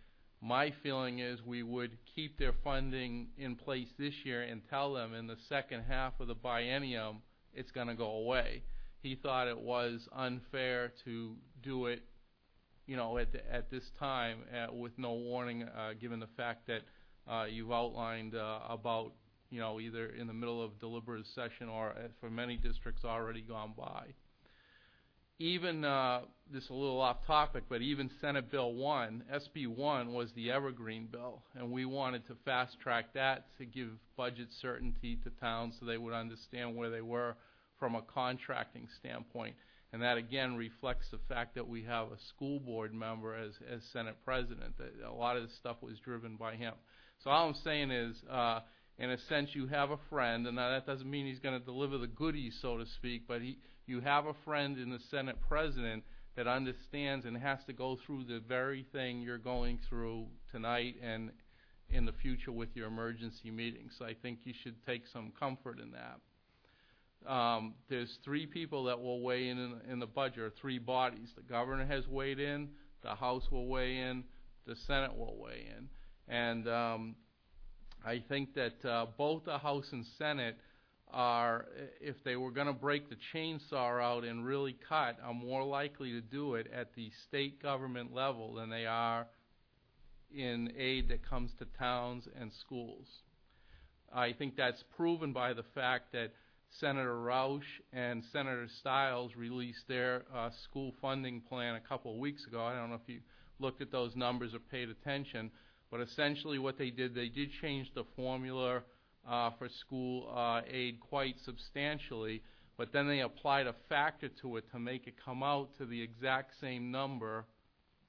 my feeling is we would keep their funding in place this year and tell them in the second half of the biennium it's going to go away. He thought it was unfair to do it you know, at, the, at this time uh, with no warning, uh, given the fact that uh, you've outlined uh, about, you know, either in the middle of deliberative session or uh, for many districts already gone by. Even, uh, this is a little off topic, but even Senate Bill 1, SB 1, was the evergreen bill, and we wanted to fast track that to give budget certainty to towns so they would understand where they were from a contracting standpoint. And that again reflects the fact that we have a school board member as, as Senate president. That a lot of this stuff was driven by him. So all I'm saying is, uh, in a sense, you have a friend, and that doesn't mean he's going to deliver the goodies, so to speak, but he, you have a friend in the Senate president that understands and has to go through the very thing you're going through tonight and in the future with your emergency meetings. So I think you should take some comfort in that um, there's three people that will weigh in, in in the budget, or three bodies. The governor has weighed in, the House will weigh in, the Senate will weigh in, and um, I think that uh, both the House and Senate are, if they were going to break the chainsaw out and really cut, are more likely to do it at the state government level than they are in aid that comes to towns and schools. I think that's proven by the fact that Senator Rausch and Senator Stiles released their uh, school funding plan a couple of weeks ago. I don't know if you looked at those numbers or paid attention, but essentially what they did, they did change the formula uh, for school uh, aid quite substantially, but then they applied a factor to it to make it come out to the exact same number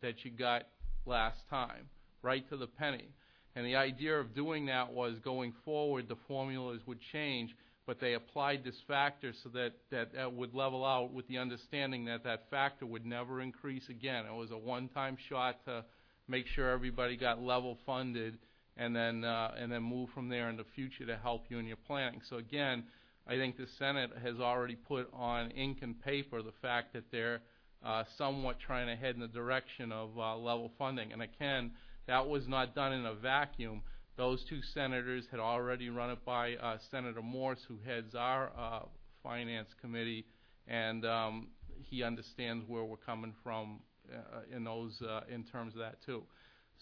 that you got last time, right to the penny. And the idea of doing that was going forward, the formulas would change but they applied this factor so that that uh, would level out with the understanding that that factor would never increase again. It was a one-time shot to make sure everybody got level funded, and then uh, and then move from there in the future to help you in your planning. So again, I think the Senate has already put on ink and paper the fact that they're uh, somewhat trying to head in the direction of uh, level funding. And again, that was not done in a vacuum. Those two senators had already run it by uh, Senator Morse, who heads our uh, finance committee, and um, he understands where we're coming from uh, in those uh, in terms of that too.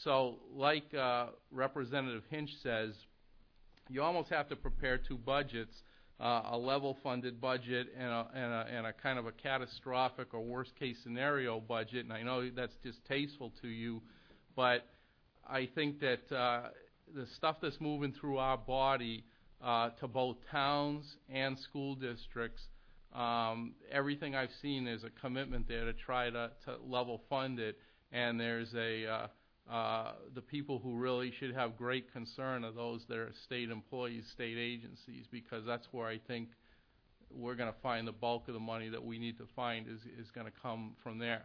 So, like uh, Representative Hinch says, you almost have to prepare two budgets. uh, a level-funded budget and a, and, a, and a kind of a catastrophic or worst-case scenario budget, and I know that's distasteful to you, but I think that the stuff that's moving through our body uh, to both towns and school districts, um, everything I've seen is a commitment there to try to, to level fund it, and there's a uh, uh, the people who really should have great concern are those that are state employees, state agencies, because that's where I think we're going to find the bulk of the money that we need to find is is going to come from there.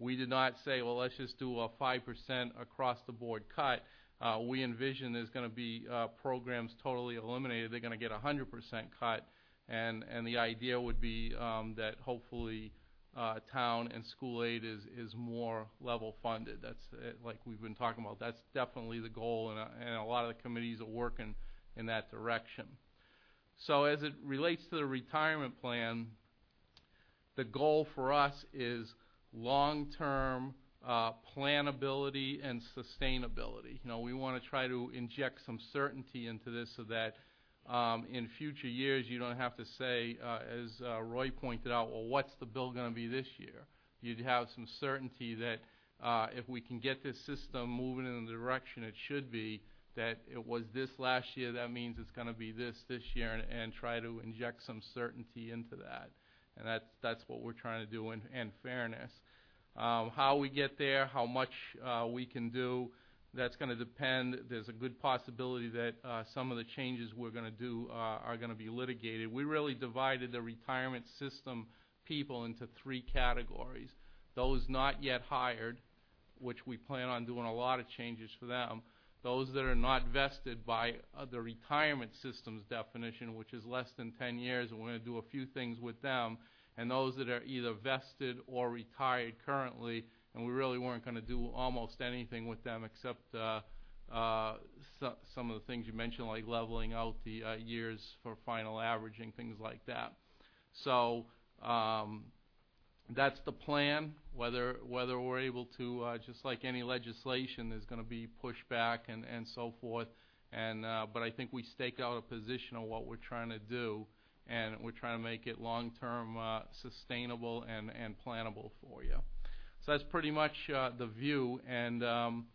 We did not say, well, let's just do a five percent across the board cut. Uh, we envision there's going to be uh, programs totally eliminated. They're going to get hundred percent cut, and and the idea would be um, that hopefully uh, town and school aid is is more level funded. That's uh, like we've been talking about. That's definitely the goal, and, uh, and a lot of the committees are working in that direction. So as it relates to the retirement plan, the goal for us is long-term uh, planability and sustainability. You know, we want to try to inject some certainty into this so that um, in future years, you don't have to say, uh, as uh, Roy pointed out, well, what's the bill going to be this year? You'd have some certainty that uh, if we can get this system moving in the direction it should be, that it was this last year, that means it's going to be this this year, and, and try to inject some certainty into that. And that's that's what we're trying to do in, in fairness. Um, how we get there, how much uh, we can do, that's going to depend. There's a good possibility that uh, some of the changes we're going to do uh, are going to be litigated. We really divided the retirement system people into three categories. Those not yet hired, which we plan on doing a lot of changes for them. Those that are not vested by uh, the retirement system's definition, which is less than 10 years, and we're going to do a few things with them. And those that are either vested or retired currently, and we really weren't going to do almost anything with them except uh, uh, so, some of the things you mentioned, like leveling out the uh, years for final averaging, things like that. So um, that's the plan. Whether whether we're able to, uh, just like any legislation, there's going to be pushback and and so forth. And uh, but I think we stake out a position on what we're trying to do, and we're trying to make it long-term uh, sustainable and and plannable for you. So that's pretty much uh, the view. And um,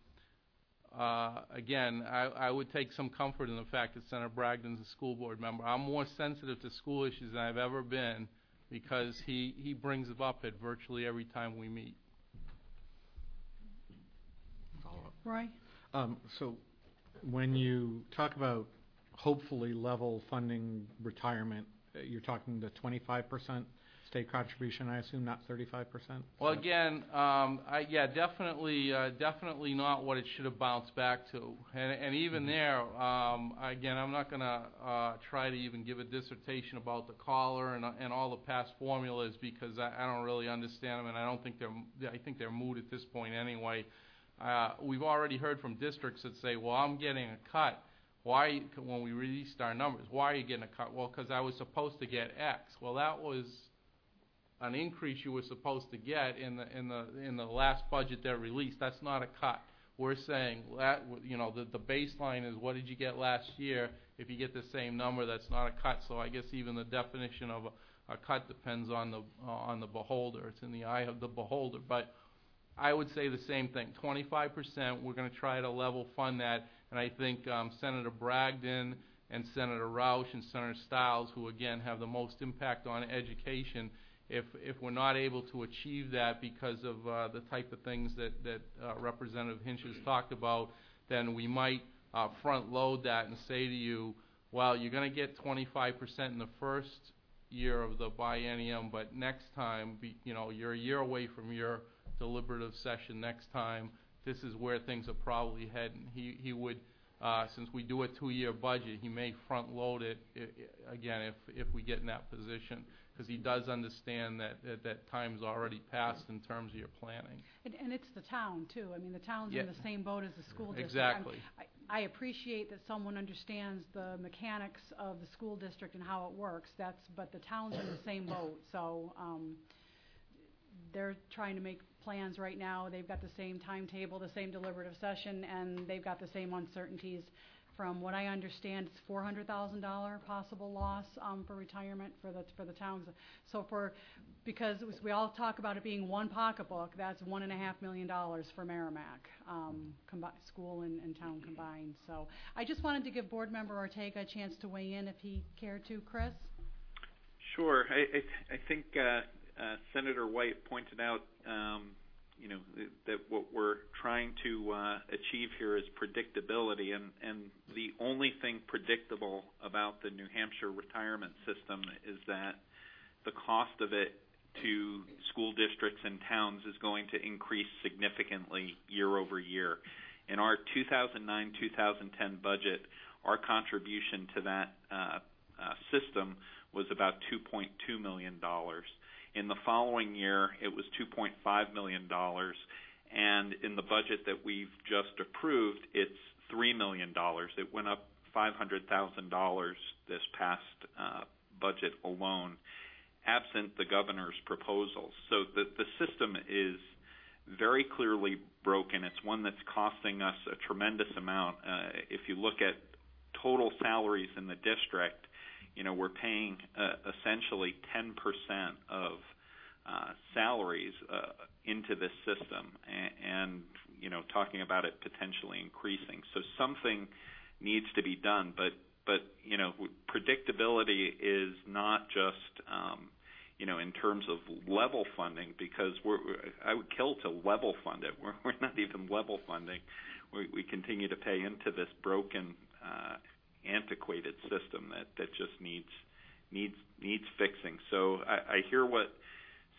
uh, again, I, I would take some comfort in the fact that Senator Bragdon's a school board member. I'm more sensitive to school issues than I've ever been because he, he brings them up at virtually every time we meet.
Roy?
Um, so when you talk about hopefully level funding retirement, you're talking the 25% state contribution, I assume, not 35%?
Well, again, um, I, yeah, definitely, uh, definitely not what it should have bounced back to. And, and even
Mhm.
there, um, again, I'm not going to uh, try to even give a dissertation about the collar and, and all the past formulas because I, I don't really understand them, and I don't think they're, I think they're moot at this point anyway. Uh, we've already heard from districts that say, well, I'm getting a cut. Why, when we released our numbers, why are you getting a cut? Well, because I was supposed to get X. Well, that was an increase you were supposed to get in the in the in the last budget they released. That's not a cut. We're saying that you know the the baseline is what did you get last year? If you get the same number, that's not a cut. So I guess even the definition of a, a cut depends on the uh, on the beholder. It's in the eye of the beholder. But I would say the same thing. 25%. We're going to try to level fund that, and I think um, Senator Bragdon and Senator Rausch and Senator Stiles, who again have the most impact on education, if if we're not able to achieve that because of uh, the type of things that that uh, Representative Hinch has talked about, then we might uh, front load that and say to you, well, you're going to get 25% in the first year of the biennium, but next time, be, you know, you're a year away from your deliberative session next time. This is where things are probably heading. He he would. Uh, since we do a two-year budget, he may front load it i i again if if we get in that position because he does understand that, that that time's already passed in terms of your planning.
And, and it's the town, too. I mean, the town's
Yeah.
in the same boat as the school district.
Exactly.
I'm- I, I appreciate that someone understands the mechanics of the school district and how it works. That's, but the town's in the same boat, so, um, they're trying to make plans right now. They've got the same timetable, the same deliberative session, and they've got the same uncertainties. From what I understand, it's four hundred thousand dollar possible loss, um, for retirement for the, for the towns. So for, because was- we all talk about it being one pocketbook, that's one and a half million dollars for Merrimack, um, combi- school and, and town combined. So I just wanted to give Board Member Ortega a chance to weigh in if he cared to. Chris?
Sure. I, I, I think uh, Senator White pointed out, um, you know, that what we're trying to uh, achieve here is predictability, and, the only thing predictable about the New Hampshire retirement system is that the cost of it to school districts and towns is going to increase significantly year over year. In our 2009-2010 budget, our contribution to that uh, uh, system was about $2.2 million. In the following year, it was $2.5 million, and in the budget that we've just approved, it's $3 million. It went up $500,000 this past uh, budget alone, absent the governor's proposals. So the, the system is very clearly broken. It's one that's costing us a tremendous amount. Uh, if you look at total salaries in the district, you know, we're paying uh, essentially 10% of uh, salaries uh, into this system, and, and you know, talking about it potentially increasing. So something needs to be done, but but you know, predictability is not just um, you know in terms of level funding because we're I would kill to level fund it. We're we're not even level funding. We we continue to pay into this broken. Uh, antiquated system that that just needs needs needs fixing. So I, I hear what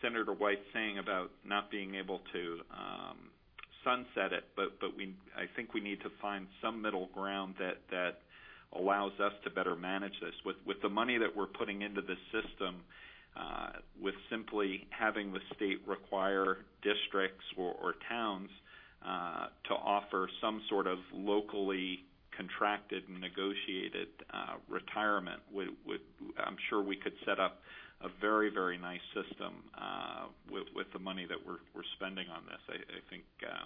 Senator White's saying about not being able to um, sunset it, but but we I think we need to find some middle ground that that allows us to better manage this with with the money that we're putting into the system. Uh, with simply having the state require districts or, or towns uh, to offer some sort of locally contracted and negotiated uh, retirement would, would I'm sure we could set up a very very nice system uh, with with the money that we're we're spending on this. I, I think uh,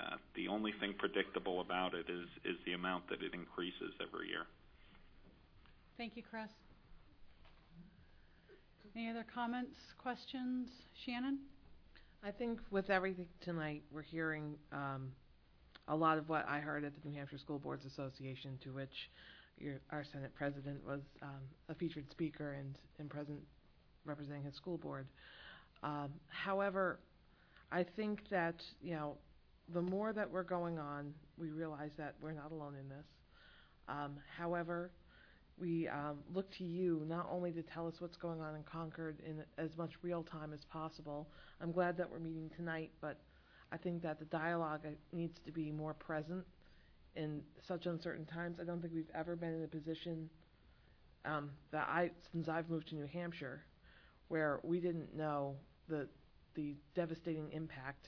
uh, the only thing predictable about it is is the amount that it increases every year.
Thank you, Chris. Any other comments, questions? Shannon?
I think with everything tonight, we're hearing um, a lot of what I heard at the New Hampshire School Boards Association, to which your, our Senate President was um, a featured speaker and, and present representing his school board. Um, however, I think that you know the more that we're going on, we realize that we're not alone in this. Um, however, we um, look to you not only to tell us what's going on in Concord in as much real time as possible. I'm glad that we're meeting tonight, but I think that the dialogue uh, needs to be more present in such uncertain times. I don't think we've ever been in a position um, that I, since I've moved to New Hampshire, where we didn't know the the devastating impact,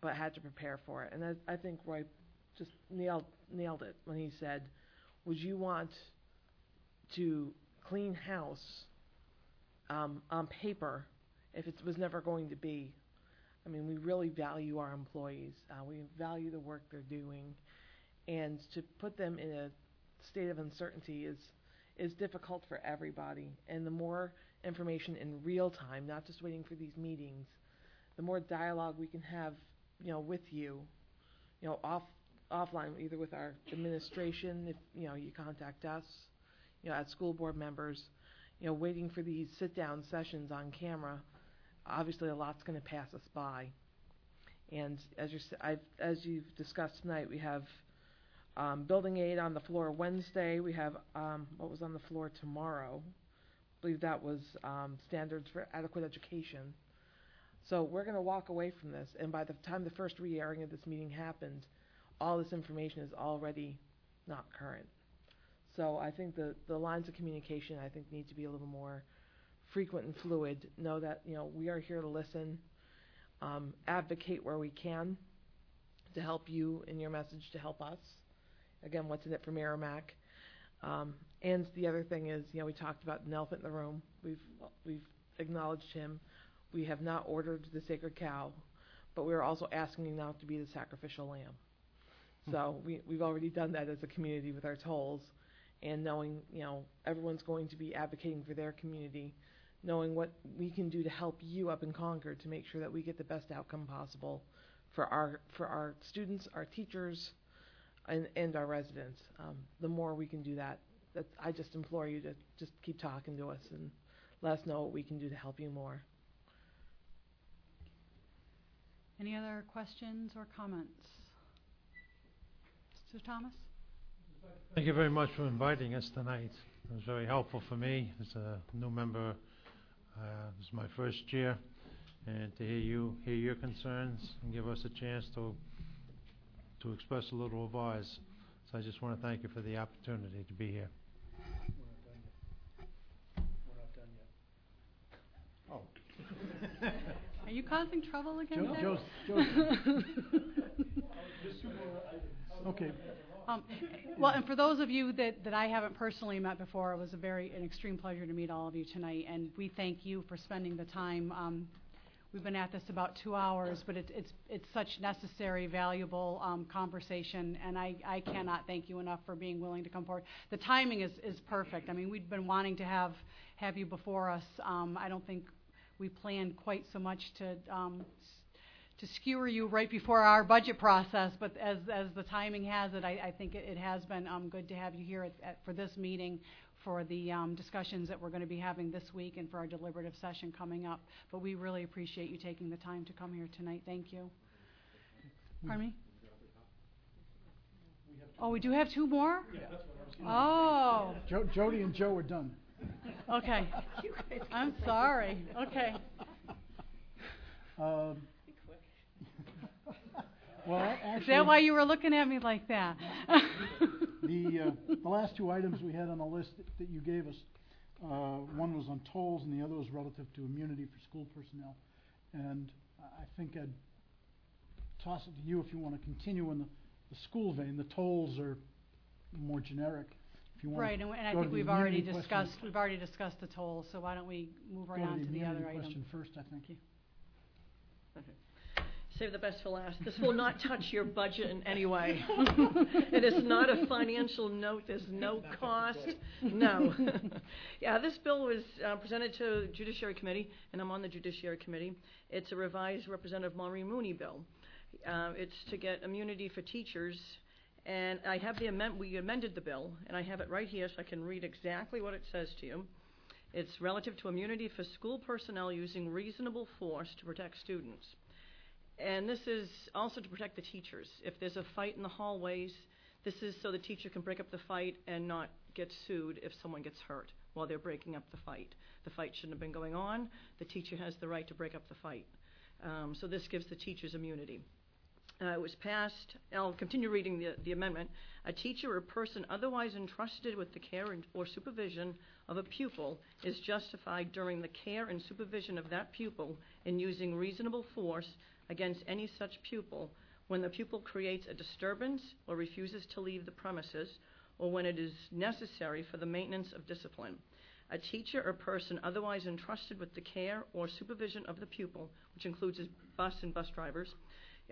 but had to prepare for it. And I, I think Roy just nailed nailed it when he said, "Would you want to clean house um, on paper if it was never going to be?" I mean, we really value our employees. Uh, we value the work they're doing, and to put them in a state of uncertainty is is difficult for everybody. And the more information in real time, not just waiting for these meetings, the more dialogue we can have, you know, with you, you know, off offline, either with our administration, if you know you contact us, you know, as school board members, you know, waiting for these sit down sessions on camera obviously a lot's going to pass us by. And as, I've, as you've discussed tonight, we have um, building aid on the floor Wednesday. We have um, what was on the floor tomorrow. I believe that was um, standards for adequate education. So we're going to walk away from this, and by the time the first re-airing of this meeting happened, all this information is already not current. So I think the, the lines of communication I think need to be a little more frequent and fluid. Know that you know we are here to listen, um, advocate where we can, to help you in your message to help us. Again, what's in it for Merrimack? Um, and the other thing is, you know, we talked about an elephant in the room. We've we've acknowledged him. We have not ordered the sacred cow, but we are also asking him now to be the sacrificial lamb. So we, we've already done that as a community with our tolls and knowing, you know, everyone's going to be advocating for their community, knowing what we can do to help you up in Concord to make sure that we get the best outcome possible for our, for our students, our teachers, and, and our residents. Um, the more we can do that, that, I just implore you to just keep talking to us and let us know what we can do to help you more.
Any other questions or comments? Mr. Thomas?
Thank you very much for inviting us tonight. It was very helpful for me as a new member. Uh, this is my first year, and to hear you hear your concerns and give us a chance to to express a little of ours. So I just want to thank you for the opportunity to be here.
Are you causing trouble again?
Joe,
Dick?
Joe's, Joe's. Okay,
Um, well, and for those of you that, that I haven't personally met before, it was a very, an extreme pleasure to meet all of you tonight, and we thank you for spending the time. Um, we've been at this about two hours, but it's, it's, it's such necessary, valuable, um, conversation, and I, I cannot thank you enough for being willing to come forward. The timing is, is perfect. I mean, we've been wanting to have, have you before us. Um, I don't think we planned quite so much to, um, to skewer you right before our budget process, but as, as the timing has it, I, I think it, it has been, um, good to have you here at, at, for this meeting, for the, um, discussions that we're gonna be having this week and for our deliberative session coming up. But we really appreciate you taking the time to come here tonight. Thank you. Pardon me? Oh, we do have two more? Oh,
Jo- Jody and Joe are done.
okay. I'm sorry. Okay.
Um, Well, a-
Is that why you were looking at me like that?
The, uh, the last two items we had on the list that- that you gave us, uh, one was on tolls and the other was relative to immunity for school personnel. And I I think I'd toss it to you if you want to continue in the, the school vein. The tolls are more generic. If you want
Right, and and I
go to
think
the
we've already
immunity question-
discussed, we've already discussed the tolls, so why don't we move right
go
on to the other
immunity
item?
question first, I think.
Save the best for last. This will not touch your budget in any way. It is not a financial note, there's no cost, no. Yeah, this bill was uh, presented to Judiciary Committee, and I'm on the Judiciary Committee. It's a revised Representative Maureen Mooney bill. Uh, It's to get immunity for teachers, and I have the amend, we amended the bill, and I have it right here so I can read exactly what it says to you. It's relative to immunity for school personnel using reasonable force to protect students. And this is also to protect the teachers. If there's a fight in the hallways, this is so the teacher can break up the fight and not get sued if someone gets hurt while they're breaking up the fight. The fight shouldn't have been going on. The teacher has the right to break up the fight. Um, so this gives the teachers immunity. Uh, it was passed, I'll continue reading the, the amendment. A teacher or person otherwise entrusted with the care and, or supervision of a pupil is justified during the care and supervision of that pupil in using reasonable force against any such pupil when the pupil creates a disturbance or refuses to leave the premises or when it is necessary for the maintenance of discipline. A teacher or person otherwise entrusted with the care or supervision of the pupil, which includes bus and bus drivers,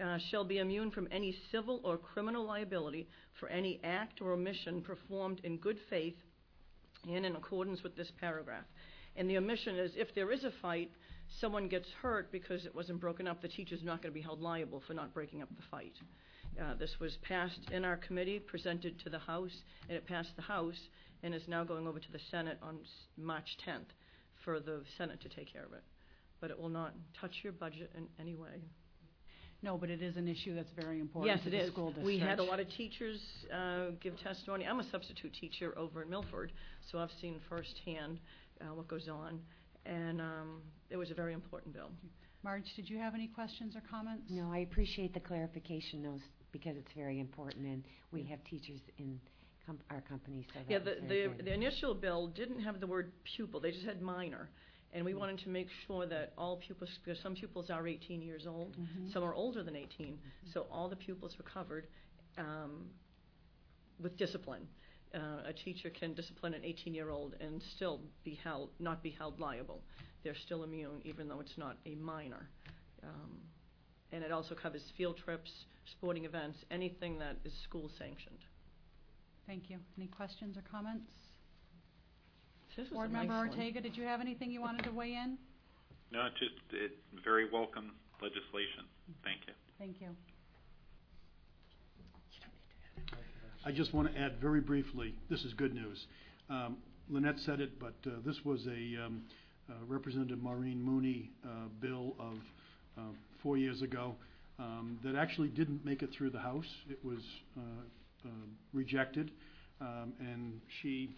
uh, shall be immune from any civil or criminal liability for any act or omission performed in good faith and in accordance with this paragraph. And the omission is if there is a fight, someone gets hurt because it wasn't broken up, the teacher's not going to be held liable for not breaking up the fight. Uh, this was passed in our committee, presented to the House, and it passed the House, and is now going over to the Senate on s- March 10th for the Senate to take care of it. But it will not touch your budget in any way.
No, but it is an issue that's very important
Yes,
to
it
the
is.
school district.
We had a lot of teachers uh, give testimony. I'm a substitute teacher over in Milford, so I've seen firsthand uh, what goes on, and um, it was a very important bill.
Marge, did you have any questions or comments?
No, I appreciate the clarification, those, because it's very important, and we have teachers in com- our company, so
Yeah,
that
the,
was very
the,
good.
the initial bill didn't have the word pupil, they just had minor. And we wanted to make sure that all pupils, because some pupils are 18 years old,
Mhm.
some are older than 18, so all the pupils were covered um, with discipline. Uh, a teacher can discipline an 18-year-old and still be held, not be held liable. They're still immune, even though it's not a minor. Um, and and it also covers field trips, sporting events, anything that is school sanctioned.
Thank you. Any questions or comments?
This was a
Board
nice
Member
one.
Ortega, did you have anything you wanted to weigh in?
No, it's just it, very welcome legislation. Thank you.
Thank you.
I just want to add very briefly, this is good news. Um, Lenette said it, but uh, this was a um, uh, Representative Maureen Mooney uh, bill of uh, four years ago um, that actually didn't make it through the House. It was uh, uh, rejected, um, and she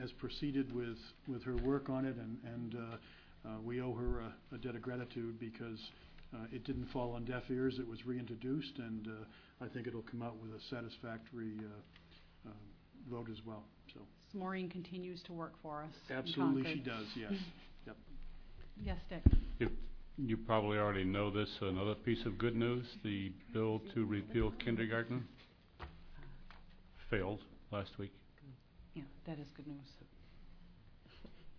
has proceeded with, with her work on it, and, and we owe her a, a debt of gratitude because it didn't fall on deaf ears. It was reintroduced, and uh, I think it'll come out with a satisfactory uh, uh, vote as well. So
Maureen continues to work for us. in
absolutely, she
Concord.
does. Yes. Yep.
Yes, Dick.
You, you probably already know this, another piece of good news, the bill to repeal kindergarten failed last week.
Yeah, that is good news.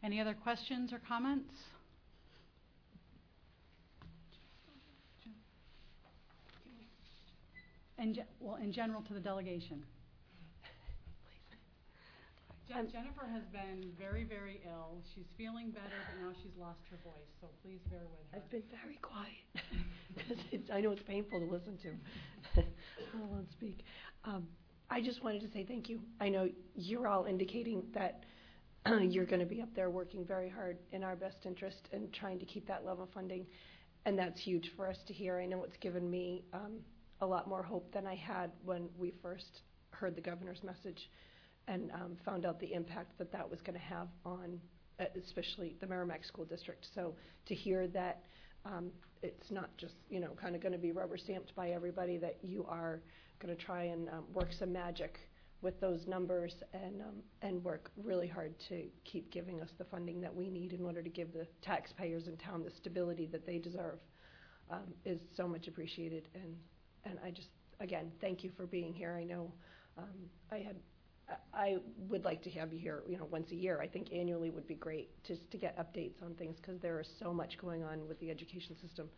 Any other questions or comments? In ge- well, in general to the delegation. Jen- Jennifer has been very, very ill. She's feeling better, but now she's lost her voice, so please bear with her.
I've been very quiet because I know it's painful to listen to. I won't speak. Um, I just wanted to say thank you. I know you're all indicating that you're going to be up there working very hard in our best interest and trying to keep that level of funding, and that's huge for us to hear. I know it's given me um, a lot more hope than I had when we first heard the governor's message and um, found out the impact that that was going to have on, uh, especially the Merrimack School District. So to hear that um, it's not just you know kind of going to be rubber stamped by everybody, that you are going to try and um, work some magic with those numbers and um, and work really hard to keep giving us the funding that we need in order to give the taxpayers in town the stability that they deserve um, is so much appreciated. And and I just again thank you for being here. I know um, I had I would like to have you here, you know, once a year. I think annually would be great, just to get updates on things, because there is so much going on with the education system.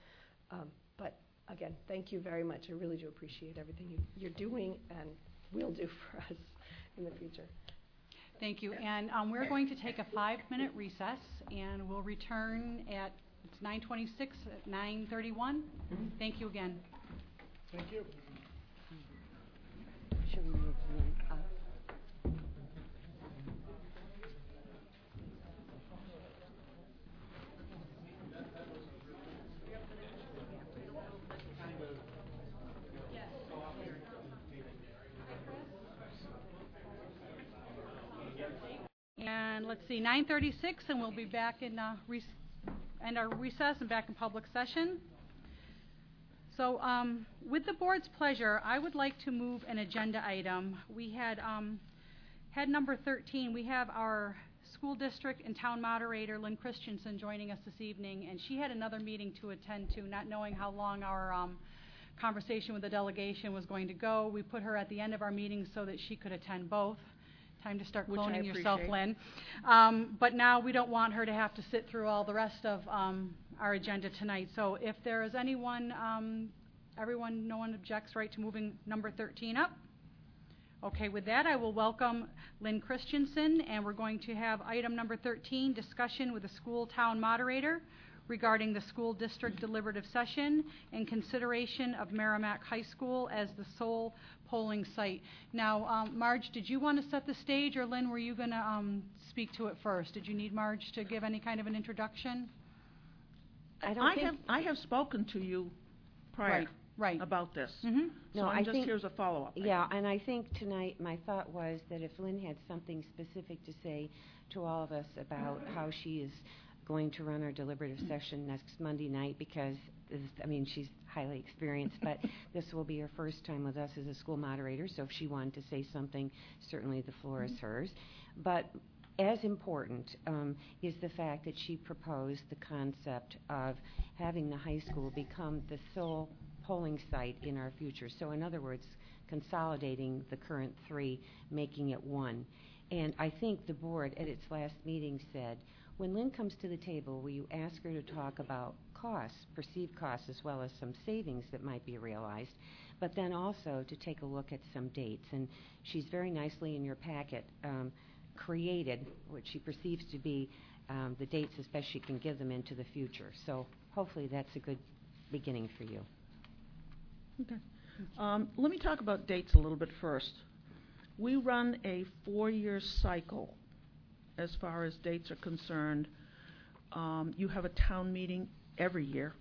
Um, but again, thank you very much. I really do appreciate everything you, you're doing and will do for us in the future.
Thank you. And um, we're going to take a five-minute recess, and we'll return at, it's 9:26, at 9:31. Thank you again.
Thank you.
Should we move up?
And let's see, 9:36, and we'll be back in, uh, rec- end our recess and back in public session. So, um, with the board's pleasure, I would like to move an agenda item. We had, um, head number 13, we have our school district and town moderator, Lynn Christensen, joining us this evening, and she had another meeting to attend to, not knowing how long our, um, conversation with the delegation was going to go. We put her at the end of our meeting so that she could attend both. Time to start
Which I
cloning yourself,
appreciate.
Lynn. Um, but now we don't want her to have to sit through all the rest of um, our agenda tonight. So if there is anyone, um, everyone, no one objects, right, to moving number 13 up? Okay, with that, I will welcome Lynn Christensen, and we're going to have item number 13, discussion with the school town moderator regarding the school district deliberative session and consideration of Merrimack High School as the sole polling site. Now, um, Marge, did you want to set the stage, or Lynn, were you going to um, speak to it first? Did you need Marge to give any kind of an introduction?
I don't
I
think.
have, I have spoken to you prior
Right, right.
about this.
Mhm.
So
No,
I'm
I
just
think-
here as a follow-up.
Yeah, and I think tonight, my thought was that if Lynn had something specific to say to all of us about how she is going to run our deliberative session next Monday night, because, this, I mean, she's highly experienced, but this will be her first time with us as a school moderator, so if she wanted to say something, certainly the floor is hers. But as important um, is the fact that she proposed the concept of having the high school become the sole polling site in our future. So in other words, consolidating the current three, making it one. And I think the board at its last meeting said, when Lynn comes to the table, will you ask her to talk about costs, perceived costs, as well as some savings that might be realized, but then also to take a look at some dates. And she's very nicely in your packet um, created what she perceives to be um, the dates as best she can give them into the future. So hopefully that's a good beginning for you.
Okay. Um, let me talk about dates a little bit first. We run a four-year cycle as far as dates are concerned. Um, you have a town meeting every year.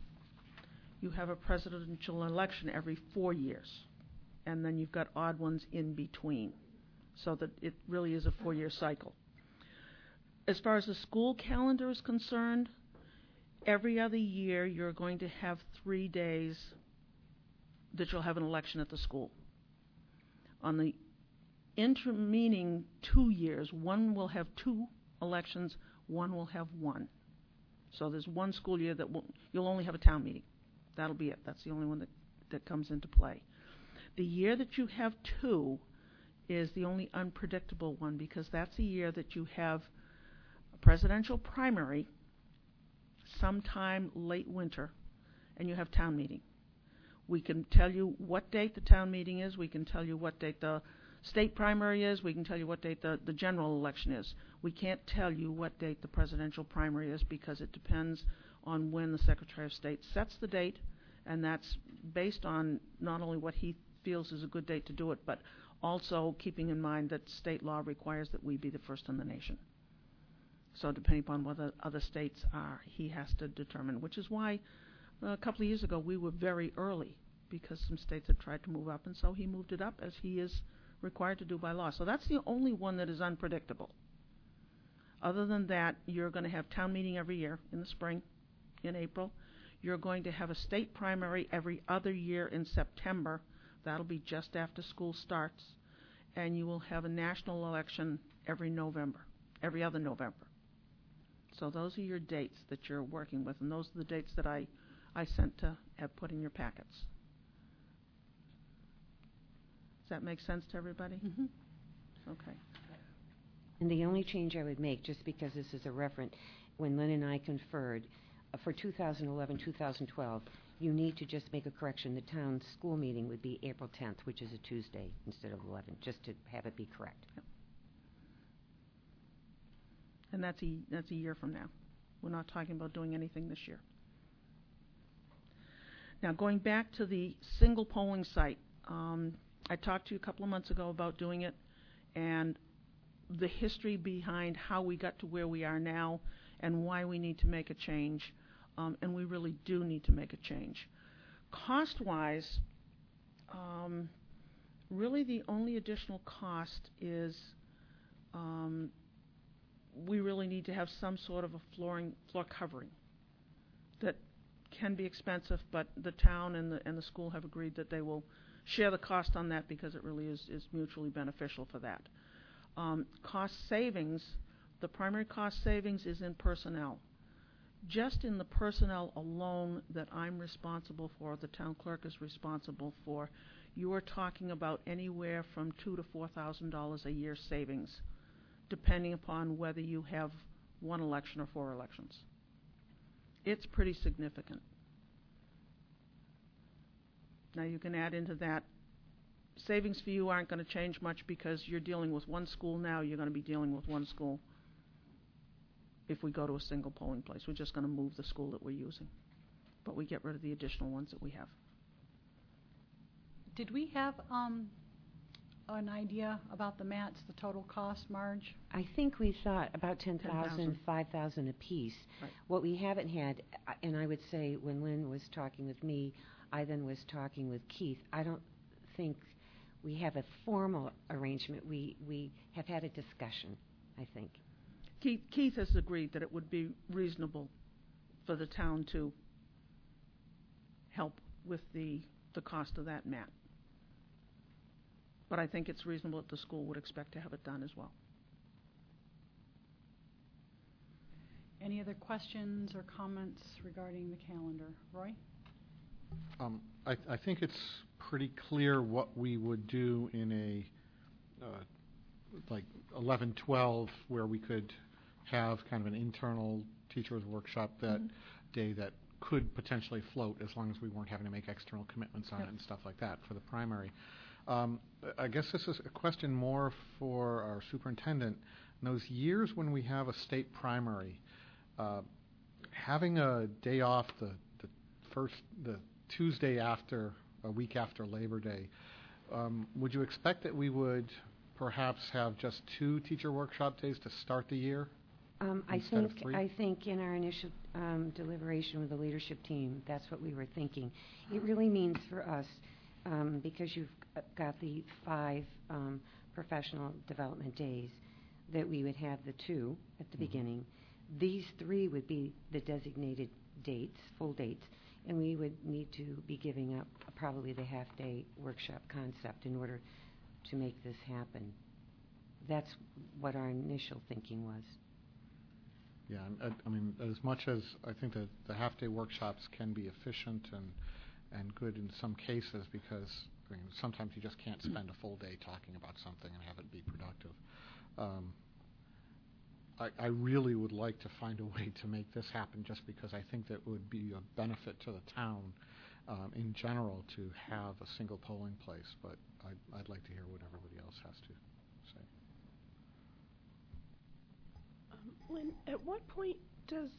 You have a presidential election every four years. And then you've got odd ones in between. So that it really is a four-year cycle. As far as the school calendar is concerned, every other year you're going to have three days that you'll have an election at the school. On the intervening two years, one will have two elections, one will have one. So there's one school year that will, you'll only have a town meeting. That'll be it. That's the only one that, that comes into play. The year that you have two is the only unpredictable one because that's the year that you have a presidential primary sometime late winter and you have town meeting. We can tell you what date the town meeting is. We can tell you what date the state primary is. We can tell you what date the, the general election is. We can't tell you what date the presidential primary is because it depends on when the Secretary of State sets the date, and that's based on not only what he feels is a good date to do it, but also keeping in mind that state law requires that we be the first in the nation. So depending upon what the other states are, he has to determine, which is why uh, a couple of years ago we were very early because some states had tried to move up, and so he moved it up as he is required to do by law. So that's the only one that is unpredictable. Other than that, you're going to have town meeting every year in the spring, in April. You're going to have a state primary every other year in September. That'll be just after school starts. And you will have a national election every November, every other November. So those are your dates that you're working with, and those are the dates that I, I sent to have put in your packets. Does that make sense to everybody?
Mm-hmm.
Okay.
And the only change I would make, just because this is a reference, when Lynn and I conferred, uh, for 2011, 2012, you need to just make a correction. The town school meeting would be April 10th, which is a Tuesday instead of 11, just to have it be correct.
And that's a, that's a year from now. We're not talking about doing anything this year. Now, going back to the single polling site, um, I talked to you a couple of months ago about doing it, and the history behind how we got to where we are now and why we need to make a change, and we really do need to make a change. Cost-wise, um, really the only additional cost is um, we really need to have some sort of a flooring floor covering that can be expensive, but the town and the school have agreed that they will share the cost on that because it really is, mutually beneficial for that. Um, cost savings, the primary cost savings is in personnel. Just in the personnel alone that I'm responsible for, the town clerk is responsible for, you are talking about anywhere from two to four thousand dollars a year savings, depending upon whether you have one election or four elections. It's pretty significant. Now you can add into that savings for you aren't going to change much because you're dealing with one school now, you're going to be dealing with one school if we go to a single polling place. We're just going to move the school that we're using. But we get rid of the additional ones that we have.
Did we have um, an idea about the mats, the total cost, Marge?
I think we thought about 10,000,
10,000.
5,000 apiece.
Right.
What we haven't had, uh, and I would say when Lynn was talking with me, I then was talking with Keith, I don't think we have a formal arrangement. We, we have had a discussion, I think.
Keith, Keith has agreed that it would be reasonable for the town to help with the, the cost of that mat. But I think it's reasonable that the school would expect to have it done as well.
Any other questions or comments regarding the calendar? Roy?
Um, I, I think it's pretty clear what we would do in a, uh, like 11, 12, where we could have kind of an internal teachers workshop that day that could potentially float as long as we weren't having to make external commitments on it and stuff like that for the primary. Um, I guess this is a question more for our superintendent. In those years when we have a state primary, uh, having a day off the, the first, the Tuesday after, a week after Labor Day, um, would you expect that we would perhaps have just two teacher workshop days to start the year?
Um, I
Instead of
think,
three?
I think in our initial um, deliberation with the leadership team, that's what we were thinking. It really means for us, um, because you've g- got the five um, professional development days, that we would have the two at the
Mm-hmm.
beginning. These three would be the designated dates, full dates, and we would need to be giving up probably the half-day workshop concept in order to make this happen. That's what our initial thinking was.
Yeah, and, uh, I mean, as much as I think that the half-day workshops can be efficient and, and good in some cases because, I mean, sometimes you just can't spend a full day talking about something and have it be productive. Um, I, I really would like to find a way to make this happen just because I think that would be a benefit to the town um, in general to have a single polling place, but I'd, I'd like to hear what everybody else has to say.
Um, Lynn, at what point does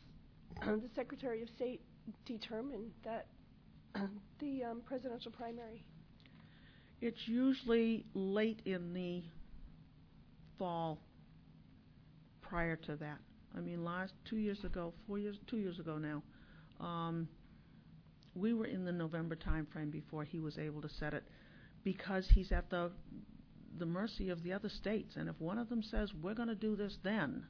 the Secretary of State determine that the um, presidential primary?
It's usually late in the fall prior to that. I mean, last, two years ago, four years, two years ago now, um, we were in the November timeframe before he was able to set it because he's at the, the mercy of the other states. And if one of them says, we're gonna do this then,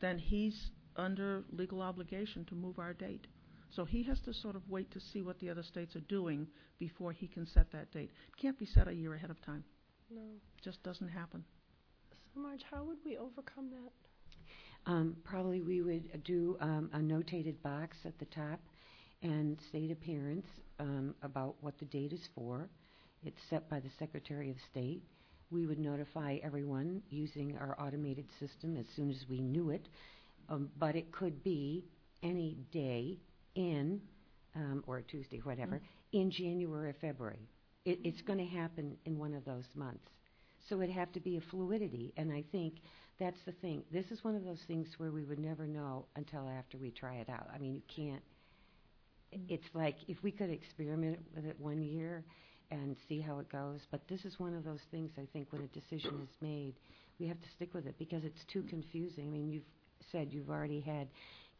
then he's under legal obligation to move our date. So he has to sort of wait to see what the other states are doing before he can set that date. It can't be set a year ahead of time.
No.
It just doesn't happen.
So, Marge, how would we overcome that?
Um, probably we would do um, a notated box at the top and state appearance um, about what the date is for. It's set by the Secretary of State. We would notify everyone using our automated system as soon as we knew it, um, but it could be any day in, um, or Tuesday, whatever, in January or February. It, it's going to happen in one of those months. So it'd have to be a fluidity, and I think that's the thing. This is one of those things where we would never know until after we try it out. I mean, you can't. It's like if we could experiment with it one year and see how it goes, but this is one of those things I think when a decision is made, we have to stick with it because it's too confusing. I mean, you've said you've already had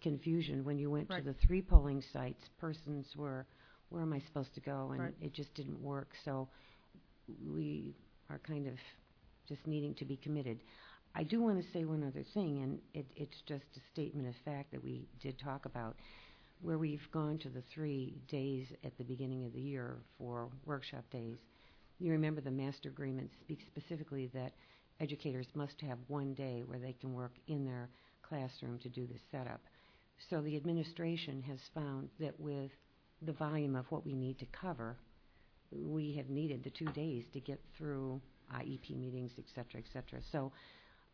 confusion when you went
Right.
to the three polling sites. Persons were, where am I supposed to go? And
Right.
it just didn't work. So we are kind of just needing to be committed. I do want to say one other thing, and it, it's just a statement of fact that we did talk about, where we've gone to the three days at the beginning of the year for workshop days. You remember the master agreement speaks specifically that educators must have one day where they can work in their classroom to do the setup. So the administration has found that with the volume of what we need to cover, we have needed the two days to get through IEP meetings, et cetera, et cetera. So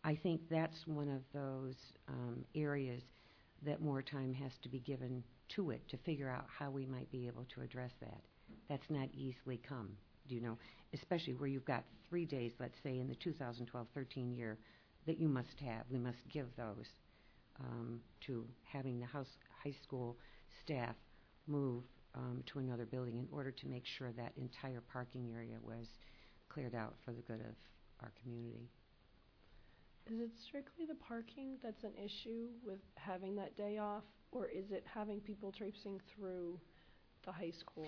I think that's one of those um, areas that more time has to be given to it to figure out how we might be able to address that. That's not easily come, do you know, especially where you've got three days, let's say, in the 2012-13 year that you must have. We must give those um, to having the house, high school staff move um, to another building in order to make sure that entire parking area was cleared out for the good of our community.
Is it strictly the parking that's an issue with having that day off, or is it having people traipsing through the high school?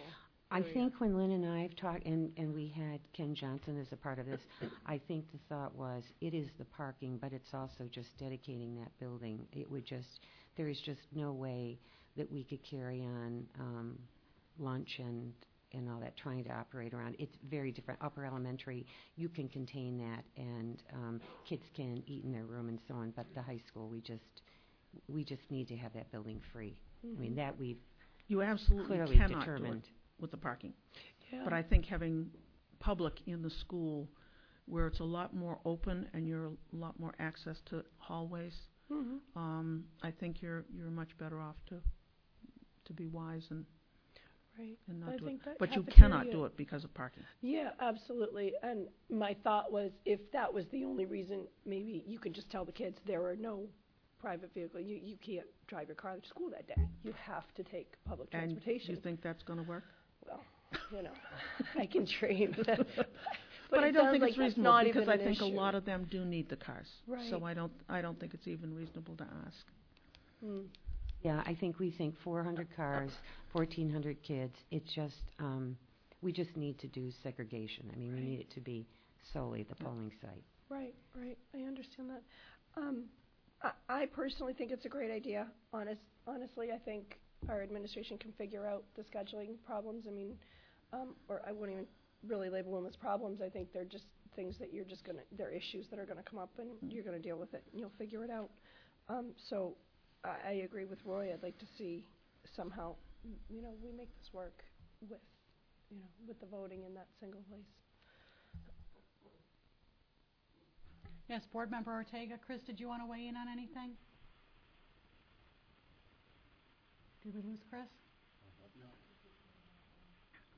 I
area?
think when Lynn and I have talked, and, and we had Ken Johnson as a part of this, I think the thought was it is the parking, but it's also just dedicating that building. It would just, there is just no way that we could carry on um, lunch and, and all that, trying to operate around. It's very different. Upper elementary, you can contain that, and um, kids can eat in their room and so on, but the high school, we just, we just need to have that building free. I mean,
Mhm.
that we've
You absolutely
clearly
cannot do it with the parking.
Yeah.
But I think having public in the school where it's a lot more open and you're a lot more access to hallways,
Mhm.
um, I think you're you're much better off to to be wise and,
Right.
and
I
not do it.
think that
But you
cafeteria-
cannot do it because of parking.
Yeah, absolutely. And my thought was, if that was the only reason, maybe you could just tell the kids there are no private vehicle. You you can't drive your car to school that day. You have to take public
And
transportation.
you think that's gonna work?
well, you know, I can dream. but
But I
it
don't
sounds
think
like
it's
that's
reasonable
not
because
even
I
an
think a
issue.
lot of them do need the cars. So
Right.
I don't, I don't think it's even reasonable to ask.
Mm.
Yeah, I think we think 400 cars, 1,400 kids. It's just, um, we just need to do segregation. I mean, we need it to be solely the polling site.
Right, right. I understand that. Um, I, I personally think it's a great idea. Honest, honestly, I think our administration can figure out the scheduling problems. I mean, um, or I wouldn't even really label them as problems. I think they're just things that you're just gonna, they're issues that are gonna come up and you're gonna deal with it and you'll figure it out. Um, so I, I agree with Roy. I'd like to see somehow, m- you know, we make this work with, you know, with the voting in that single place.
Yes, Board Member Ortega. Chris, did you want to weigh in on anything? Did we lose Chris?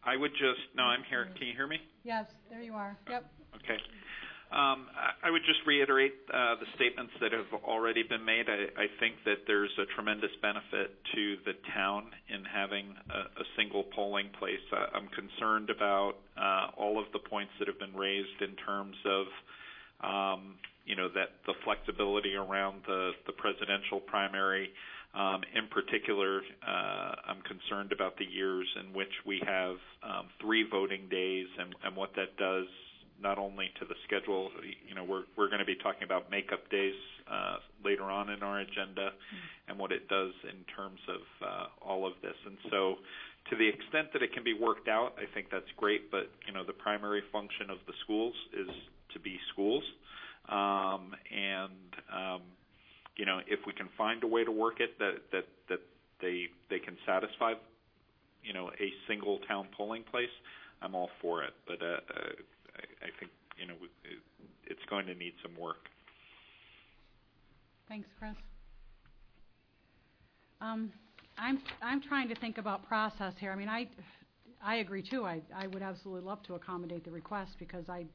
I would just, no, I'm here. Can you hear me?
Yes, there you are. Yep.
Okay. Um, I would just reiterate uh, the statements that have already been made. I, think that there's a tremendous benefit to the town in having a, single polling place. I'm concerned about uh, all of the points that have been raised in terms of, um, you know, that the flexibility around the, presidential primary. Um, in particular, uh, I'm concerned about the years in which we have three voting days and what that does not only to the schedule. You know, we're we're going to be talking about makeup days uh, later on in our agenda, and what it does in terms of uh, all of this. And so, to the extent that it can be worked out, I think that's great. But you know, the primary function of the schools is to be schools, um, and um, you know, if we can find a way to work it that that that they they can satisfy, you know, a single town polling place, I'm all for it. But uh, uh, I, think you know it, it's going to need some work.
Thanks, Chris. Um, I'm, I'm trying to think about process here. I mean, I, I agree too. I, I would absolutely love to accommodate the request because I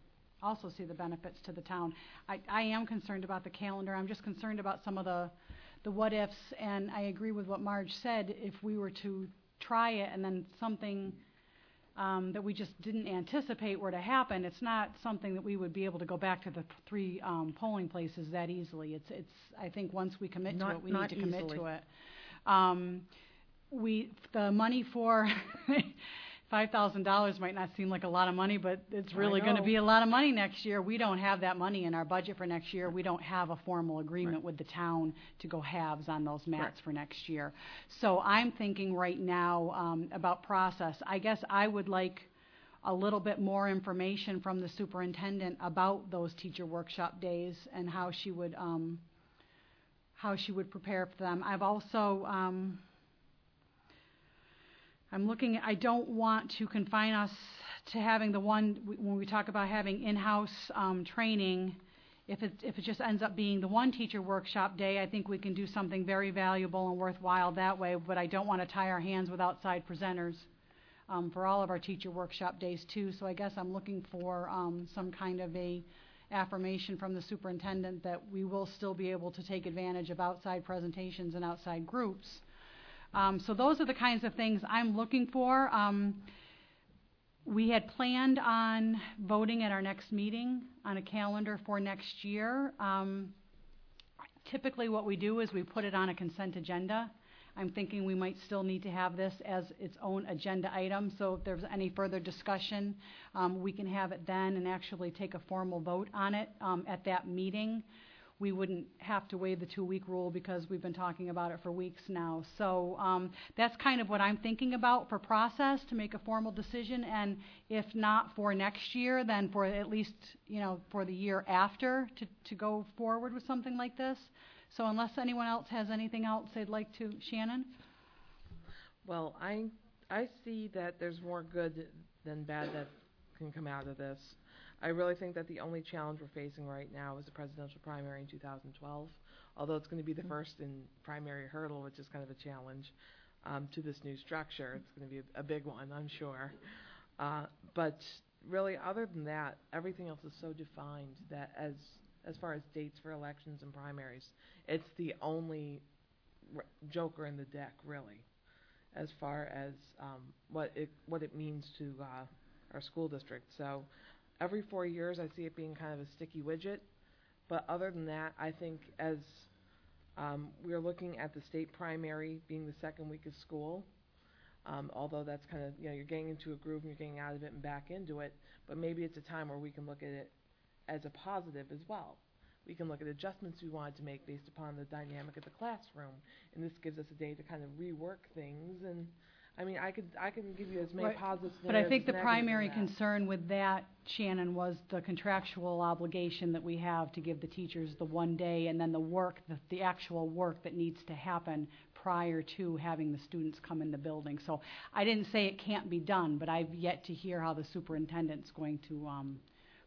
also see the benefits to the town. I, I am concerned about the calendar. I'm just concerned about some of the, the what ifs, and I agree with what Marge said. If we were to try it and then something um, that we just didn't anticipate were to happen, it's not something that we would be able to go back to the three um, polling places that easily. It's, it's. I think once we commit to it, we need to commit to it. Um, we the money for five thousand dollars might not seem like a lot of money, but it's really going to be a lot of money next year. We don't have that money in our budget for next year. We don't have a formal agreement with the town to go halves on those mats
Correct.
for next year. So I'm thinking right now um, about process. I guess I would like a little bit more information from the superintendent about those teacher workshop days and how she would um, how she would prepare for them. I've also um, I'm looking. I don't want to confine us to having the one when we talk about having in-house um, training. If it if it just ends up being the one teacher workshop day, I think we can do something very valuable and worthwhile that way. But I don't want to tie our hands with outside presenters um, for all of our teacher workshop days too. So I guess I'm looking for um, some kind of a affirmation from the superintendent that we will still be able to take advantage of outside presentations and outside groups. Um, so those are the kinds of things I'm looking for. Um, we had planned on voting at our next meeting on a calendar for next year. Um, typically, what we do is we put it on a consent agenda. I'm thinking we might still need to have this as its own agenda item, so if there's any further discussion, um, we can have it then and actually take a formal vote on it um, at that meeting. We wouldn't have to waive the two-week rule because we've been talking about it for weeks now. So um, that's kind of what I'm thinking about for process to make a formal decision, and if not for next year, then for at least you know for the year after to to go forward with something like this. So unless anyone else has anything else they'd like to, Shannon?
Well, I, I see that there's more good than bad that can come out of this. I really think that the only challenge we're facing right now is the presidential primary in 2012. Although it's going to be the first in primary hurdle, which is kind of a challenge. um, to this new structure. It's going to be a, a big one, I'm sure. Uh, but really, other than that, everything else is so defined that as as far as dates for elections and primaries, it's the only r- joker in the deck, really, as far as um, what it what it means to uh, our school district. So every four years, I see it being kind of a sticky widget. But other than that, I think as um, we're looking at the state primary being the second week of school, um, although that's kind of you know you're getting into a groove and you're getting out of it and back into it. But maybe it's a time where we can look at it as a positive as well. We can look at adjustments we wanted to make based upon the dynamic of the classroom, and this gives us a day to kind of rework things. And I mean, I could I can give you as many
Right.
positive
But I think the primary
than that.
concern with that, Shannon, was the contractual obligation that we have to give the teachers the one day and then the work, the, the actual work that needs to happen prior to having the students come in the building. So I didn't say it can't be done, but I've yet to hear how the superintendent's going to, um,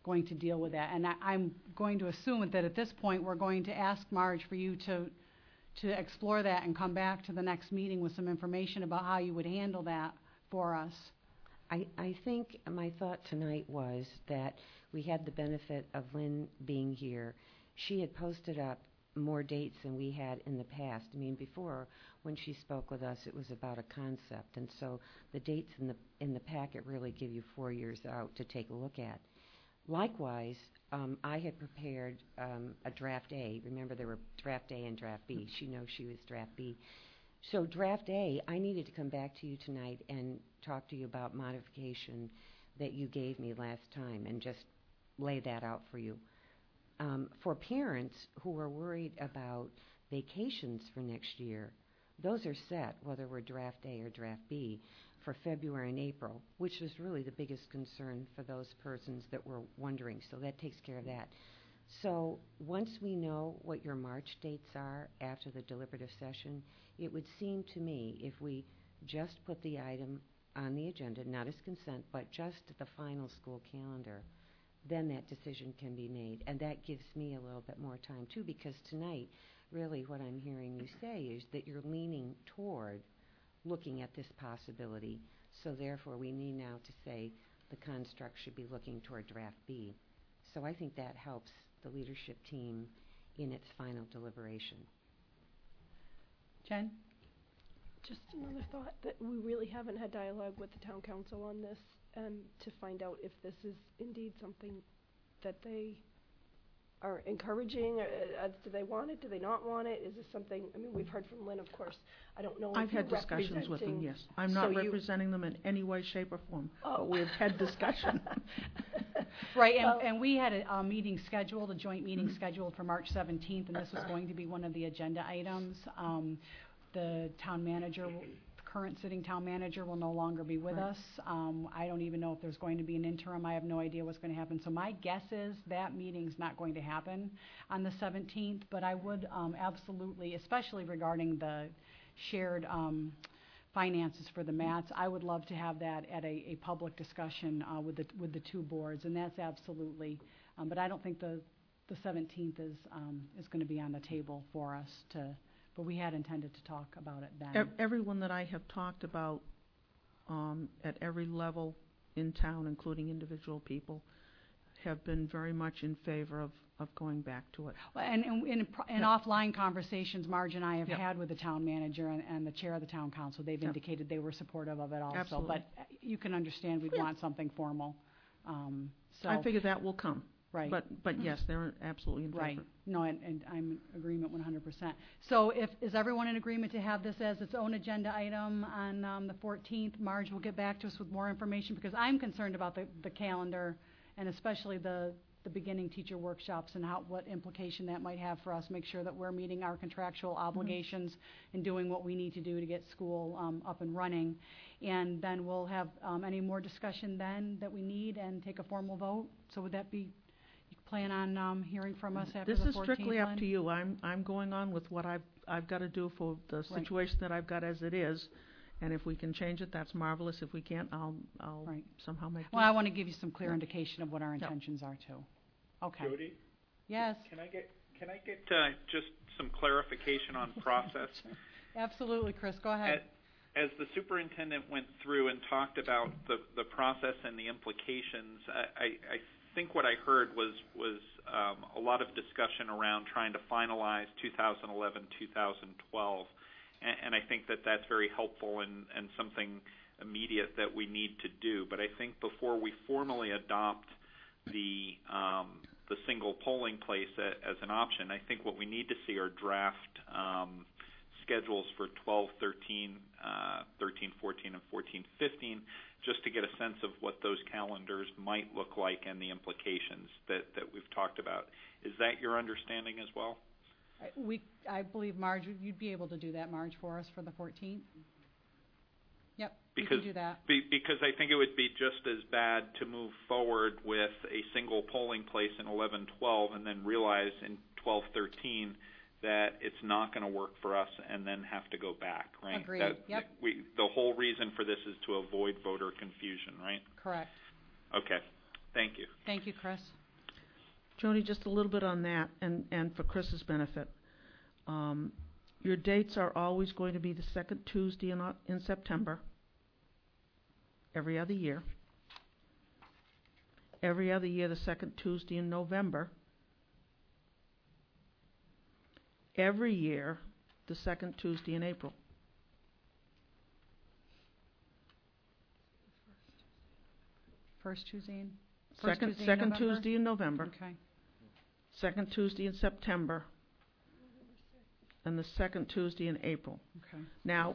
going to deal with that. And I, I'm going to assume that at this point, we're going to ask Marge for you to, to explore that and come back to the next meeting with some information about how you would handle that for us.
I, I think my thought tonight was that we had the benefit of Lynn being here. She had posted up more dates than we had in the past. I mean, before, when she spoke with us, it was about a concept, and so the dates in the, in the packet really give you four years out to take a look at. Likewise, um, I had prepared um, a draft A. Remember, there were draft A and draft B. She knows she was draft B. So draft A, I needed to come back to you tonight and talk to you about modification that you gave me last time and just lay that out for you. Um, for parents who are worried about vacations for next year, those are set, whether we're draft A or draft B, for February and April, which was really the biggest concern for those persons that were wondering. So that takes care of that. So once we know what your March dates are after the deliberative session, it would seem to me if we just put the item on the agenda, not as consent, but just the final school calendar, then that decision can be made. And that gives me a little bit more time too, because tonight, really what I'm hearing you say is that you're leaning toward looking at this possibility. So therefore, we need now to say the construct should be looking toward draft B. So I think that helps the leadership team in its final deliberation.
Jen?
Just another thought that we really haven't had dialogue with the town council on this, um, to find out if this is indeed something that they are encouraging, uh, uh, do they want it, do they not want it, is this something, I mean, we've heard from Lynn, of course, I don't know
I've
if you're
had discussions with them,
representing-
yes. I'm not
so you-
representing them in any way, shape, or form,
Oh.
but we've had discussion.
Right, and,
Well-
and we had a, a meeting scheduled, a joint meeting scheduled for March seventeenth, and this was going to be one of the agenda items. Um, the town manager, will- the current sitting town manager will no longer be with
Right.
us. Um, I don't even know if there's going to be an interim, I have no idea what's gonna happen. So my guess is that meeting's not going to happen on the seventeenth, but I would, um, absolutely, especially regarding the shared, um, finances for the mats. I would love to have that at a, a public discussion uh, with the with the two boards, and that's absolutely. Um, but I don't think the the 17th is um, is going to be on the table for us to. But we had intended to talk about it then.
Ev- Everyone that I have talked about um, at every level in town, including individual people, have been very much in favor of, of going back to it.
Well, And, and in, pro- in
Yeah.
offline conversations, Marge and I have
Yeah.
had with the town manager and, and the chair of the town council, they've
Yeah.
indicated they were supportive of it also.
Absolutely.
But uh, you can understand we'd
Yeah.
want something formal. Um, so
I figure that will come.
Right.
But, but yes, they're absolutely in favor.
Right, no, and, and I'm in agreement one hundred percent. So if, is everyone in agreement to have this as its own agenda item on, um, the fourteenth? Marge will get back to us with more information, because I'm concerned about the, the calendar, and especially the, the beginning teacher workshops and how, what implication that might have for us, make sure that we're meeting our contractual obligations and doing what we need to do to get school, um, up and running. And then we'll have, um, any more discussion then that we need and take a formal vote? So would that be, plan on, um, hearing from us after
This
the
is strictly up to you. I'm, I'm going on with what I've, I've got to do for the
Right.
situation that I've got as it is. And if we can change it, that's marvelous. If we can't, I'll, I'll
Right.
somehow make do.
Well, I want to give you some clear
Yeah.
indication of what our
Yeah.
intentions are too. Okay.
Jody,
Yes,
can I get can I get uh, just some clarification on process?
absolutely, Chris, go ahead.
At, as the superintendent went through and talked about the, the process and the implications, I, I, I think what I heard was um, a lot of discussion around trying to finalize 2011, 2012, and, I think that that's very helpful and, something immediate that we need to do. But I think before we formally adopt the um, the single polling place as an option, I think what we need to see are draft um, schedules for 12, 13, uh, 13, 14, and 14, 15, just to get a sense of what those calendars might look like and the implications that, that we've talked about. Is that your understanding as well?
I- We, I believe Marge, you'd be able to do that, Marge, for us for the 14th? Yep, we can do that.
Be, because I think it would be just as bad to move forward with a single polling place in 11, 12, and then realize in 12, 13 that it's not going to work for us, and then have to go back, right?
Agreed,
That-
yep.
We, the whole reason for this is to avoid voter confusion, right?
Correct.
Okay. Thank you.
Thank you, Chris.
Jody, just a little bit on that, and, and for Chris's benefit. Um, your dates are always going to be the second Tuesday in, Oc- in September, every other year. Every other year, the second Tuesday in November. Every year, the second Tuesday in April.
First Tuesday in, first
Second,
Tuesday in
second
November?
Tuesday in November.
Okay.
Second Tuesday in September. And the second Tuesday in April.
Okay.
Now,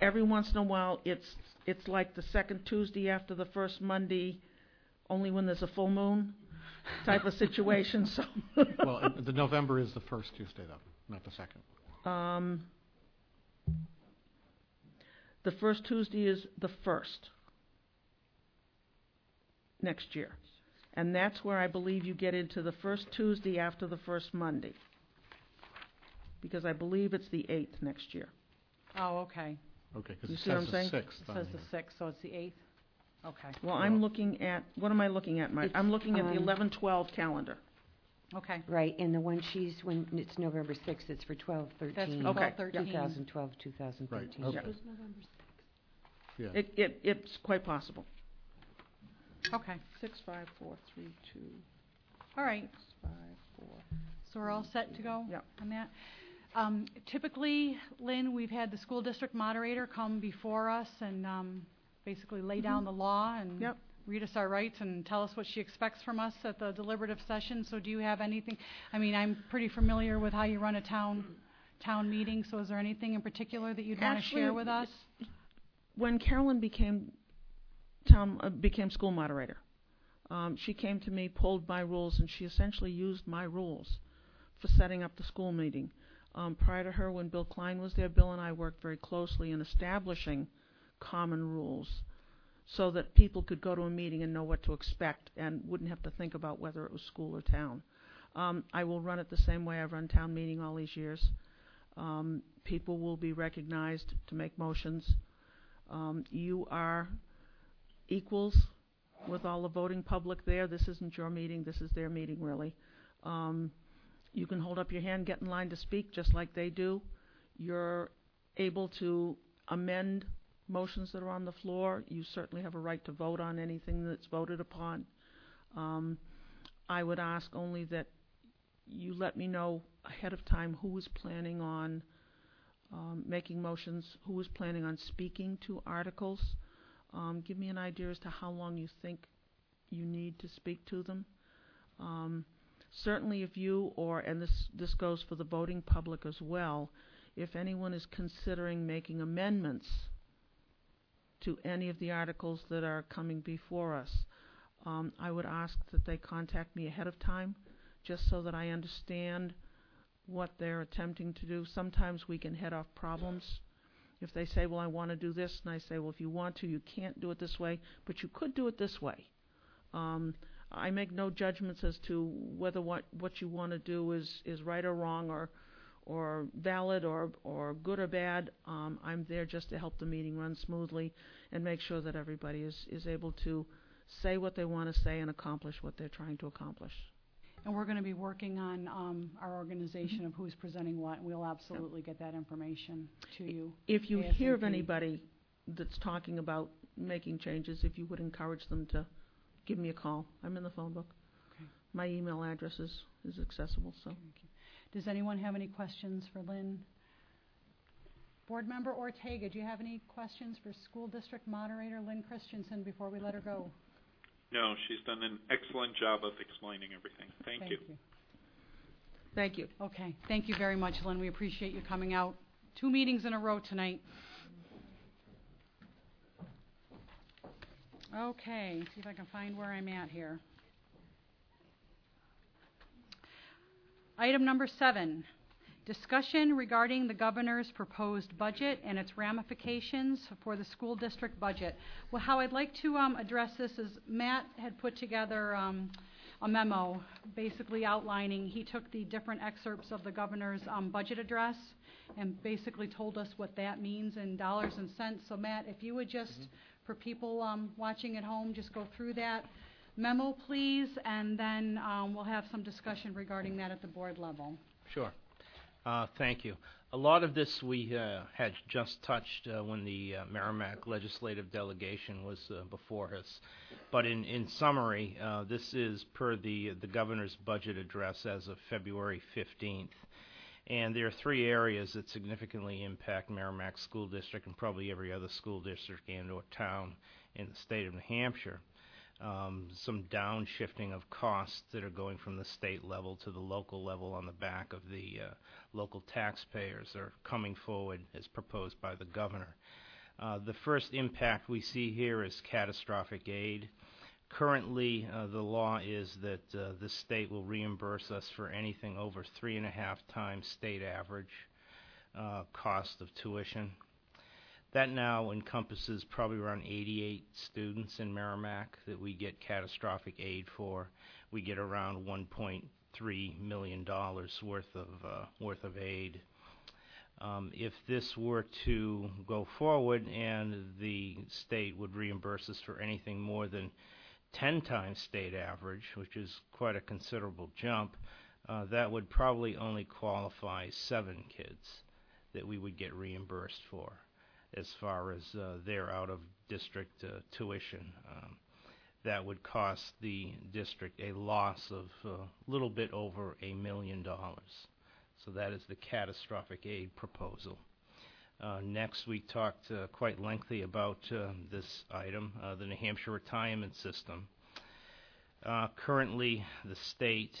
every once in a while, it's, it's like the second Tuesday after the first Monday, only when there's a full moon type of situation, so.
Well, uh, the November is the first Tuesday, though, not the second.
Um, the first Tuesday is the first next year. And that's where I believe you get into the first Tuesday after the first Monday. Because I believe it's the eighth next year.
Oh, okay.
Okay, because
You
it
see what
says
I'm
the
saying?
sixth.
It
on
says the
here.
6th, so it's the 8th? Okay.
Well, I'm looking at, what am I looking at, Mike? I'm looking at the
um,
eleven twelve calendar.
Okay.
Right, and the one she's, when it's November 6th, it's for 12, 13.
That's for
Okay.
12, 13.
2012, 2013.
okay. Yeah.
It, it, it's quite possible.
Okay.
Six, five, four, three, two,
All right.
six, five, four.
So we're all set to go
Yep.
on that? Um, Typically, Lynn, we've had the school district moderator come before us and um, basically lay down the law and
Yep.
read us our rights and tell us what she expects from us at the deliberative session. So do you have anything, I mean, I'm pretty familiar with how you run a town, town meeting, so is there anything in particular that you'd want to
Actually,
share with us?
when Carolyn became town uh, became school moderator, um, she came to me, pulled my rules, and she essentially used my rules for setting up the school meeting. Um, prior to her, when Bill Klein was there, Bill and I worked very closely in establishing common rules so that people could go to a meeting and know what to expect and wouldn't have to think about whether it was school or town. Um, I will run it the same way I've run town meeting all these years. Um, people will be recognized to make motions. Um, you are equals with all the voting public there. This isn't your meeting, this is their meeting, really. Um, you can hold up your hand, get in line to speak, just like they do. You're able to amend motions that are on the floor. You certainly have a right to vote on anything that's voted upon. Um, I would ask only that you let me know ahead of time who is planning on um, making motions, who is planning on speaking to articles. Um, give me an idea as to how long you think you need to speak to them. Um, certainly, if you or and this this goes for the voting public as well, if anyone is considering making amendments to any of the articles that are coming before us, um, I would ask that they contact me ahead of time, just so that I understand what they're attempting to do. Sometimes we can head off problems. If they say, well, I want to do this, and I say, well, if you want to, you can't do it this way, but you could do it this way. Um, I make no judgments as to whether what, what you want to do is, is right or wrong or, or valid or, or good or bad. Um, I'm there just to help the meeting run smoothly and make sure that everybody is, is able to say what they want to say and accomplish what they're trying to accomplish.
And we're going to be working on um, our organization of who's presenting what, and we'll absolutely get that information to you.
If you hear of anybody that's talking about making changes, if you would encourage them to give me a call. I'm in the phone book.
Okay.
My email address is, is accessible, so.
Does anyone have any questions for Lynn? Board Member Ortega, do you have any questions for School District Moderator Lynn Christensen before we let her go?
No, she's done an excellent job of explaining everything. Thank, you.
Thank you.
Okay, thank you very much, Lynn. We appreciate you coming out. Two meetings in a row tonight. Okay, see if I can find where I'm at here. Item number seven, discussion regarding the governor's proposed budget and its ramifications for the school district budget. Well, how I'd like to um, address this is Matt had put together um, a memo basically outlining, he took the different excerpts of the governor's um, budget address and basically told us what that means in dollars and cents. So Matt, if you would just, for people um, watching at home, just go through that memo, please, and then um, we'll have some discussion regarding that at the board level.
Sure. Uh, Thank you. A lot of this we uh, had just touched uh, when the uh, Merrimack legislative delegation was uh, before us. But in, in summary, uh, this is per the, the governor's budget address as of February 15th. And there are three areas that significantly impact Merrimack School District and probably every other school district and or town in the state of New Hampshire some downshifting of costs that are going from the state level to the local level on the back of the uh, local taxpayers are coming forward as proposed by the governor. Uh, the first impact we see here is catastrophic aid. Currently, uh, the law is that uh, the state will reimburse us for anything over three and a half times state average uh, cost of tuition. That now encompasses probably around 88 students in Merrimack that we get catastrophic aid for. We get around 1.3 million dollars worth of uh, worth of aid. Um, if this were to go forward and the state would reimburse us for anything more than 10 times state average, which is quite a considerable jump, uh, that would probably only qualify seven kids that we would get reimbursed for as far as uh, their out of district uh, tuition. Um, that would cost the district a loss of a little bit over a million dollars. So that is the catastrophic aid proposal. Uh, next, we talked uh, quite lengthy about uh, this item, uh, the New Hampshire retirement system. Uh, currently, the state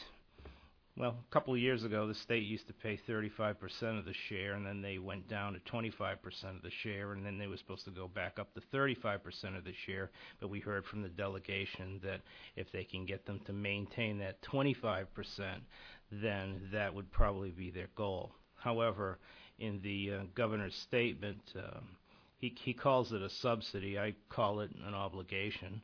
well, a couple of years ago, the state used to pay 35% of the share, and then they went down to 25% of the share, and then they were supposed to go back up to 35% of the share. But we heard from the delegation that if they can get them to maintain that 25%, then that would probably be their goal. However, in the uh, governor's statement, um, he, he calls it a subsidy. I call it an obligation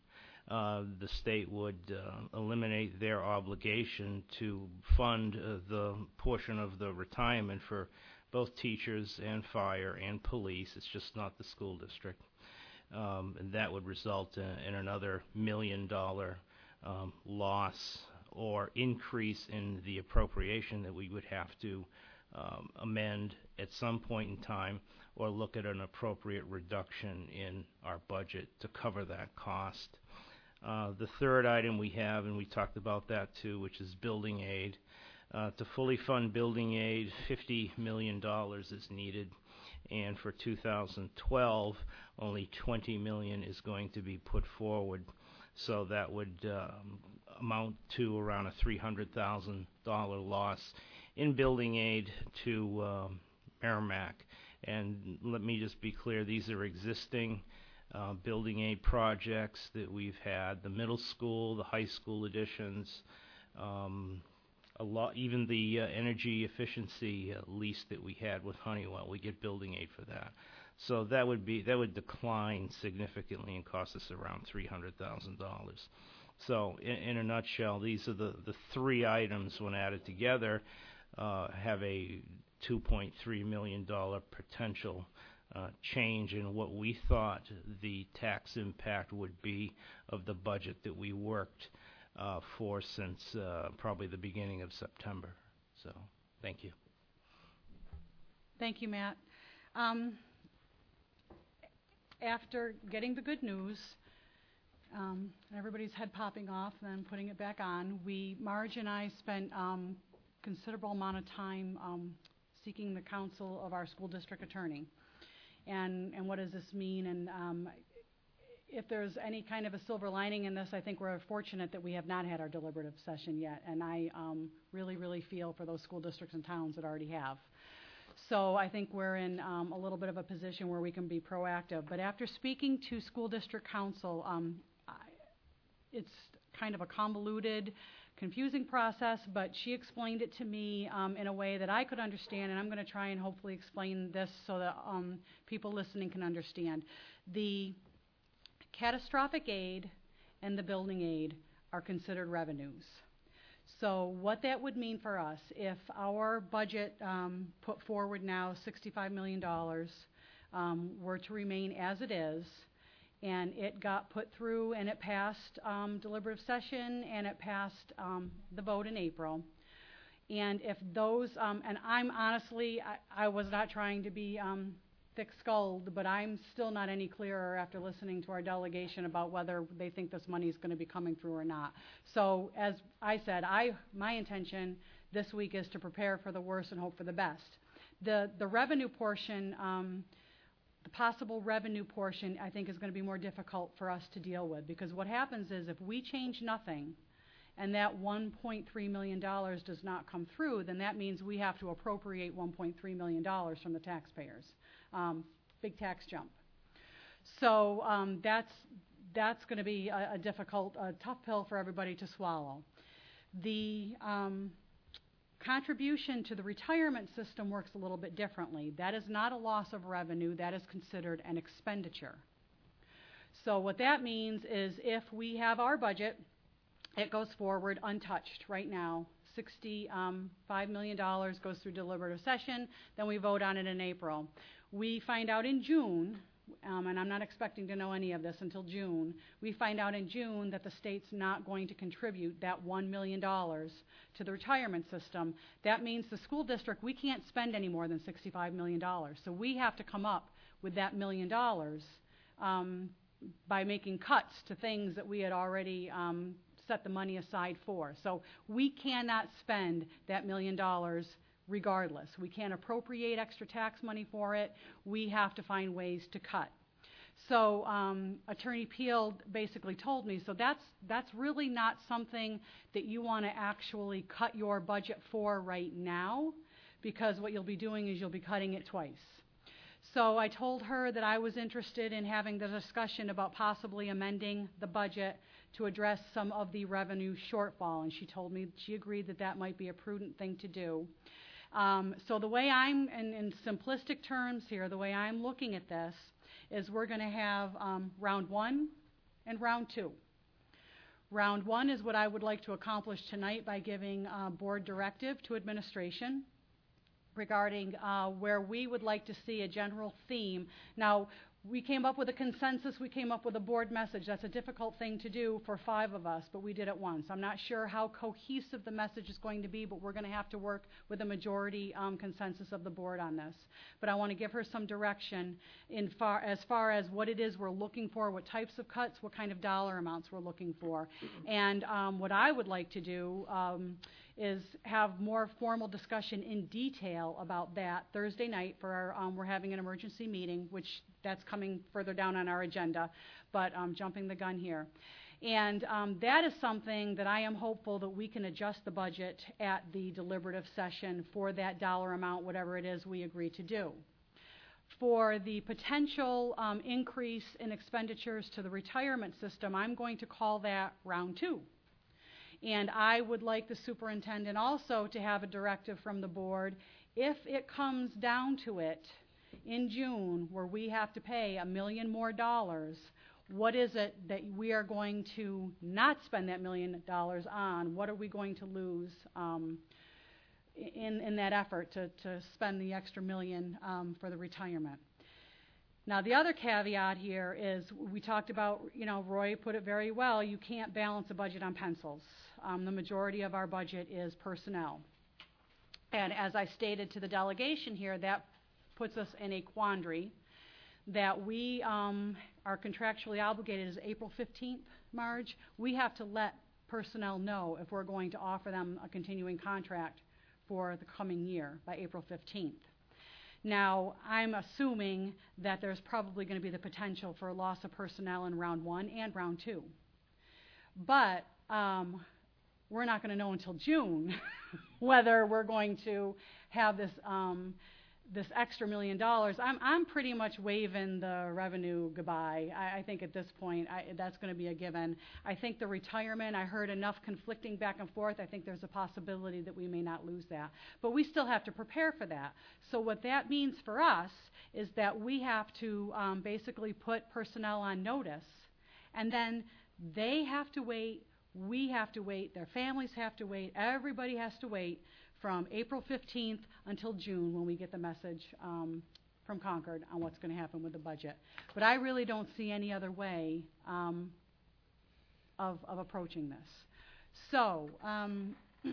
the state would uh, eliminate their obligation to fund uh, the portion of the retirement for both teachers and fire and police. It's just not the school district. Um, and that would result in, in another million dollar um, loss or increase in the appropriation that we would have to um, amend at some point in time or look at an appropriate reduction in our budget to cover that cost. Uh, the third item we have, and we talked about that too, which is building aid. Uh, to fully fund building aid, $50 million is needed, and for 2012, only 20 million is going to be put forward. So that would um, amount to around a $300,000 loss in building aid to um, Merrimack. And let me just be clear, these are existing uh, building aid projects that we've had, the middle school, the high school additions, um, a lot, even the uh, energy efficiency uh, lease that we had with Honeywell, we get building aid for that. So that would be that would decline significantly and cost us around three hundred thousand dollars. So in, in a nutshell, these are the the three items when added together uh, have a 2.3 million dollar potential change in what we thought the tax impact would be of the budget that we worked uh, for since uh, probably the beginning of September. So, thank you.
Thank you, Matt. Um, after getting the good news, um, and everybody's head popping off and then putting it back on, we, Marge and I spent um, considerable amount of time um, seeking the counsel of our school district attorney. And, and what does this mean? And um, if there's any kind of a silver lining in this, I think we're fortunate that we have not had our deliberative session yet. And I um, really, really feel for those school districts and towns that already have. So I think we're in um, a little bit of a position where we can be proactive. But after speaking to school district counsel, um, I, it's kind of a convoluted, confusing process, but she explained it to me um, in a way that I could understand, and I'm going to try and hopefully explain this so that um, people listening can understand. The catastrophic aid and the building aid are considered revenues. So what that would mean for us, if our budget um, put forward now $65 million um, were to remain as it is, and it got put through and it passed um, deliberative session and it passed um, the vote in April. And if those, um, and I'm honestly, I, I was not trying to be um, thick-skulled, but I'm still not any clearer after listening to our delegation about whether they think this money is going to be coming through or not. So as I said, I my intention this week is to prepare for the worst and hope for the best. The the revenue portion. Um, the possible revenue portion, I think, is going to be more difficult for us to deal with because what happens is if we change nothing and that $1.3 million does not come through, then that means we have to appropriate $1.3 million from the taxpayers. Um, big tax jump. So um, that's that's going to be a, a difficult, a tough pill for everybody to swallow. The um, contribution to the retirement system works a little bit differently. That is not a loss of revenue, that is considered an expenditure. So, what that means is if we have our budget, it goes forward untouched right now. $65 um, million goes through deliberative session, then we vote on it in April. We find out in June um, and I'm not expecting to know any of this until June, we find out in June that the state's not going to contribute that $1 million to the retirement system. That means the school district, we can't spend any more than $65 million. So we have to come up with that million dollars um, by making cuts to things that we had already um, set the money aside for. So we cannot spend that million dollars regardless. We can't appropriate extra tax money for it. We have to find ways to cut. So um, Attorney Peel basically told me, so that's that's really not something that you want to actually cut your budget for right now, because what you'll be doing is you'll be cutting it twice. So I told her that I was interested in having the discussion about possibly amending the budget to address some of the revenue shortfall, and she told me she agreed that that might be a prudent thing to do. Um, so the way I'm, in, in, simplistic terms here, the way I'm looking at this is we're going to have um, round one and round two. Round one is what I would like to accomplish tonight by giving uh, board directive to administration regarding uh, where we would like to see a general theme. Now, we came up with a consensus, we came up with a board message. That's a difficult thing to do for five of us, but we did it once. I'm not sure how cohesive the message is going to be, but we're going to have to work with a majority um, consensus of the board on this. But I want to give her some direction in far, as far as what it is we're looking for, what types of cuts, what kind of dollar amounts we're looking for. And um, what I would like to do um, is have more formal discussion in detail about that Thursday night for our, um, we're having an emergency meeting, which that's coming further down on our agenda, but um, jumping the gun here. And um, that is something that I am hopeful that we can adjust the budget at the deliberative session for that dollar amount, whatever it is we agree to do. For the potential um, increase in expenditures to the retirement system, I'm going to call that round two. And I would like the superintendent also to have a directive from the board if it comes down to it in June where we have to pay a million more dollars, what is it that we are going to not spend that million dollars on? What are we going to lose um, in, in that effort to, to spend the extra million um, for the retirement? Now, the other caveat here is we talked about, you know, Roy put it very well, you can't balance a budget on pencils. Um, the majority of our budget is personnel. And as I stated to the delegation here, that puts us in a quandary that we um, are contractually obligated as April 15th, Marge. We have to let personnel know if we're going to offer them a continuing contract for the coming year by April 15th. Now, I'm assuming that there's probably going to be the potential for a loss of personnel in round one and round two. But um, we're not going to know until June whether we're going to have this um, this extra million dollars. I'm I'm pretty much waving the revenue goodbye. I, I think at this point I, that's going to be a given. I think the retirement. I heard enough conflicting back and forth. I think there's a possibility that we may not lose that, but we still have to prepare for that. So what that means for us is that we have to um, basically put personnel on notice, and then they have to wait we have to wait, their families have to wait, everybody has to wait from April 15th until June when we get the message um, from Concord on what's going to happen with the budget. But I really don't see any other way um, of, of approaching this. So, um,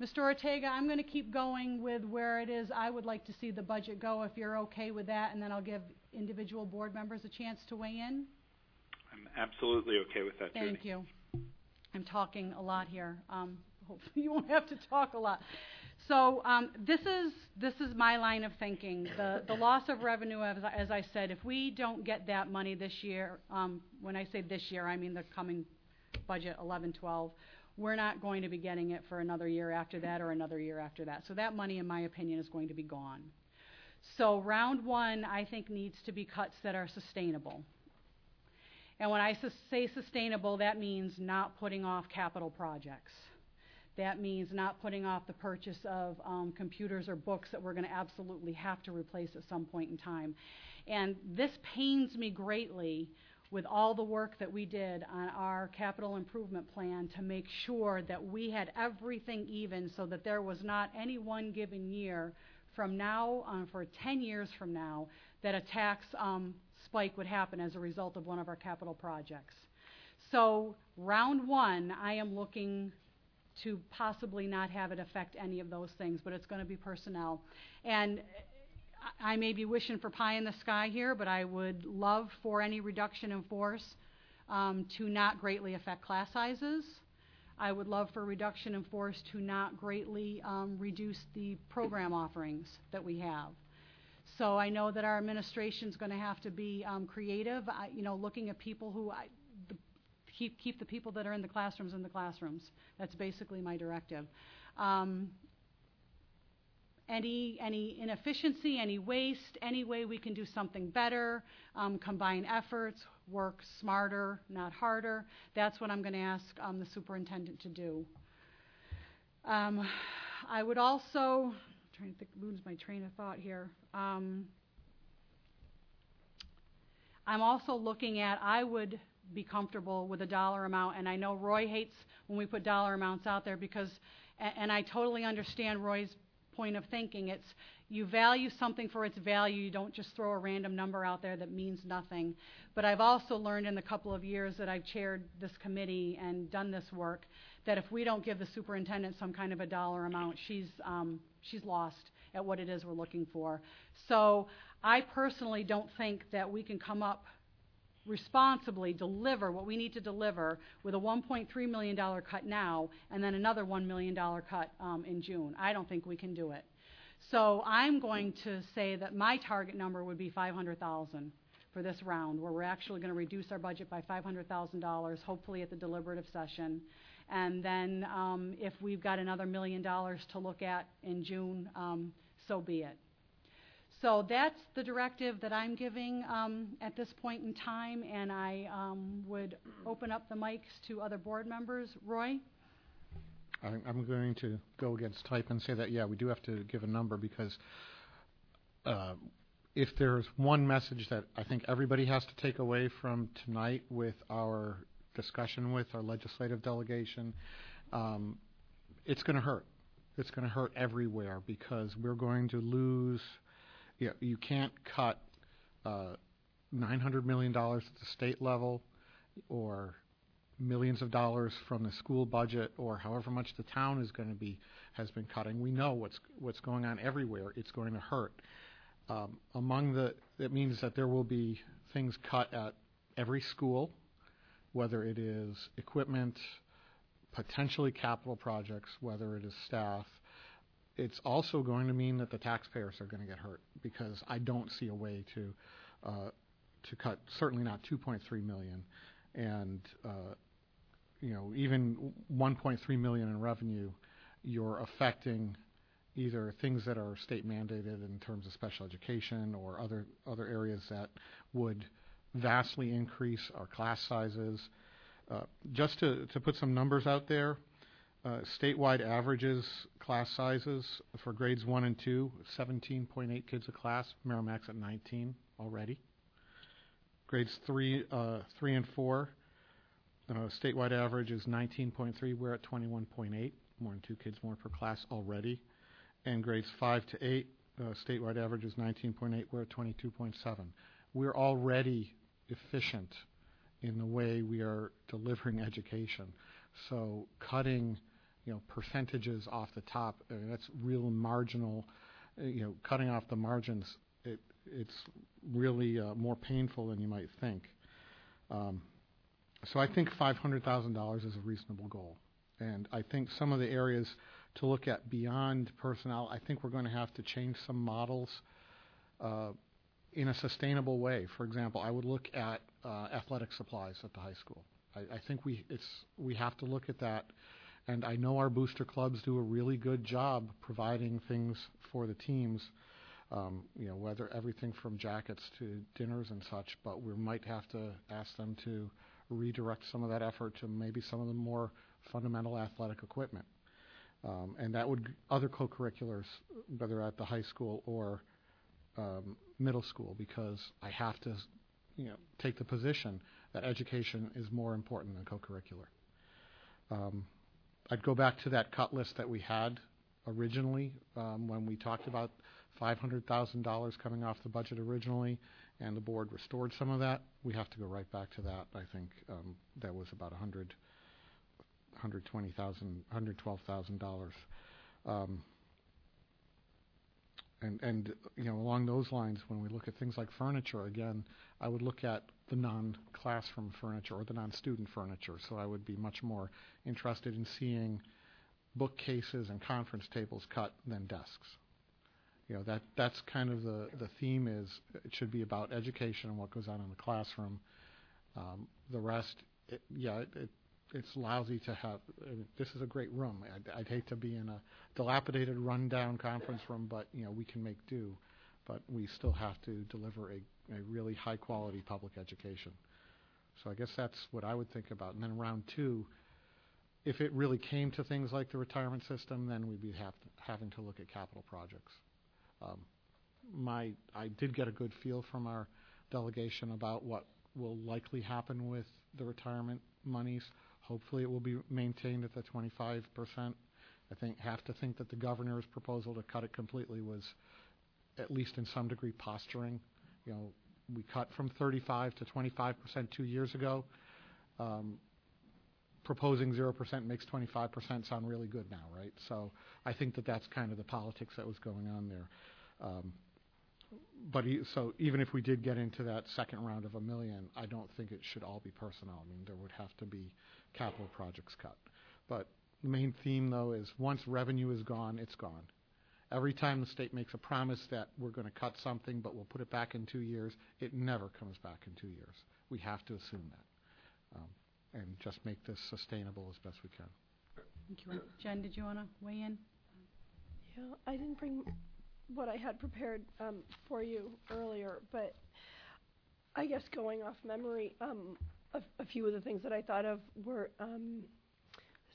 Mr. Ortega, I'm going to keep going with where it is I would like to see the budget go, if you're okay with that, and then I'll give individual board members a chance to weigh in.
Absolutely okay with that, Judy.
Thank you. I'm talking a lot here. Um, hopefully, you won't have to talk a lot. So um, this is this is my line of thinking. The the loss of revenue, as, as I said, if we don't get that money this year, um, when I say this year, I mean the coming budget 11, 12. We're not going to be getting it for another year after that or another year after that. So that money, in my opinion, is going to be gone. So round one, I think, needs to be cuts that are sustainable. And when I say sustainable, that means not putting off capital projects. That means not putting off the purchase of um, computers or books that we're going to absolutely have to replace at some point in time. And this pains me greatly with all the work that we did on our capital improvement plan to make sure that we had everything even so that there was not any one given year from now on for 10 years from now that a tax um, spike would happen as a result of one of our capital projects. So, round one, I am looking to possibly not have it affect any of those things, but it's going to be personnel. And I may be wishing for pie in the sky here, but I would love for any reduction in force um, to not greatly affect class sizes. I would love for reduction in force to not greatly um, reduce the program offerings that we have. So I know that our administration is going to have to be um, creative, I, you know, looking at people who I, the, keep keep the people that are in the classrooms in the classrooms. That's basically my directive. Um, any any inefficiency, any waste, any way we can do something better, um, combine efforts, work smarter, not harder. That's what I'm going to ask um, the superintendent to do. Um, I would also trying to think, lose my train of thought here. Um, I'm also looking at, I would be comfortable with a dollar amount, and I know Roy hates when we put dollar amounts out there because, and, and I totally understand Roy's point of thinking. It's you value something for its value. You don't just throw a random number out there that means nothing. But I've also learned in the couple of years that I've chaired this committee and done this work that if we don't give the superintendent some kind of a dollar amount, she's um, she's lost at what it is we're looking for. So I personally don't think that we can come up responsibly deliver what we need to deliver with a $1.3 million cut now and then another $1 million cut um, in June. I don't think we can do it. So I'm going to say that my target number would be 500,000 for this round, where we're actually going to reduce our budget by $500,000, hopefully at the deliberative session. And then um, if we've got another million dollars to look at in June, um, so be it. So that's the directive that I'm giving um, at this point in time, and I um, would open up the mics to other board members. Roy?
I'm going to go against type and say that, yeah, we do have to give a number because uh, if there's one message that I think everybody has to take away from tonight with our discussion with our legislative delegation, um, it's going to hurt. It's going to hurt everywhere because we're going to lose you, know, you can't cut uh, $900 million at the state level or millions of dollars from the school budget or however much the town is going to be has been cutting. We know what's what's going on everywhere. It's going to hurt. Um, among the it means that there will be things cut at every school, whether it is equipment, potentially capital projects, whether it is staff. It's also going to mean that the taxpayers are going to get hurt because I don't see a way to uh, to cut certainly not 2.3 million and uh, you know even 1.3 million in revenue you're affecting either things that are state mandated in terms of special education or other other areas that would vastly increase our class sizes. Uh, just to, to put some numbers out there, uh, statewide averages class sizes for grades 1 and 2, 17.8 kids a class, Merrimack's at 19 already. Grades 3, uh, 3 and 4, uh, statewide average is 19.3, we're at 21.8 more than two kids more per class already. And grades 5 to 8, uh, statewide average is 19.8. We're at 22.7. We're already efficient in the way we are delivering education. So cutting, you know, percentages off the top, I mean, that's real marginal. Uh, you know, cutting off the margins, it, it's really uh, more painful than you might think. Um, so I think $500,000 is a reasonable goal. And I think some of the areas to look at beyond personnel, I think we're going to have to change some models uh, in a sustainable way. For example, I would look at uh, athletic supplies at the high school. I, I think we it's we have to look at that. And I know our booster clubs do a really good job providing things for the teams. Um, you know, whether everything from jackets to dinners and such, but we might have to ask them to redirect some of that effort to maybe some of the more fundamental athletic equipment. Um, and that would other co-curriculars, whether at the high school or um, middle school, because I have to, you know, take the position that education is more important than co-curricular. Um, I'd go back to that cut list that we had originally um, when we talked about $500,000 coming off the budget originally, and the board restored some of that. We have to go right back to that. I think um, that was about 100 hundred twenty thousand, hundred twelve thousand dollars. Um, and and you know along those lines, when we look at things like furniture, again, I would look at the non-classroom furniture or the non-student furniture. So I would be much more interested in seeing bookcases and conference tables cut than desks. You know that that's kind of the the theme is it should be about education and what goes on in the classroom. Um, the rest, it, yeah, it, it it's lousy to have. I mean, this is a great room. I'd, I'd hate to be in a dilapidated, rundown conference room, but you know we can make do. But we still have to deliver a, a really high quality public education. So I guess that's what I would think about. And then round two, if it really came to things like the retirement system, then we'd be have having to look at capital projects. Um, my I did get a good feel from our delegation about what will likely happen with the retirement monies. Hopefully, it will be maintained at the 25%. I think have to think that the governor's proposal to cut it completely was, at least in some degree, posturing. You know, we cut from 35 to 25% two years ago. Um, proposing 0% makes 25% sound really good now, right? So I think that that's kind of the politics that was going on there. Um, but so even if we did get into that second round of a million, I don't think it should all be personnel. I mean, there would have to be capital projects cut. But the main theme, though, is once revenue is gone, it's gone. Every time the state makes a promise that we're going to cut something, but we'll put it back in two years, it never comes back in two years. We have to assume that um, and just make this sustainable as best we can.
Thank you. Jen, did you want to weigh in?
Yeah, I didn't bring what I had prepared um, for you earlier, but I guess going off memory, um, a, a few of the things that I thought of were um,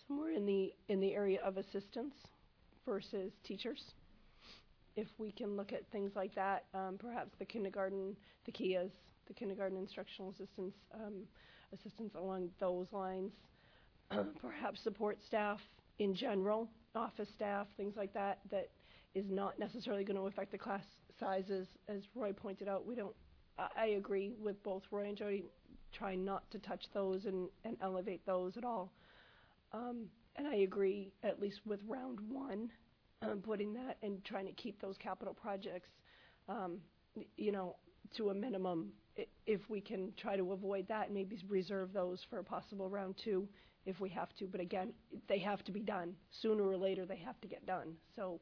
somewhere in the in the area of assistance versus teachers. If we can look at things like that, um, perhaps the kindergarten, the KIAs, the kindergarten instructional assistance, um, assistance along those lines, perhaps support staff in general, office staff, things like that, that is not necessarily going to affect the class sizes. As Roy pointed out, we don't, I agree with both Roy and Jody, try not to touch those and, and elevate those at all. Um, and I agree, at least with round one, um, putting that and trying to keep those capital projects, um, you know, to a minimum. If we can try to avoid that, and maybe reserve those for a possible round two if we have to. But again, they have to be done. Sooner or later, they have to get done. So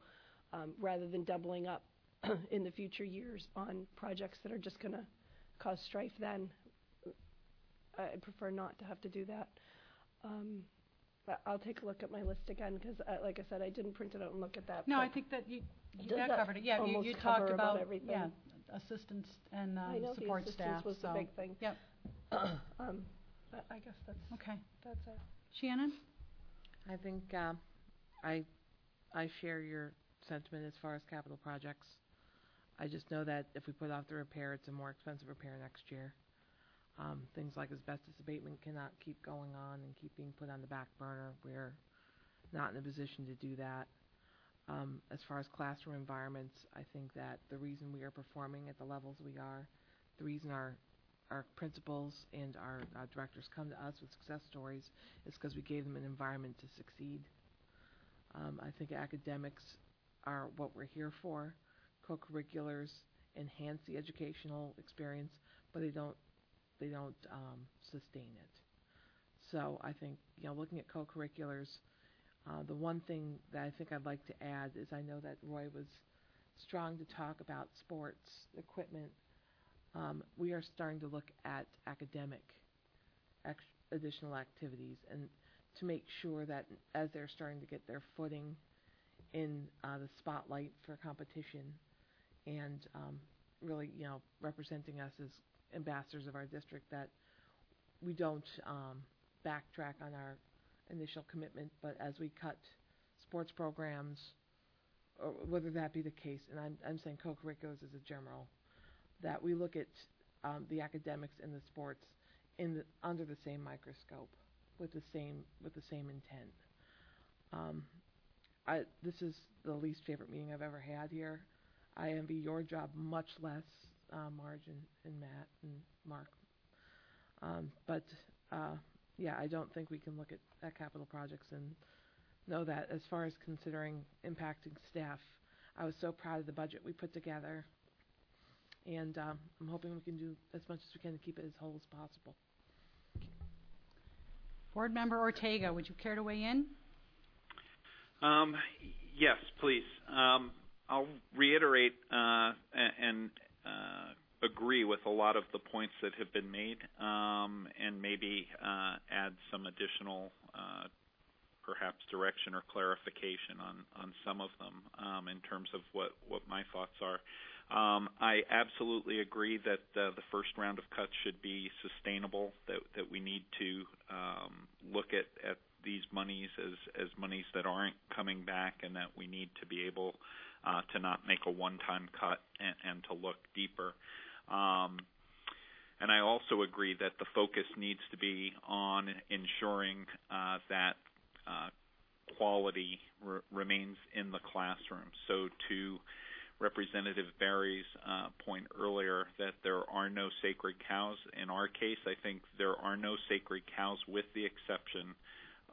um, rather than doubling up in the future years on projects that are just going to cause strife then, I I prefer not to have to do that. Um, but I'll take a look at my list again because, uh, like I said, I didn't print it out and look at that.
No,
but
I think that you, you
Does
that
that
covered it. Yeah, you,
almost
you
cover
talked
about
about,
everything?
yeah, assistance and
I
um,
know the
support
assistance
staff,
was the
so.
big thing.
Yep.
um, but I guess that's
Okay.
that's it.
Shannon?
I think um, I I share your sentiment as far as capital projects. I just know that if we put off the repair, it's a more expensive repair next year. Um, things like asbestos abatement cannot keep going on and keep being put on the back burner. We're not in a position to do that. Um, as far as classroom environments, I think that the reason we are performing at the levels we are, the reason our our principals and our directors come to us with success stories is because we gave them an environment to succeed. Um, I think academics are what we're here for. Co-curriculars enhance the educational experience, but they don't they don't um, sustain it. So I think you know looking at co-curriculars, uh, the one thing that I think I'd like to add is I know that Roy was strong to talk about sports equipment. Um, we are starting to look at academic ex- additional activities and to make sure that as they're starting to get their footing in uh, the spotlight for competition and um, really, you know, representing us as ambassadors of our district, that we don't um, backtrack on our initial commitment, but as we cut sports programs, or whether that be the case, and I'm, I'm saying co-curriculars as a general, that we look at um, the academics and the sports in the, under the same microscope with the same with the same intent. Um, I, this is the least favorite meeting I've ever had here. I envy your job much less, uh, Marge and, and Matt and Mark. Um, but uh, yeah, I don't think we can look at, at capital projects and know that as far as considering impacting staff, I was so proud of the budget we put together, and um, I'm hoping we can do as much as we can to keep it as whole as possible.
Board Member Ortega, would you care to weigh in?
Um, yes, please. Um, I'll reiterate uh, and agree with a lot of the points that have been made, um, and maybe uh, add some additional, uh, perhaps direction or clarification on on some of them um, in terms of what what my thoughts are. Um, I absolutely agree that uh, the first round of cuts should be sustainable. That that we need to um, look at at these monies as as monies that aren't coming back, and that we need to be able uh, to not make a one-time cut and, and to look deeper. Um, and I also agree that the focus needs to be on ensuring uh, that uh, quality re- remains in the classroom. So to Representative Barry's uh, point earlier that there are no sacred cows. In our case, I think there are no sacred cows with the exception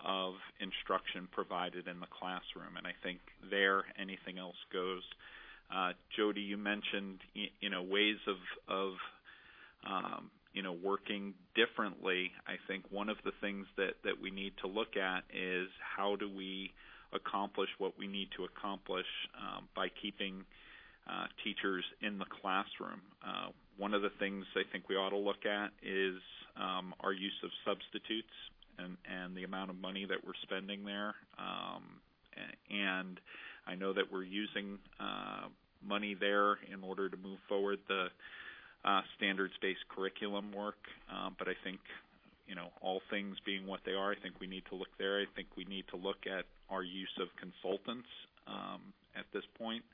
of instruction provided in the classroom. And I think there anything else goes. Uh, Jody, you mentioned you know ways of of um, you know working differently. I think one of the things that that we need to look at is how do we accomplish what we need to accomplish um, by keeping uh, teachers in the classroom. Uh, one of the things I think we ought to look at is um, our use of substitutes and, and the amount of money that we're spending there. Um, and I know that we're using uh, money there in order to move forward the uh, standards-based curriculum work. Um, but I think, you know, all things being what they are, I think we need to look there. I think we need to look at our use of consultants um, at this point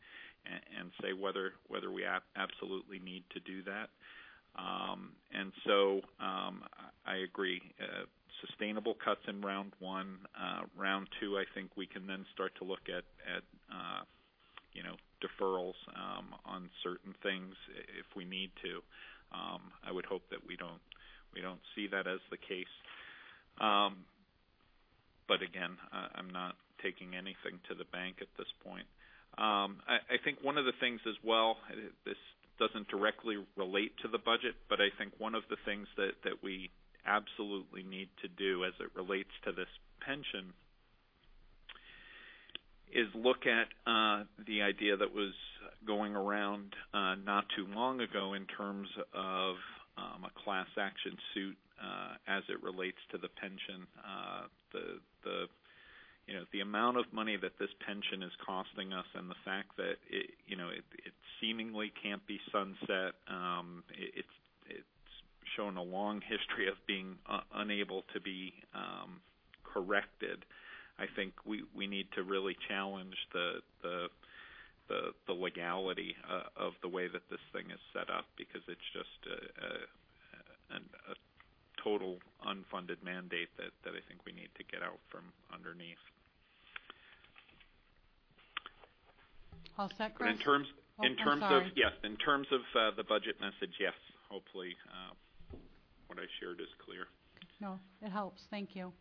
and, and say whether whether we ab- absolutely need to do that. Um, and so um, I agree. Uh, sustainable cuts in round one. Uh, round two, I think we can then start to look at uh, you know, deferrals um, on certain things if we need to. I would hope that we don't we don't see that as the case. But again, I'm not taking anything to the bank at this point. I, I think one of the things as well, this doesn't directly relate to the budget, but I think one of the things that, that we absolutely need to do as it relates to this pension is look at uh, the idea that was going around uh, not too long ago in terms of um, a class action suit uh, as it relates to the pension. Uh, the the you know the amount of money that this pension is costing us, and the fact that it you know it, it seemingly can't be sunset. Um, it, it's it's shown a long history of being uh, unable to be um, corrected. I think we we need to really challenge the the the, the legality uh, of the way that this thing is set up because it's just a, a, a, a total unfunded mandate that, that I think we need to get out from underneath.
All set,
But
Chris?
in terms
Oh,
in terms of yes, in terms of uh, the budget message, yes. Hopefully, uh, what I shared is clear.
No, it helps. Thank you.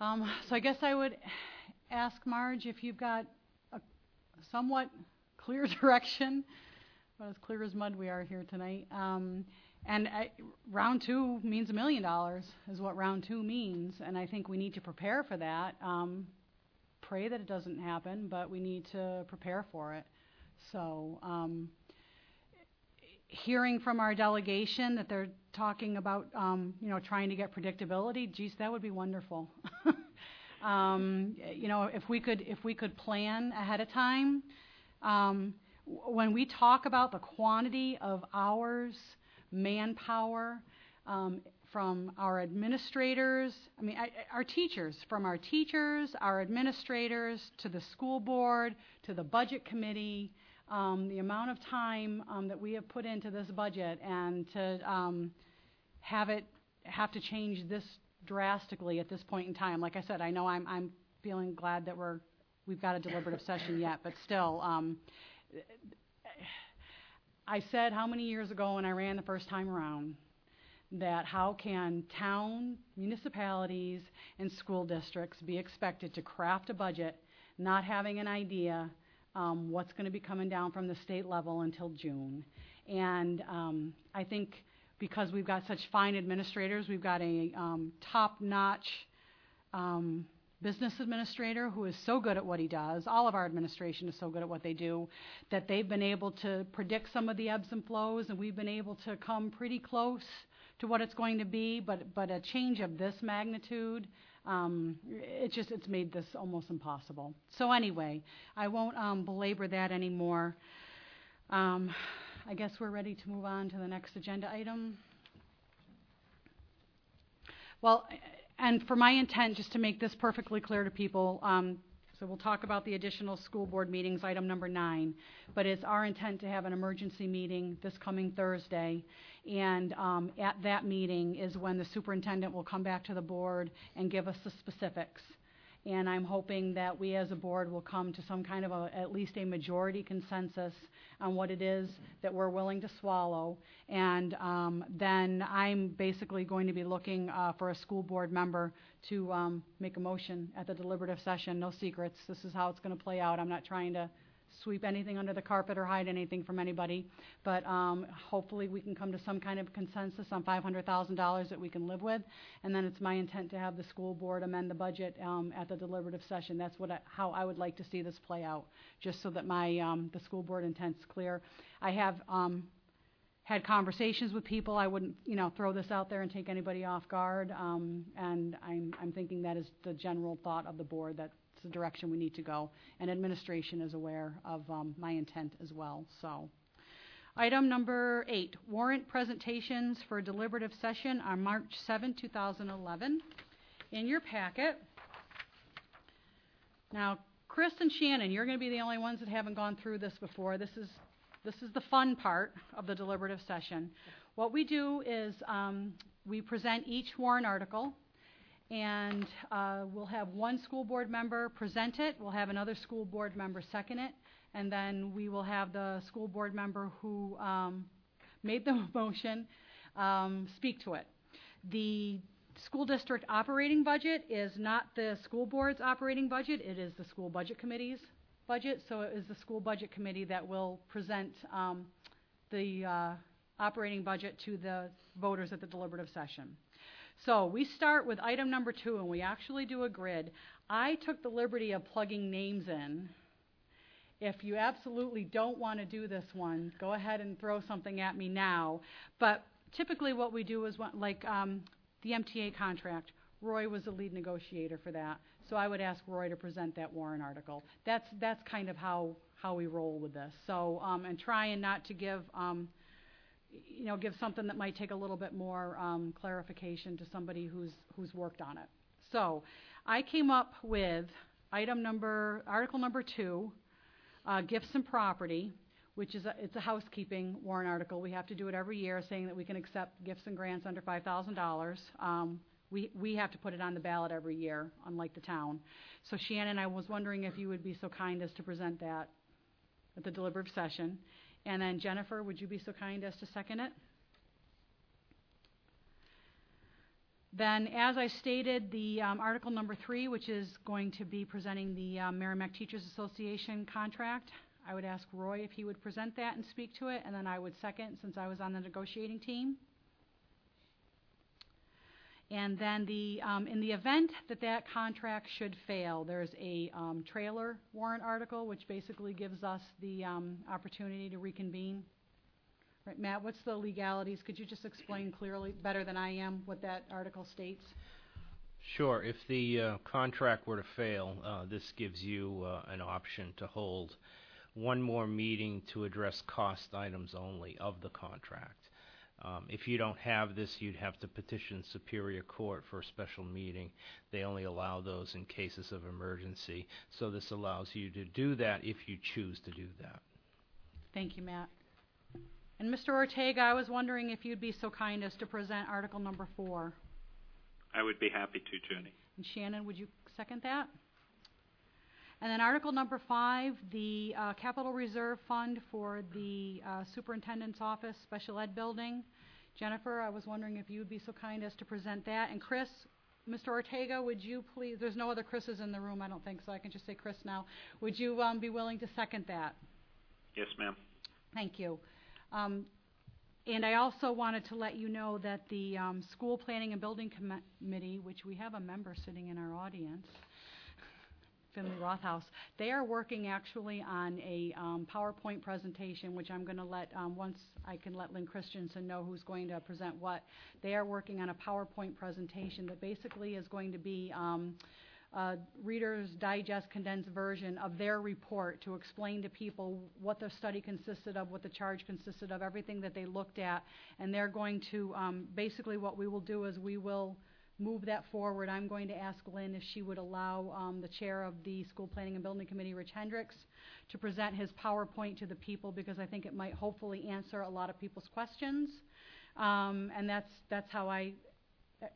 Um, so I guess I would ask Marge if you've got a somewhat clear direction, but as clear as mud we are here tonight. Um, and I, round two means a million dollars is what round two means, and I think we need to prepare for that. Um, pray that it doesn't happen, but we need to prepare for it. So, um, hearing from our delegation that they're talking about, um, you know, trying to get predictability, geez, that would be wonderful. um, you know, if we could, if we could plan ahead of time. Um, when we talk about the quantity of hours, manpower, um, from our administrators, I mean, I, our teachers, from our teachers, our administrators, to the school board, to the budget committee, um, the amount of time um, that we have put into this budget and to um, have it have to change this drastically at this point in time. Like I said, I know I'm, I'm feeling glad that we're we've got a deliberative session yet, but still, um, I said how many years ago when I ran the first time around that how can town, municipalities, and school districts be expected to craft a budget not having an idea um, what's going to be coming down from the state level until June. And um, I think because we've got such fine administrators, we've got a um, top-notch um, business administrator who is so good at what he does. All of our administration is so good at what they do that they've been able to predict some of the ebbs and flows, and we've been able to come pretty close to what it's going to be. But but a change of this magnitude, um, it just it's made this almost impossible. So anyway, I won't um, belabor that anymore. Um, I guess we're ready to move on to the next agenda item. Well, and for my intent, just to make this perfectly clear to people, um, so we'll talk about the additional school board meetings, item number nine. But it's our intent to have an emergency meeting this coming Thursday. And um, at that meeting is when the superintendent will come back to the board and give us the specifics. And I'm hoping that we as a board will come to some kind of a, at least a majority consensus on what it is that we're willing to swallow. And um, then I'm basically going to be looking uh, for a school board member to um, make a motion at the deliberative session. No secrets. This is how it's going to play out. I'm not trying to sweep anything under the carpet or hide anything from anybody. But um, hopefully we can come to some kind of consensus on $500,000 that we can live with. And then it's my intent to have the school board amend the budget um, at the deliberative session. That's what I, how I would like to see this play out, just so that my um, the school board intent's clear. I have um, had conversations with people. I wouldn't, you know, throw this out there and take anybody off guard. Um, and I'm, I'm thinking that is the general thought of the board. That's the direction we need to go. And administration is aware of um, my intent as well. So, item number eight: warrant presentations for a deliberative session on March 7, 2011. In your packet. Now, Chris and Shannon, you're going to be the only ones that haven't gone through this before. This is this is the fun part of the deliberative session. What we do is um, we present each warrant article, And uh, we'll have one school board member present it, we'll have another school board member second it, and then we will have the school board member who um, made the motion um, speak to it. The school district operating budget is not the school board's operating budget, it is the school budget committee's budget, so it is the school budget committee that will present um, the uh, operating budget to the voters at the deliberative session. So we start with item number two, and we actually do a grid. I took the liberty of plugging names in. If you absolutely don't want to do this one, go ahead and throw something at me now. But typically, what we do is like um, the MTA contract. Roy was the lead negotiator for that, so I would ask Roy to present that warrant article. That's that's kind of how how we roll with this. So um, and trying not to give. Um, you know, give something that might take a little bit more um, clarification to somebody who's who's worked on it. So, I came up with item number, article number two, uh, gifts and property, which is a, it's a housekeeping warrant article. We have to do it every year, saying that we can accept gifts and grants under five thousand dollars. Um, we we have to put it on the ballot every year, unlike the town. So Shannon, I was wondering if you would be so kind as to present that at the deliberative session. And then Jennifer, would you be so kind as to second it? Then, as I stated, the um, article number three, which is going to be presenting the um, Merrimack Teachers Association contract, I would ask Roy if he would present that and speak to it, and then I would second since I was on the negotiating team. And then the, um, in the event that that contract should fail, there's a um, trailer warrant article, which basically gives us the um, opportunity to reconvene. Right, Matt, what's the legalities? Could you just explain clearly, better than I am, what that article states?
Sure. If the uh, contract were to fail, uh, this gives you uh, an option to hold one more meeting to address cost items only of the contract. Um, if you don't have this, you'd have to petition Superior Court for a special meeting. They only allow those in cases of emergency. So this allows you to do that if you choose to do that.
Thank you, Matt. And Mr. Ortega, I was wondering if you'd be so kind as to present article number four.
I would be happy to, Jenny.
And Shannon, would you second that? And then article number five, the uh, capital reserve fund for the uh, superintendent's office, special ed building. Jennifer, I was wondering if you would be so kind as to present that. And Chris, Mr. Ortega, would you please, there's no other Chris's in the room, I don't think, so I can just say Chris now. Would you um, be willing to second that?
Yes, ma'am.
Thank you. Um, and I also wanted to let you know that the um, School Planning and Building Com- Committee, which we have a member sitting in our audience, Finlay Rothhaus, they are working actually on a um, PowerPoint presentation, which I'm going to let, um, once I can let Lynn Christensen know who's going to present what. They are working on a PowerPoint presentation that basically is going to be um, a Reader's Digest condensed version of their report to explain to people what the study consisted of, what the charge consisted of, everything that they looked at. And they're going to, um, basically what we will do is we will move that forward. I'm going to ask Lynn if she would allow um, the chair of the School Planning and Building Committee, Rich Hendricks, to present his PowerPoint to the people because I think it might hopefully answer a lot of people's questions. Um, and that's, that's how I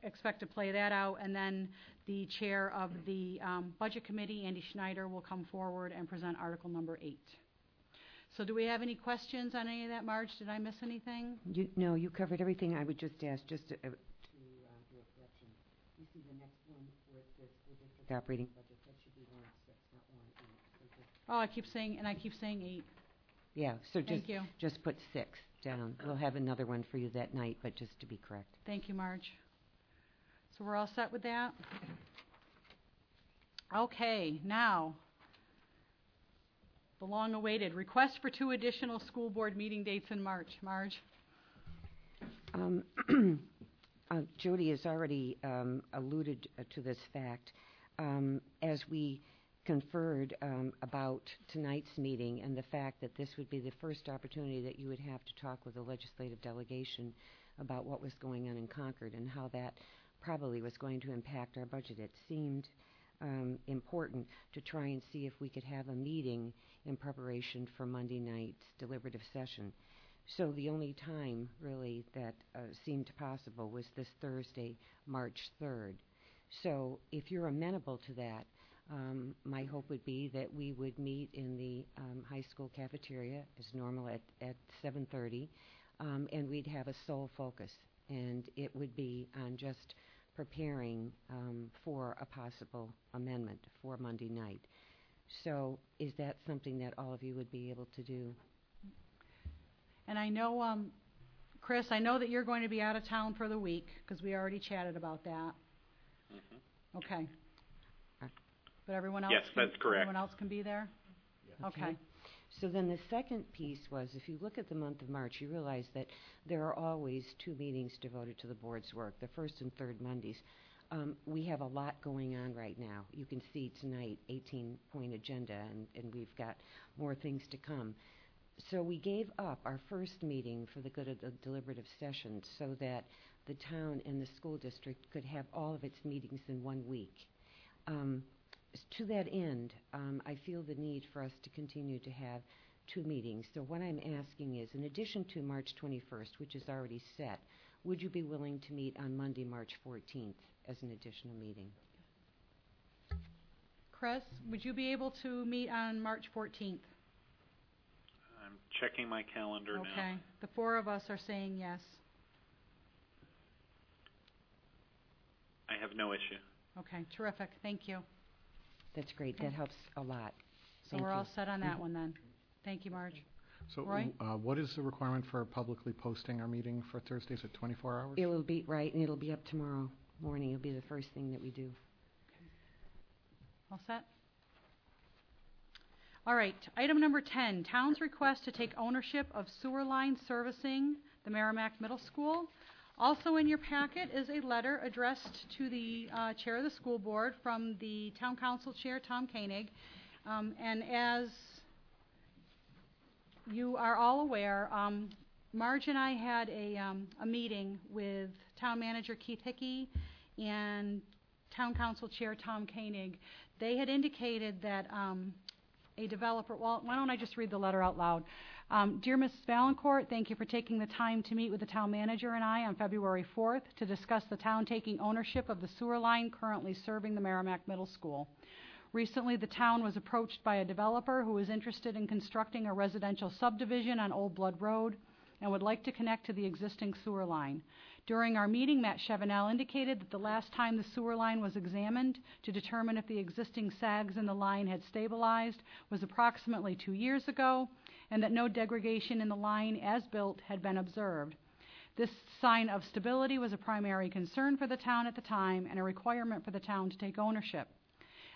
expect to play that out. And then the chair of the um, Budget Committee, Andy Schneider, will come forward and present article number eight. So do we have any questions on any of that, Marge? Did I miss anything?
You, no, you covered everything I would just ask, just to, uh, to uh, do a correction. You see the next one where it says school operating budget, that should be warrant six, not warrant eight. So just,
Oh, I keep saying, and I keep saying eight.
yeah, so just,
Thank you.
just put six down. We'll have another one for you that night, but just to be correct.
Thank you, Marge. So we're all set with that? Okay, now, the long-awaited request for two additional school board meeting dates in March. Marge?
Um, uh, Jody has already um, alluded uh, to this fact. Um, as we conferred um, about tonight's meeting and the fact that this would be the first opportunity that you would have to talk with the legislative delegation about what was going on in Concord and how that probably was going to impact our budget, it seemed um, important to try and see if we could have a meeting in preparation for Monday night's deliberative session. So the only time really that uh, seemed possible was this Thursday, March 3rd. So if you're amenable to that, um, my hope would be that we would meet in the um, high school cafeteria as normal at, at 7.30, um, and we'd have a sole focus. And it would be on just preparing um, for a possible amendment for Monday night. So is that something that all of you would be able to do?
And I know, um, Chris, I know that you're going to be out of town for the week, because we already chatted about that.
Mhm.
Okay. But everyone else?
Yes,
can-
that's correct.
Everyone else can be there? Okay.
So then the second piece was, if you look at the month of March, you realize that there are always two meetings devoted to the board's work, the first and third Mondays. Um, we have a lot going on right now. You can see tonight, 18-point agenda, and, and we've got more things to come. So we gave up our first meeting for the good of the deliberative session so that the town and the school district could have all of its meetings in one week. Um, to that end, um, I feel the need for us to continue to have two meetings. So what I'm asking is, in addition to March 21st, which is already set, would you be willing to meet on Monday, March 14th as an additional meeting?
Chris, would you be able to meet on March 14th?
I'm checking my calendar now.
Okay. The four of us are saying yes.
I have no issue.
Okay, terrific. Thank you.
That's great. That helps a lot.
So
Thank
we're
you.
all set on that one then. Thank you, Marge.
So,
Roy?
uh, what is the requirement for publicly posting our meeting for Thursdays at 24 hours?
It will be, right, and it'll be up tomorrow morning. It'll be the first thing that we do.
All set? All right, item number 10, town's request to take ownership of sewer line servicing the Merrimack Middle School. Also in your packet is a letter addressed to the uh, chair of the school board from the town council chair, Tom Koenig. Um, And as you are all aware, um, Marge and I had a, um, a meeting with town manager Keith Hickey and town council chair Tom Koenig. They had indicated that um, a developer, well, why don't I just read the letter out loud? Um, Dear Mrs. Vaillancourt, thank you for taking the time to meet with the town manager and I on February 4th to discuss the town taking ownership of the sewer line currently serving the Merrimack Middle School. Recently, the town was approached by a developer who is interested in constructing a residential subdivision on Old Blood Road and would like to connect to the existing sewer line. During our meeting, Matt Shevenell indicated that the last time the sewer line was examined to determine if the existing sags in the line had stabilized was approximately two years ago, and that no degradation in the line as built had been observed. This sign of stability was a primary concern for the town at the time and a requirement for the town to take ownership.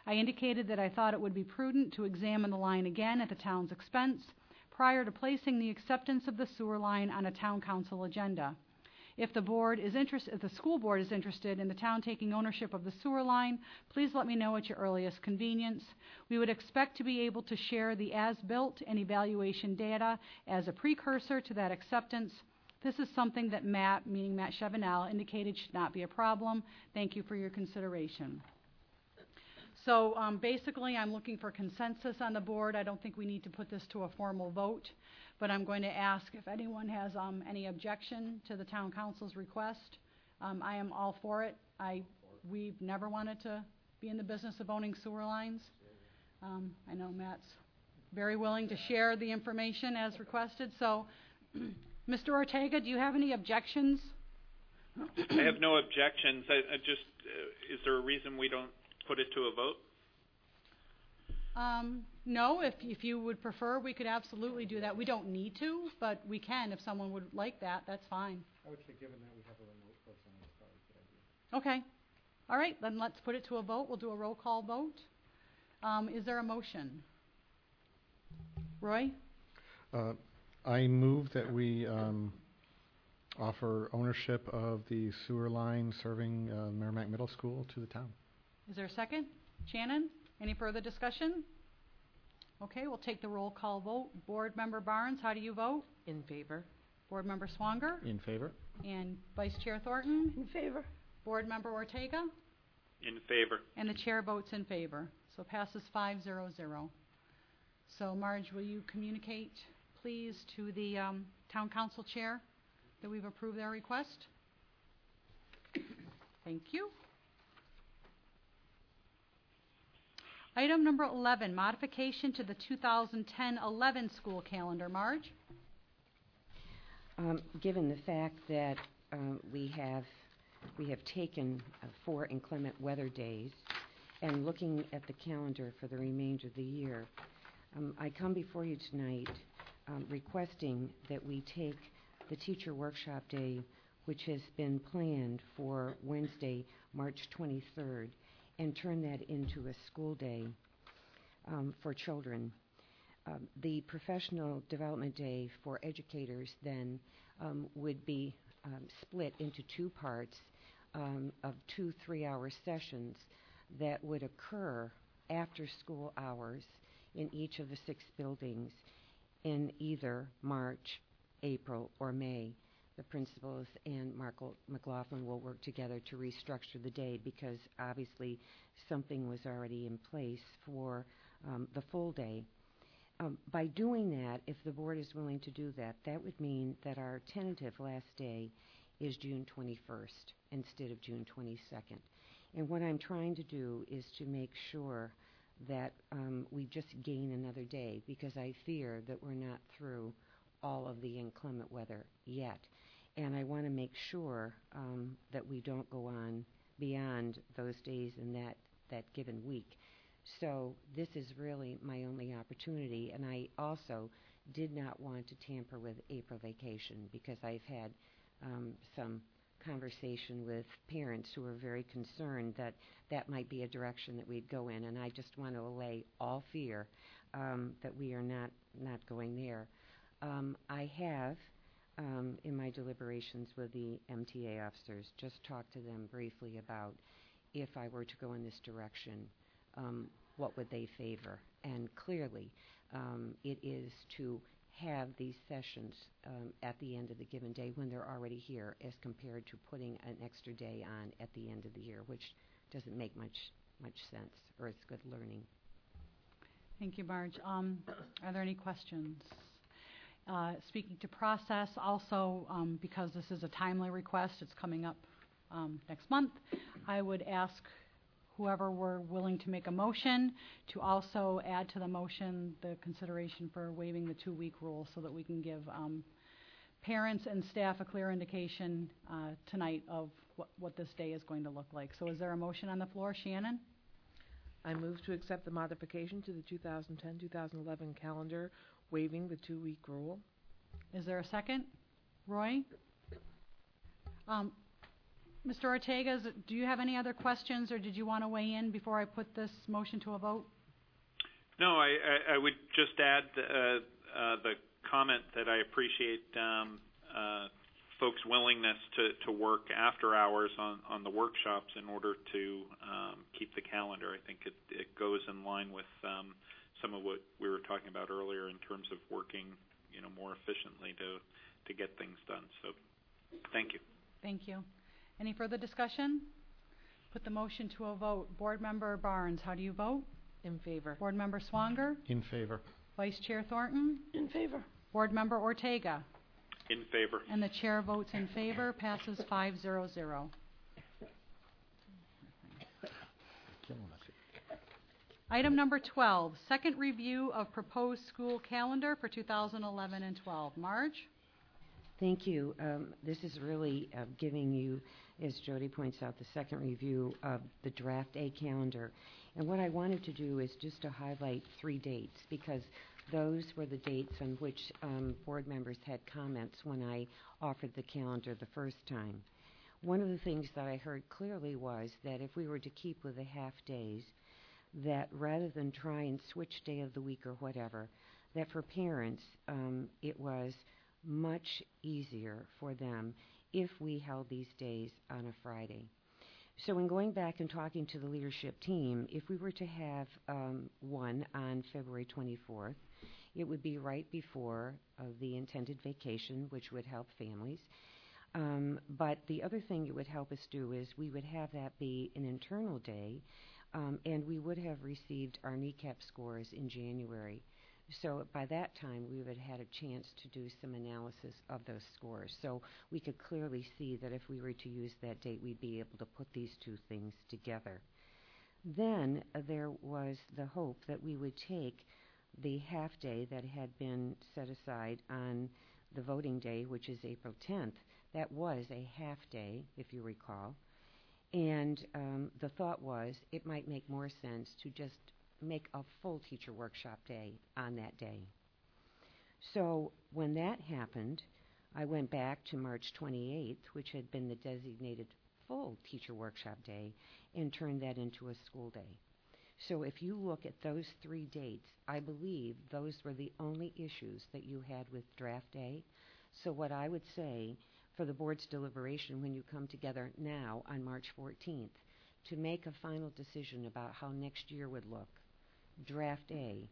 I indicated that I thought it would be prudent to examine the line again at the town's expense prior to placing the acceptance of the sewer line on a town council agenda. If the board is interested, if the school board is interested in the town taking ownership of the sewer line, please let me know at your earliest convenience. We would expect to be able to share the as-built and evaluation data as a precursor to that acceptance. This is something that Matt, meaning Matt Shevenell, indicated should not be a problem. Thank you for your consideration. So um, basically, I'm looking for consensus on the board. I don't think we need to put this to a formal vote, but I'm going to ask if anyone has um, any objection to the town council's request. Um, I am all for it. I, we've never wanted to be in the business of owning sewer lines. Um, I know Matt's very willing to share the information as requested. So, Mr. Ortega, do you have any objections?
I have no objections. I, I just, uh, is there a reason we don't put it to a vote?
Um, no, if, if you would prefer, we could absolutely do that. We don't need to, but we can if someone would like that. That's fine.
I would say, given that we have a remote person, it's probably a good idea.
Okay. All right, then let's put it to a vote. We'll do a roll call vote. Um, is there a motion? Roy?
Uh, I move that we um, offer ownership of the sewer line serving uh, Merrimack Middle School to the town.
Is there a second? Shannon? Any further discussion? Okay, we'll take the roll call vote. Board Member Barnes, how do you vote?
In favor?
Board Member Swanger?
In favor?
And Vice Chair Thornton?
In favor?
Board Member Ortega?
In favor.
And the chair votes in favor. So passes five zero zero. So Marge, will you communicate, please, to the um, town council chair that we've approved their request? Thank you. Item number 11, modification to the 2010-11 school calendar. Marge?
Um, Given the fact that um, we have, we have taken uh, four inclement weather days, and looking at the calendar for the remainder of the year, um, I come before you tonight um, requesting that we take the teacher workshop day, which has been planned for Wednesday, March 23rd, and turn that into a school day um, for children. Um, The professional development day for educators then um, would be um, split into two parts um, of two three-hour sessions that would occur after school hours in each of the six buildings in either March, April, or May. The principals and Marco McLaughlin will work together to restructure the day because obviously something was already in place for um, the full day. Um, by doing that, if the board is willing to do that, that would mean that our tentative last day is June 21st instead of June 22nd. And what I'm trying to do is to make sure that um, we just gain another day because I fear that we're not through all of the inclement weather yet. And I want to make sure um, that we don't go on beyond those days in that, that given week. So this is really my only opportunity, and I also did not want to tamper with April vacation because I've had um, some conversation with parents who are very concerned that that might be a direction that we'd go in, and I just want to allay all fear um, that we are not not going there. Um, I have, um, in my deliberations with the MTA officers, just talked to them briefly about if I were to go in this direction, um, what would they favor? And clearly, um, it is to have these sessions um, at the end of the given day when they're already here as compared to putting an extra day on at the end of the year, which doesn't make much much sense, or it's good learning.
Thank you, Marge. Um, Are there any questions? Uh, Speaking to process, also, um, because this is a timely request, it's coming up um, next month, I would ask whoever were willing to make a motion to also add to the motion the consideration for waiving the two-week rule so that we can give um, parents and staff a clear indication uh, tonight of what, what this day is going to look like. So is there a motion on the floor? Shannon?
I move to accept the modification to the 2010-2011 calendar, waiving the two-week rule.
Is there a second? Roy? Um, Mr. Ortega, is it- do you have any other questions, or did you want to weigh in before I put this motion to a vote?
No, I, I, I would just add uh, uh, the comment that I appreciate um, uh, folks' willingness to, to work after hours on, on the workshops in order to um, keep the calendar. I think it, it goes in line with um, some of what we were talking about earlier in terms of working, you know, more efficiently to to get things done. So, thank you.
Thank you. Any further discussion? Put the motion to a vote. Board Member Barnes, how do you vote?
In favor.
Board Member Swanger?
In favor.
Vice Chair Thornton?
In favor.
Board Member Ortega?
In favor.
And the chair votes in favor, passes five zero zero. Item number 12, second review of proposed school calendar for 2011 and 12. Marge?
Thank you. Um, This is really uh, giving you, as Jody points out, the second review of the draft A calendar. And what I wanted to do is just to highlight three dates, because those were the dates on which um, board members had comments when I offered the calendar the first time. One of the things that I heard clearly was that if we were to keep with the half-days, that rather than try and switch day of the week or whatever, that for parents, um, it was much easier for them if we held these days on a Friday. So, in going back and talking to the leadership team, if we were to have um, one on February 24th, it would be right before uh, the intended vacation, which would help families. Um, but the other thing it would help us do is we would have that be an internal day, um, and we would have received our NECAP scores in January. So by that time, we would have had a chance to do some analysis of those scores. So we could clearly see that if we were to use that date, we'd be able to put these two things together. Then uh, there was the hope that we would take the half day that had been set aside on the voting day, which is April 10th. That was a half day, if you recall. And um, the thought was it might make more sense to just make a full teacher workshop day on that day. So when that happened, I went back to March 28th, which had been the designated full teacher workshop day, and turned that into a school day. So if you look at those three dates, I believe those were the only issues that you had with draft day. So what I would say for the board's deliberation when you come together now on March 14th to make a final decision about how next year would look, draft A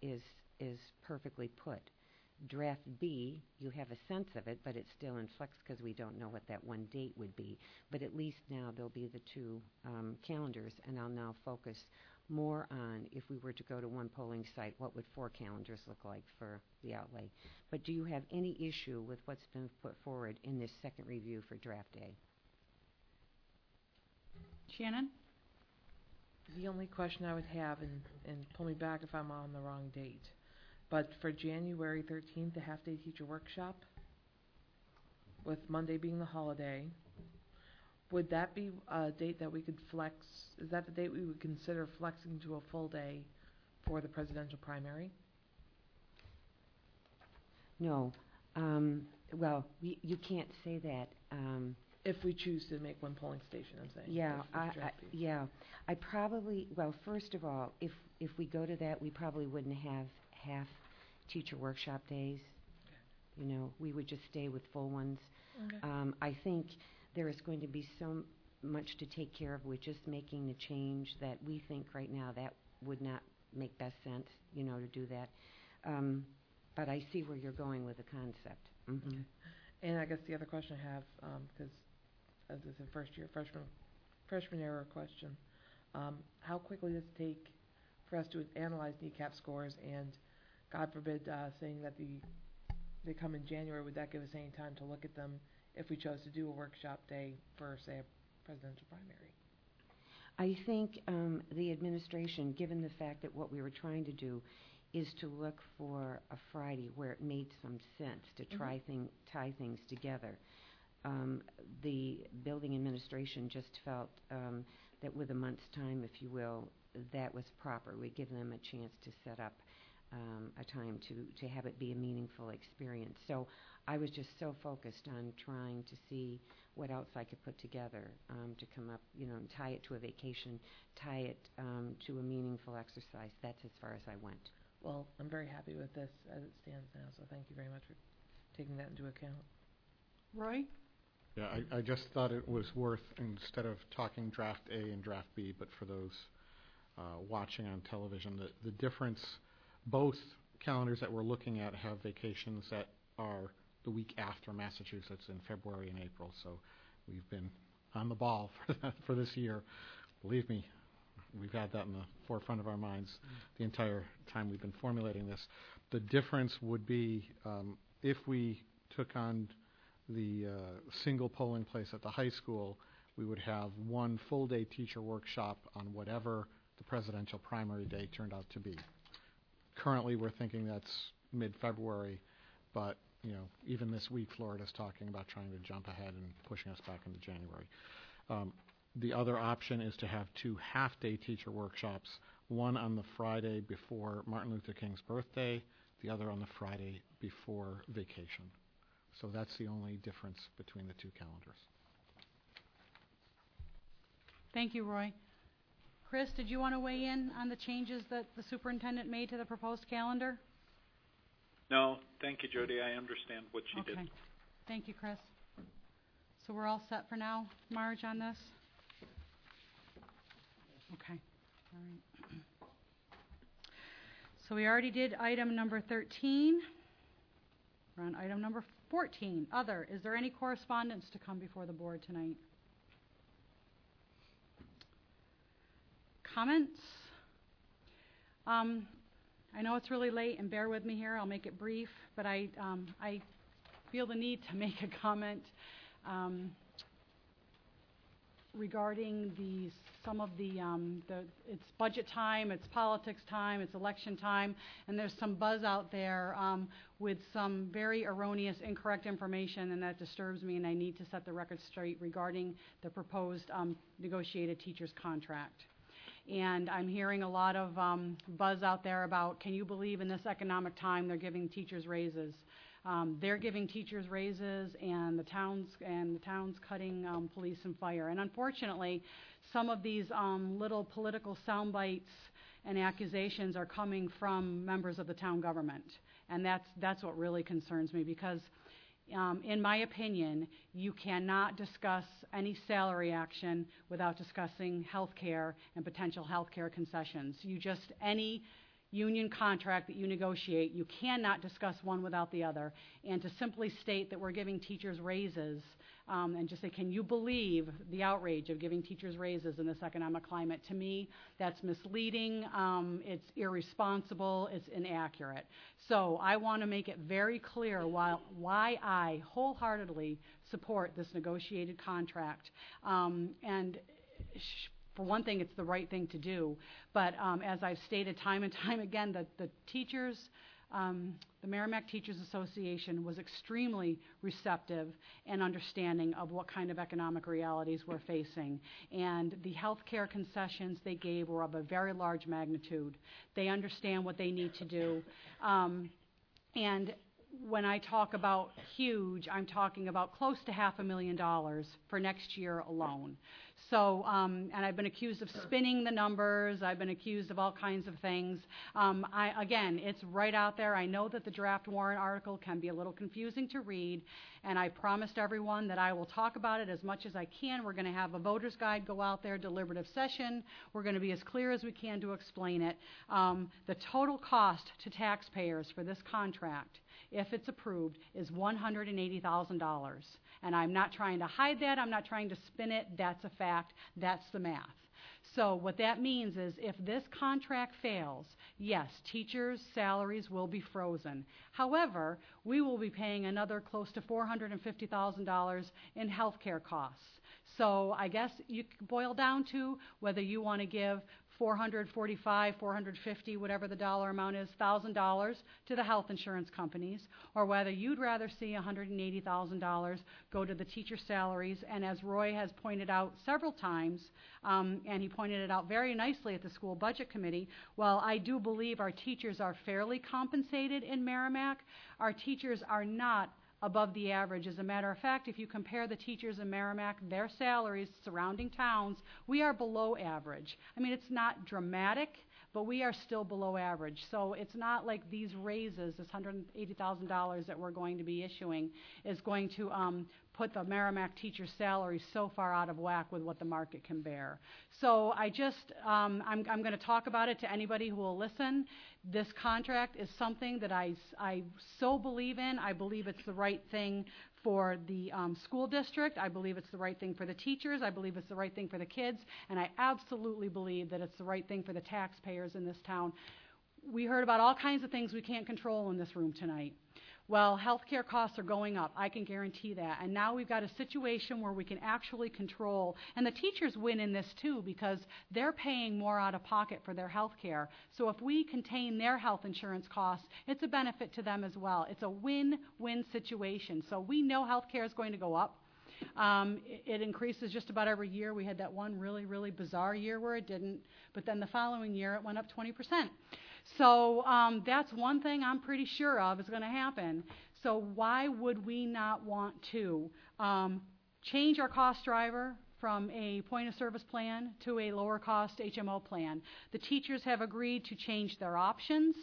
is is perfectly put. Draft B, you have a sense of it, but it's still in flux because we don't know what that one date would be. But at least now there'll be the two um, calendars, and I'll now focus more on if we were to go to one polling site, what would four calendars look like for the outlay? But do you have any issue with what's been put forward in this second review for draft A?
Shannon?
The only question I would have, and, and pull me back if I'm on the wrong date, but for January 13th, the half-day teacher workshop, with Monday being the holiday, would that be a date that we could flex? Is that the date we would consider flexing to a full day for the presidential primary?
No. Um, well, y- you can't say that. Um,
If we choose to make one polling station, I'm saying.
Yeah,
if-
I, I,
draft
yeah. I probably, well, first of all, if, if we go to that, we probably wouldn't have half teacher workshop days. You know, we would just stay with full ones.
Okay.
Um, I think there is going to be so much to take care of with just making the change that we think right now that would not make best sense, you know, to do that. Um, but I see where you're going with the concept. Mhm.
And I guess the other question I have, because as it's a first year freshman, freshman era question, um, how quickly does it take for us to analyze NECAP scores and, God forbid, uh, saying that the they come in January, would that give us any time to look at them if we chose to do a workshop day for, say, a presidential primary?
I think um, the administration, given the fact that what we were trying to do is to look for a Friday where it made some sense to try thing, tie things together, um, the building administration just felt um, that with a month's time, if you will, that was proper. We'd give them a chance to set up um, a time to, to have it be a meaningful experience. So I was just so focused on trying to see what else I could put together um, to come up, you know, and tie it to a vacation, tie it um, to a meaningful exercise. That's as far as I went.
Well, I'm very happy with this as it stands now, so thank you very much for taking that into account.
Roy?
Yeah, I, I just thought it was worth, instead of talking draft A and draft B, but for those uh, watching on television, the, the difference, both calendars that we're looking at have vacations that are the week after Massachusetts in February and April. So we've been on the ball for, that, for this year. Believe me, we've had that in the forefront of our minds the entire time we've been formulating this. The difference would be um, if we took on the uh, single polling place at the high school, we would have one full day teacher workshop on whatever the presidential primary day turned out to be. Currently, we're thinking that's mid February, but you know, even this week, Florida's talking about trying to jump ahead and pushing us back into January. Um, the other option is to have two half day teacher workshops, one on the Friday before Martin Luther King's birthday, the other on the Friday before vacation. So that's the only difference between the two calendars.
Thank you, Roy. Chris, did you want to weigh in on the changes that the superintendent made to the proposed calendar?
No, thank you, Jody. I understand what she
okay.
did.
Thank you, Chris. So we're all set for now, Marge, on this? Okay. All right. So we already did item number 13. We're on item number 14, other. Is there any correspondence to come before the board tonight? Comments? Um, I know it's really late, and bear with me here. I'll make it brief, but I um, I feel the need to make a comment um, regarding the some of the, um, the, it's budget time, it's politics time, it's election time, and there's some buzz out there, um, with some very erroneous, incorrect information, and that disturbs me, and I need to set the record straight regarding the proposed, um, negotiated teacher's contract. And I'm hearing a lot of, um, buzz out there about, can you believe in this economic time they're giving teachers raises? Um, they're giving teachers raises, and the towns and the towns cutting um, police and fire. And unfortunately, some of these um, little political sound bites and accusations are coming from members of the town government, and that's that's what really concerns me because. Um, in my opinion, you cannot discuss any salary action without discussing health care and potential health care concessions. You just, any union contract that you negotiate, you cannot discuss one without the other. And to simply state that we're giving teachers raises um, and just say, can you believe the outrage of giving teachers raises in this economic climate? To me, that's misleading, um, it's irresponsible, it's inaccurate. So I want to make it very clear why, why I wholeheartedly support this negotiated contract. Um, and sh- for one thing, it's the right thing to do. But um, as I've stated time and time again, the, the teachers, um, the Merrimack Teachers Association was extremely receptive and understanding of what kind of economic realities we're facing. And the health care concessions they gave were of a very large magnitude. They understand what they need to do. Um, and when I talk about huge, I'm talking about close to half a million dollars for next year alone. So, um, and I've been accused of spinning the numbers. I've been accused of all kinds of things. Um, I, again, it's right out there. I know that the draft warrant article can be a little confusing to read, and I promised everyone that I will talk about it as much as I can. We're going to have a voter's guide go out there, deliberative session. We're going to be as clear as we can to explain it. Um, the total cost to taxpayers for this contract if it's approved, is $180,000. And I'm not trying to hide that. I'm not trying to spin it. That's a fact. That's the math. So what that means is if this contract fails, yes, teachers' salaries will be frozen. However, we will be paying another close to $450,000 in health care costs. So I guess you boil down to whether you want to give 445, 450, whatever the dollar amount is, thousand dollars to the health insurance companies, or whether you'd rather see $180,000 go to the teacher salaries. And as Roy has pointed out several times, um, and he pointed it out very nicely at the school budget committee, while I do believe our teachers are fairly compensated in Merrimack, our teachers are not above the average. As a matter of fact, if you compare the teachers in Merrimack, their salaries surrounding towns, we are below average. I mean, it's not dramatic, but we are still below average. So it's not like these raises, this $180,000 that we're going to be issuing, is going to um, put the Merrimack teacher's salary so far out of whack with what the market can bear. So I just, um, I'm, I'm going to talk about it to anybody who will listen. This contract is something that I, I so believe in. I believe it's the right thing for the um, school district. I believe it's the right thing for the teachers. I believe it's the right thing for the kids. And I absolutely believe that it's the right thing for the taxpayers in this town. We heard about all kinds of things we can't control in this room tonight. Well, healthcare costs are going up. I can guarantee that. And now we've got a situation where we can actually control, and the teachers win in this too because they're paying more out of pocket for their health care. So if we contain their health insurance costs, it's a benefit to them as well. It's a win-win situation. So we know health care is going to go up. Um, it, it increases just about every year. We had that one really, really bizarre year where it didn't, but then the following year it went up 20 percent. So um, that's one thing I'm pretty sure of is going to happen. So why would we not want to um, change our cost driver from a point of service plan to a lower cost HMO plan? The teachers have agreed to change their options.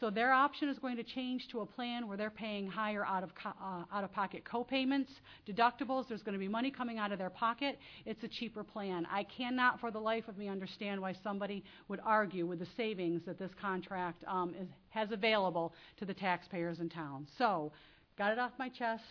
So their option is going to change to a plan where they're paying higher out of co- uh, out of pocket co-payments, deductibles. There's going to be money coming out of their pocket. It's a cheaper plan. I cannot, for the life of me, understand why somebody would argue with the savings that this contract um, is, has available to the taxpayers in town. So, got it off my chest.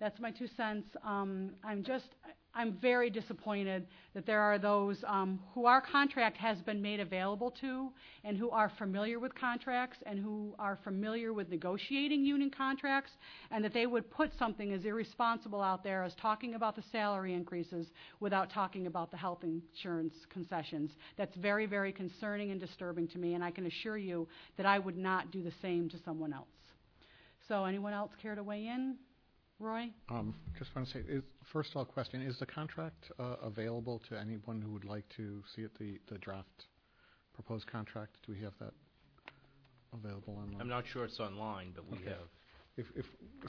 That's my two cents. Um, I'm just, I'm very disappointed that there are those um, who our contract has been made available to and who are familiar with contracts and who are familiar with negotiating union contracts and that they would put something as irresponsible out there as talking about the salary increases without talking about the health insurance concessions. That's very, very concerning and disturbing to me, and I can assure you that I would not do the same to someone else. So, anyone else care to weigh in? Roy?
Um, just want to say, is, first of all, question, is the contract uh, available to anyone who would like to see it, the, the draft proposed contract? Do we have that available online?
I'm not sure it's online, but we
Okay.
have.
If, if,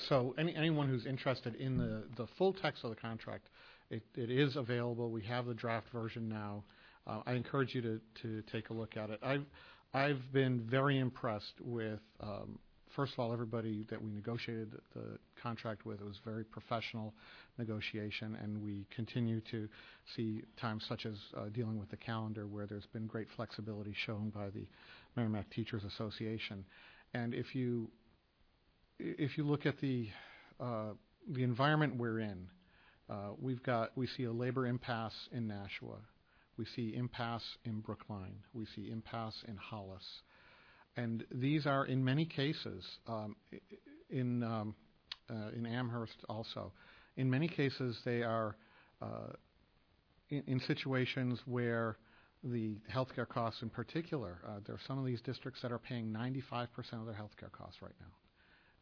so any, anyone who's interested in the, the full text of the contract, it, it is available. We have the draft version now. Uh, I encourage you to, to take a look at it. I've, I've been very impressed with, um, first of all, everybody that we negotiated the, contract with. It was very professional negotiation, and we continue to see times such as uh, dealing with the calendar where there's been great flexibility shown by the Merrimack Teachers Association. And if you if you look at the uh, the environment we're in, uh, we've got we see a labor impasse in Nashua, we see impasse in Brookline, we see impasse in Hollis, and these are in many cases um, in um, uh, in Amherst also. In many cases, they are uh, in, in situations where the healthcare costs, in particular, uh, there are some of these districts that are paying 95% of their healthcare costs right now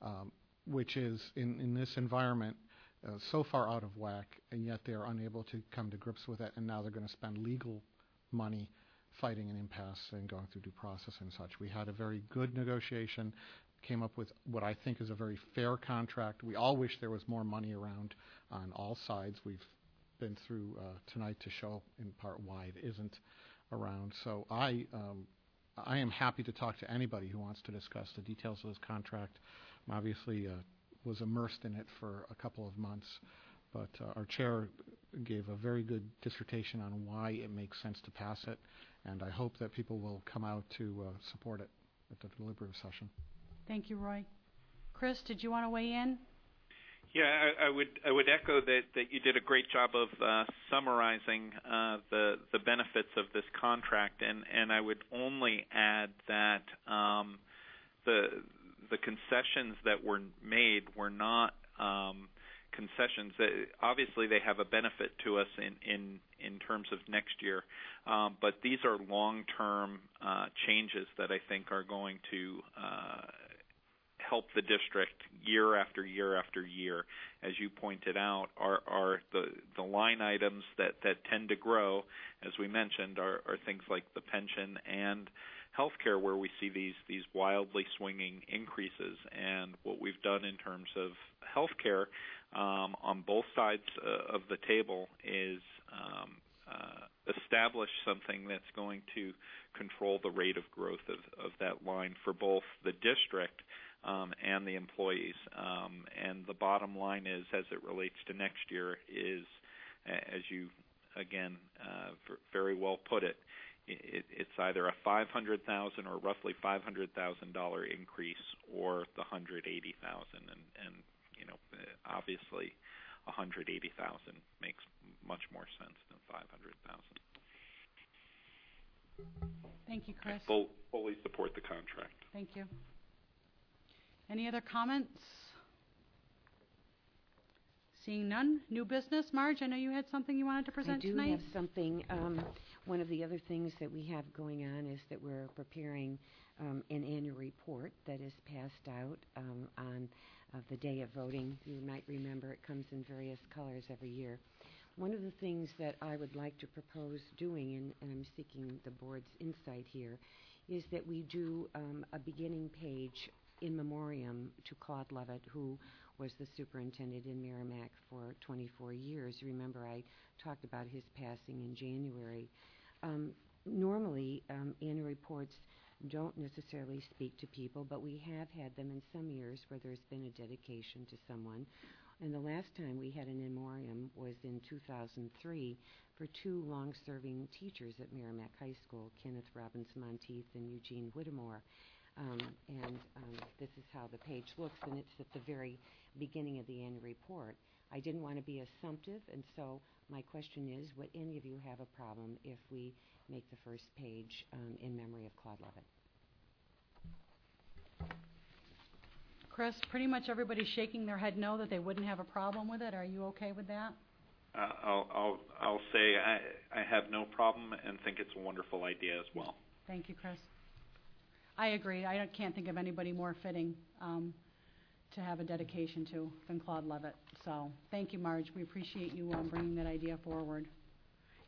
um, which is in, in this environment uh, so far out of whack, and yet they are unable to come to grips with it, and now they're going to spend legal money fighting an impasse and going through due process and such. We had a very good negotiation, came up with what I think is a very fair contract. We all wish there was more money around on all sides. We've been through uh, tonight to show in part why it isn't around. So I um, I am happy to talk to anybody who wants to discuss the details of this contract. I'm obviously uh, was immersed in it for a couple of months, but uh, our chair gave a very good dissertation on why it makes sense to pass it, and I hope that people will come out to uh, support it at the deliberative session.
Thank you, Roy. Chris, did you want to weigh in?
Yeah, I, I would I would echo that that you did a great job of uh, summarizing uh, the the benefits of this contract, and and I would only add that um, the the concessions that were made were not um, concessions. Obviously, they have a benefit to us in terms of next year, um, but these are long term uh, changes that I think are going to uh, help the district year after year after year. As you pointed out, are are the the line items that tend to grow, as we mentioned, are things like the pension and healthcare, where we see these these wildly swinging increases. And what we've done in terms of healthcare um, on both sides uh, of the table is um, uh, establish something that's going to control the rate of growth of, of that line for both the district um, and the employees. Um, and the bottom line is, as it relates to next year, is as you again uh, very well put it, it, it's either a five hundred thousand or roughly five hundred thousand dollar increase, or the hundred eighty thousand. And and you know, obviously, hundred eighty thousand makes much more sense than five hundred thousand.
Thank you, Chris.
Full, fully support the contract.
Thank you. Any other comments? Seeing none, new business. Marge, I know you had something you wanted to present tonight.
I do
tonight.
have something. Um, one of the other things that we have going on is that we're preparing um, an annual report that is passed out um, on uh, the day of voting. You might remember it comes in various colors every year. One of the things that I would like to propose doing, and, and I'm seeking the board's insight here, is that we do um, a beginning page in memoriam to Claude Levitt, who was the superintendent in Merrimack for 24 years. Remember, I talked about his passing in January. Um, normally, um, annual reports don't necessarily speak to people, but we have had them in some years where there's been a dedication to someone. And the last time we had an in memoriam was in 2003 for two long-serving teachers at Merrimack High School, Kenneth Robbins Monteith and Eugene Whittemore. Um, and um, this is how the page looks, and it's at the very beginning of the annual report. I didn't want to be assumptive, and so my question is, would any of you have a problem if we make the first page um, in memory of Claude Levitt?
Chris, pretty much everybody's shaking their head no, that they wouldn't have a problem with it. Are you okay with that?
Uh, I'll, I'll, I'll say I, I have no problem and think it's a wonderful idea as well.
Thank you, Chris. I agree. I don't- can't think of anybody more fitting um, to have a dedication to than Claude Levitt. So, thank you, Marge. We appreciate you um, bringing that idea forward.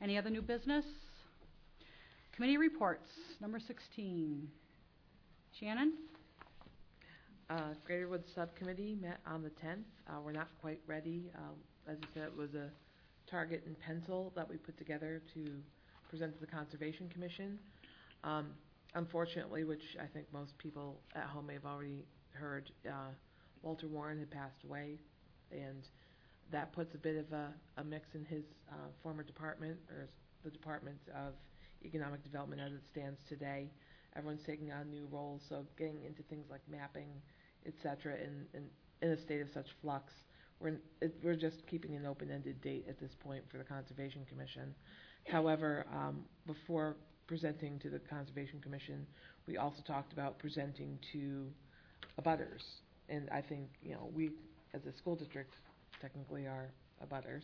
Any other new business? Committee reports, number 16. Shannon?
Uh, Grater Woods Subcommittee met on the 10th. Uh, we're not quite ready. Um, as I said, it was a target and pencil that we put together to present to the Conservation Commission. Um, unfortunately, which I think most people at home may have already heard, uh, Walter Warren had passed away, and that puts a bit of a, a mix in his uh, former department, or the Department of Economic Development as it stands today. Everyone's taking on new roles, so getting into things like mapping, et cetera, in, in, in a state of such flux. We're, it, we're just keeping an open-ended date at this point for the Conservation Commission. However, um, before presenting to the Conservation Commission, we also talked about presenting to abutters. And I think, you know, we, as a school district, technically are abutters,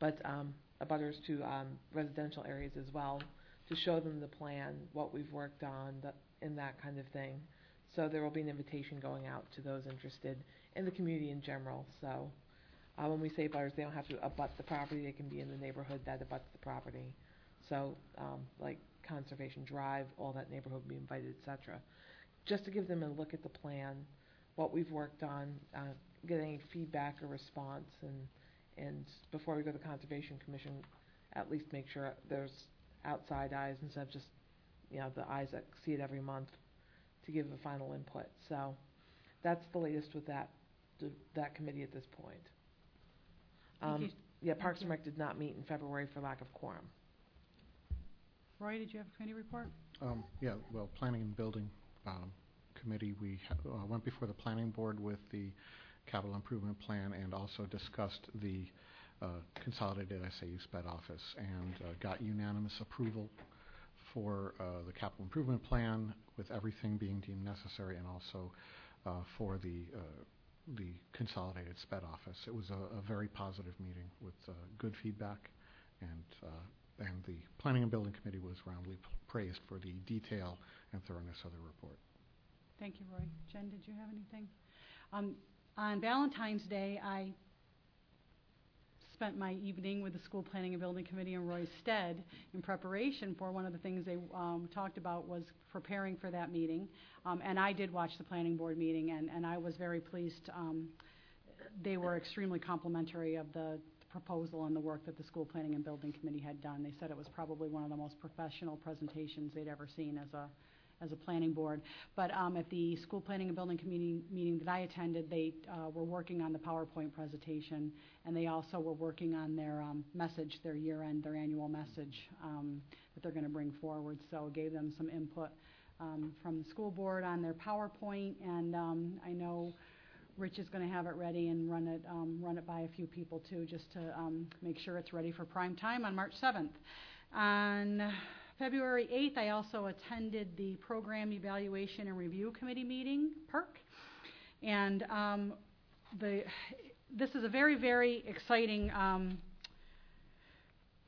but um, abutters to um, residential areas as well, to show them the plan, what we've worked on, the, and that kind of thing. So there will be an invitation going out to those interested in the community in general. So uh, when we say abutters, they don't have to abut the property. They can be in the neighborhood that abuts the property. So um, like Conservation Drive, all that neighborhood will be invited, etc. Just to give them a look at the plan, what we've worked on, uh, get any feedback or response, and and before we go to the Conservation Commission, at least make sure there's outside eyes instead of just you know the eyes that see it every month to give a final input. So that's the latest with that that committee at this point. Um, yeah, Parks
you.
and Rec did not meet in February for lack of quorum.
Roy, did you have a committee report?
Um, yeah, well, Planning and Building um, Committee, we ha- uh, went before the Planning Board with the capital improvement plan and also discussed the uh, consolidated SAU sped office and uh, got unanimous approval for uh, the capital improvement plan with everything being deemed necessary and also uh, for the uh, the consolidated sped office. It was a, a very positive meeting with uh, good feedback and uh, and the Planning and Building Committee was roundly praised for the detail and thoroughness of the report.
Thank you, Roy. Jen, did you have anything? Um, on Valentine's Day, I spent my evening with the School Planning and Building Committee in Roy's stead in preparation for one of the things they um, talked about was preparing for that meeting. Um, and I did watch the planning board meeting, and, and I was very pleased. Um, they were extremely complimentary of the proposal and the work that the School Planning and Building Committee had done. They said it was probably one of the most professional presentations they'd ever seen as a as a planning board. But um, at the school planning and building committee meeting that I attended, they uh, were working on the PowerPoint presentation, and they also were working on their um, message, their year-end, their annual message um, that they're going to bring forward. So gave them some input um, from the school board on their PowerPoint, and um, I know Rich is going to have it ready and run it um, run it by a few people too, just to um, make sure it's ready for prime time on March 7th. On February 8th, I also attended the Program Evaluation and Review Committee meeting, PERC, and um, the this is a very very exciting. Um,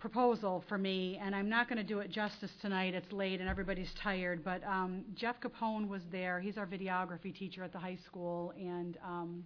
proposal for me, and I'm not going to do it justice tonight. It's late and everybody's tired. But um, Jeff Capone was there. He's our videography teacher at the high school, and um,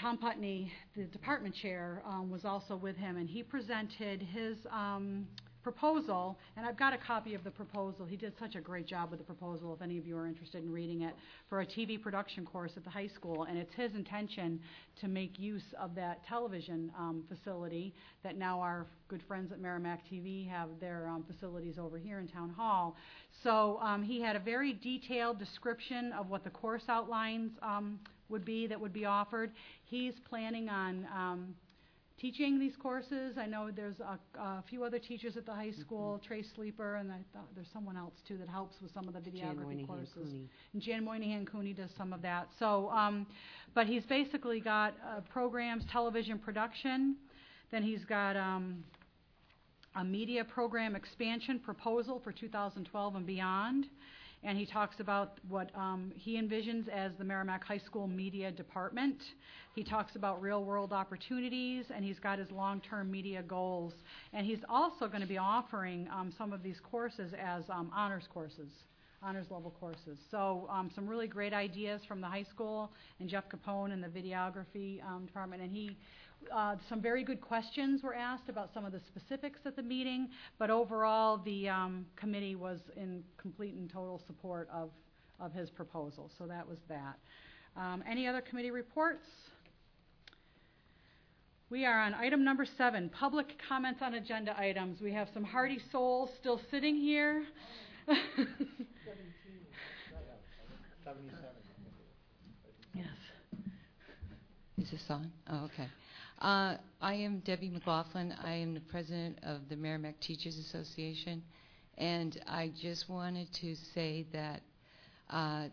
Tom Putney, the department chair, um, was also with him, and he presented his um, proposal. And I've got a copy of the proposal. He did such a great job with the proposal. If any of you are interested in reading it, for a TV production course at the high school, and it's his intention to make use of that television um, facility that now our good friends at Merrimack TV have their um, facilities over here in Town Hall. So um, he had a very detailed description of what the course outlines um, would be that would be offered. He's planning on um, teaching these courses. I know there's a, a few other teachers at the high school, Trace Sleeper, and I thought there's someone else too that helps with some of the videography
Moynihan
courses.
Cooney.
And Jan Moynihan Cooney does some of that. So, um, but he's basically got uh, programs, television production. Then he's got um, a media program expansion proposal for 2012 and beyond. And he talks about what um, he envisions as the Merrimack High School Media Department. He talks about real world opportunities, and he's got his long term media goals. And he's also going to be offering um, some of these courses as um, honors courses honors level courses. So um, some really great ideas from the high school and Jeff Capone and the videography um, department. And he, uh, some very good questions were asked about some of the specifics at the meeting. But overall, the um, committee was in complete and total support of of his proposal. So that was that. Um, any other committee reports? We are on item number seven, public comments on agenda items. We have some hardy souls still sitting here.
Yes. Is this on? Oh, okay. Uh, I am Debbie McLaughlin. I am the president of the Merrimack Teachers Association. And I just wanted to say that uh,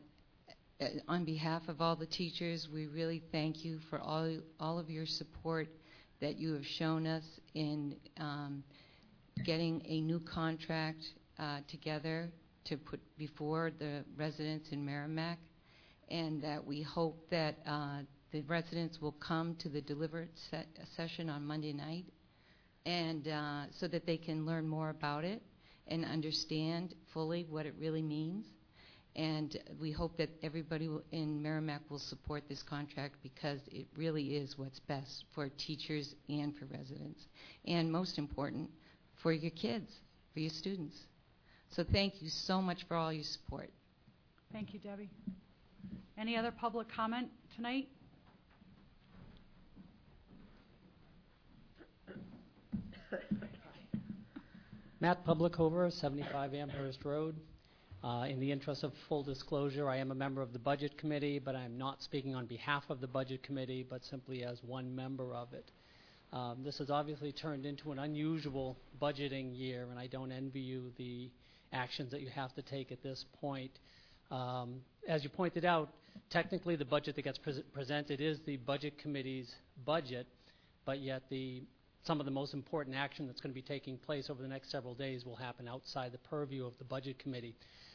on behalf of all the teachers, we really thank you for all, all of your support that you have shown us in um, getting a new contract uh, together to put before the residents in Merrimack, and that we hope that uh, the residents will come to the deliberate se- session on Monday night, and uh, so that they can learn more about it and understand fully what it really means. And we hope that everybody will, in Merrimack will support this contract because it really is what's best for teachers and for residents, and most important, for your kids, for your students. So thank you so much for all your support.
Thank you, Debbie. Any other public comment tonight?
Matt Publicover, 75 Amherst Road. Uh, in the interest of full disclosure, I am a member of the Budget Committee, but I am not speaking on behalf of the Budget Committee, but simply as one member of it. Um, this has obviously turned into an unusual budgeting year, and I don't envy you the actions that you have to take at this point. Um, as you pointed out, technically the budget that gets pres presented is the Budget Committee's budget, but yet the some of the most important action that's going to be taking place over the next several days will happen outside the purview of the Budget Committee.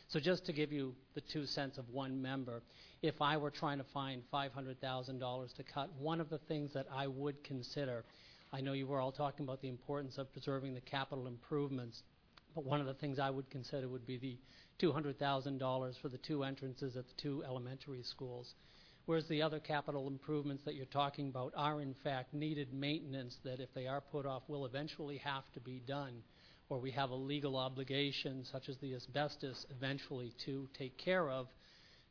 So just to give you the two cents of one member, if I were trying to find $500,000 to cut, one of the things that I would consider, I know you were all talking about the importance of preserving the capital improvements, but one of the things I would consider would be the $200,000 for the two entrances at the two elementary schools. Whereas the other capital improvements that you're talking about are in fact needed maintenance that if they are put off will eventually have to be done or we have a legal obligation such as the asbestos eventually to take care of.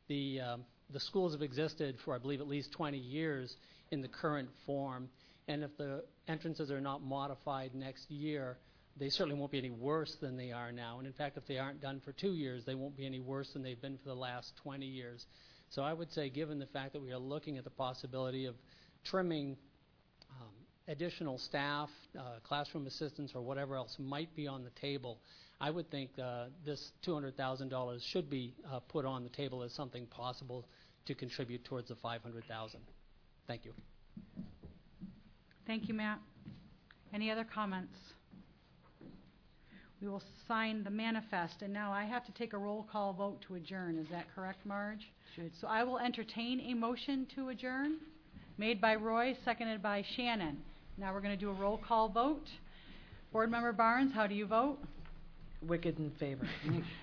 The, um, the schools have existed for I believe at least 20 years in the current form and if the entrances are not modified next year they certainly won't be any worse than they are now. And in fact, if they aren't done for two years, they won't be any worse than they've been for the last 20 years. So I would say, given the fact that we are looking at the possibility of trimming um, additional staff, uh, classroom assistants, or whatever else might be on the table, I would think uh, this $200,000 should be uh, put on the table as something possible to contribute towards the 500,000. Thank you.
Thank you, Matt. Any other comments? We will sign the manifest, and now I have to take a roll call vote to adjourn. Is that correct, Marge?
Should.
So I will entertain a motion to adjourn, made by Roy, seconded by Shannon. Now we're going to do a roll call vote. Board Member Barnes, how do you vote?
Wicked in favor.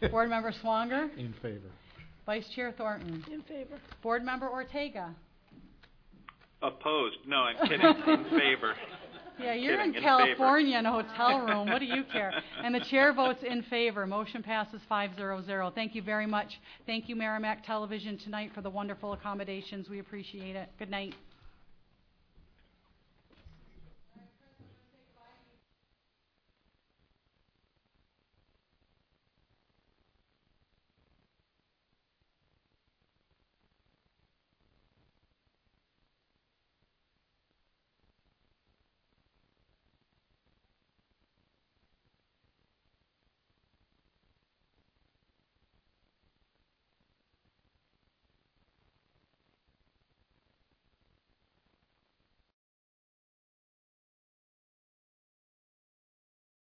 Board Member Swanger?
In favor.
Vice Chair Thornton?
In favor.
Board Member Ortega?
Opposed? No, I'm kidding. in favor.
Yeah, you're
Kidding,
in California in a hotel room. What do you care? And the chair votes in favor. Motion passes 500. Thank you very much. Thank you, Merrimack Television, tonight for the wonderful accommodations. We appreciate it. Good night.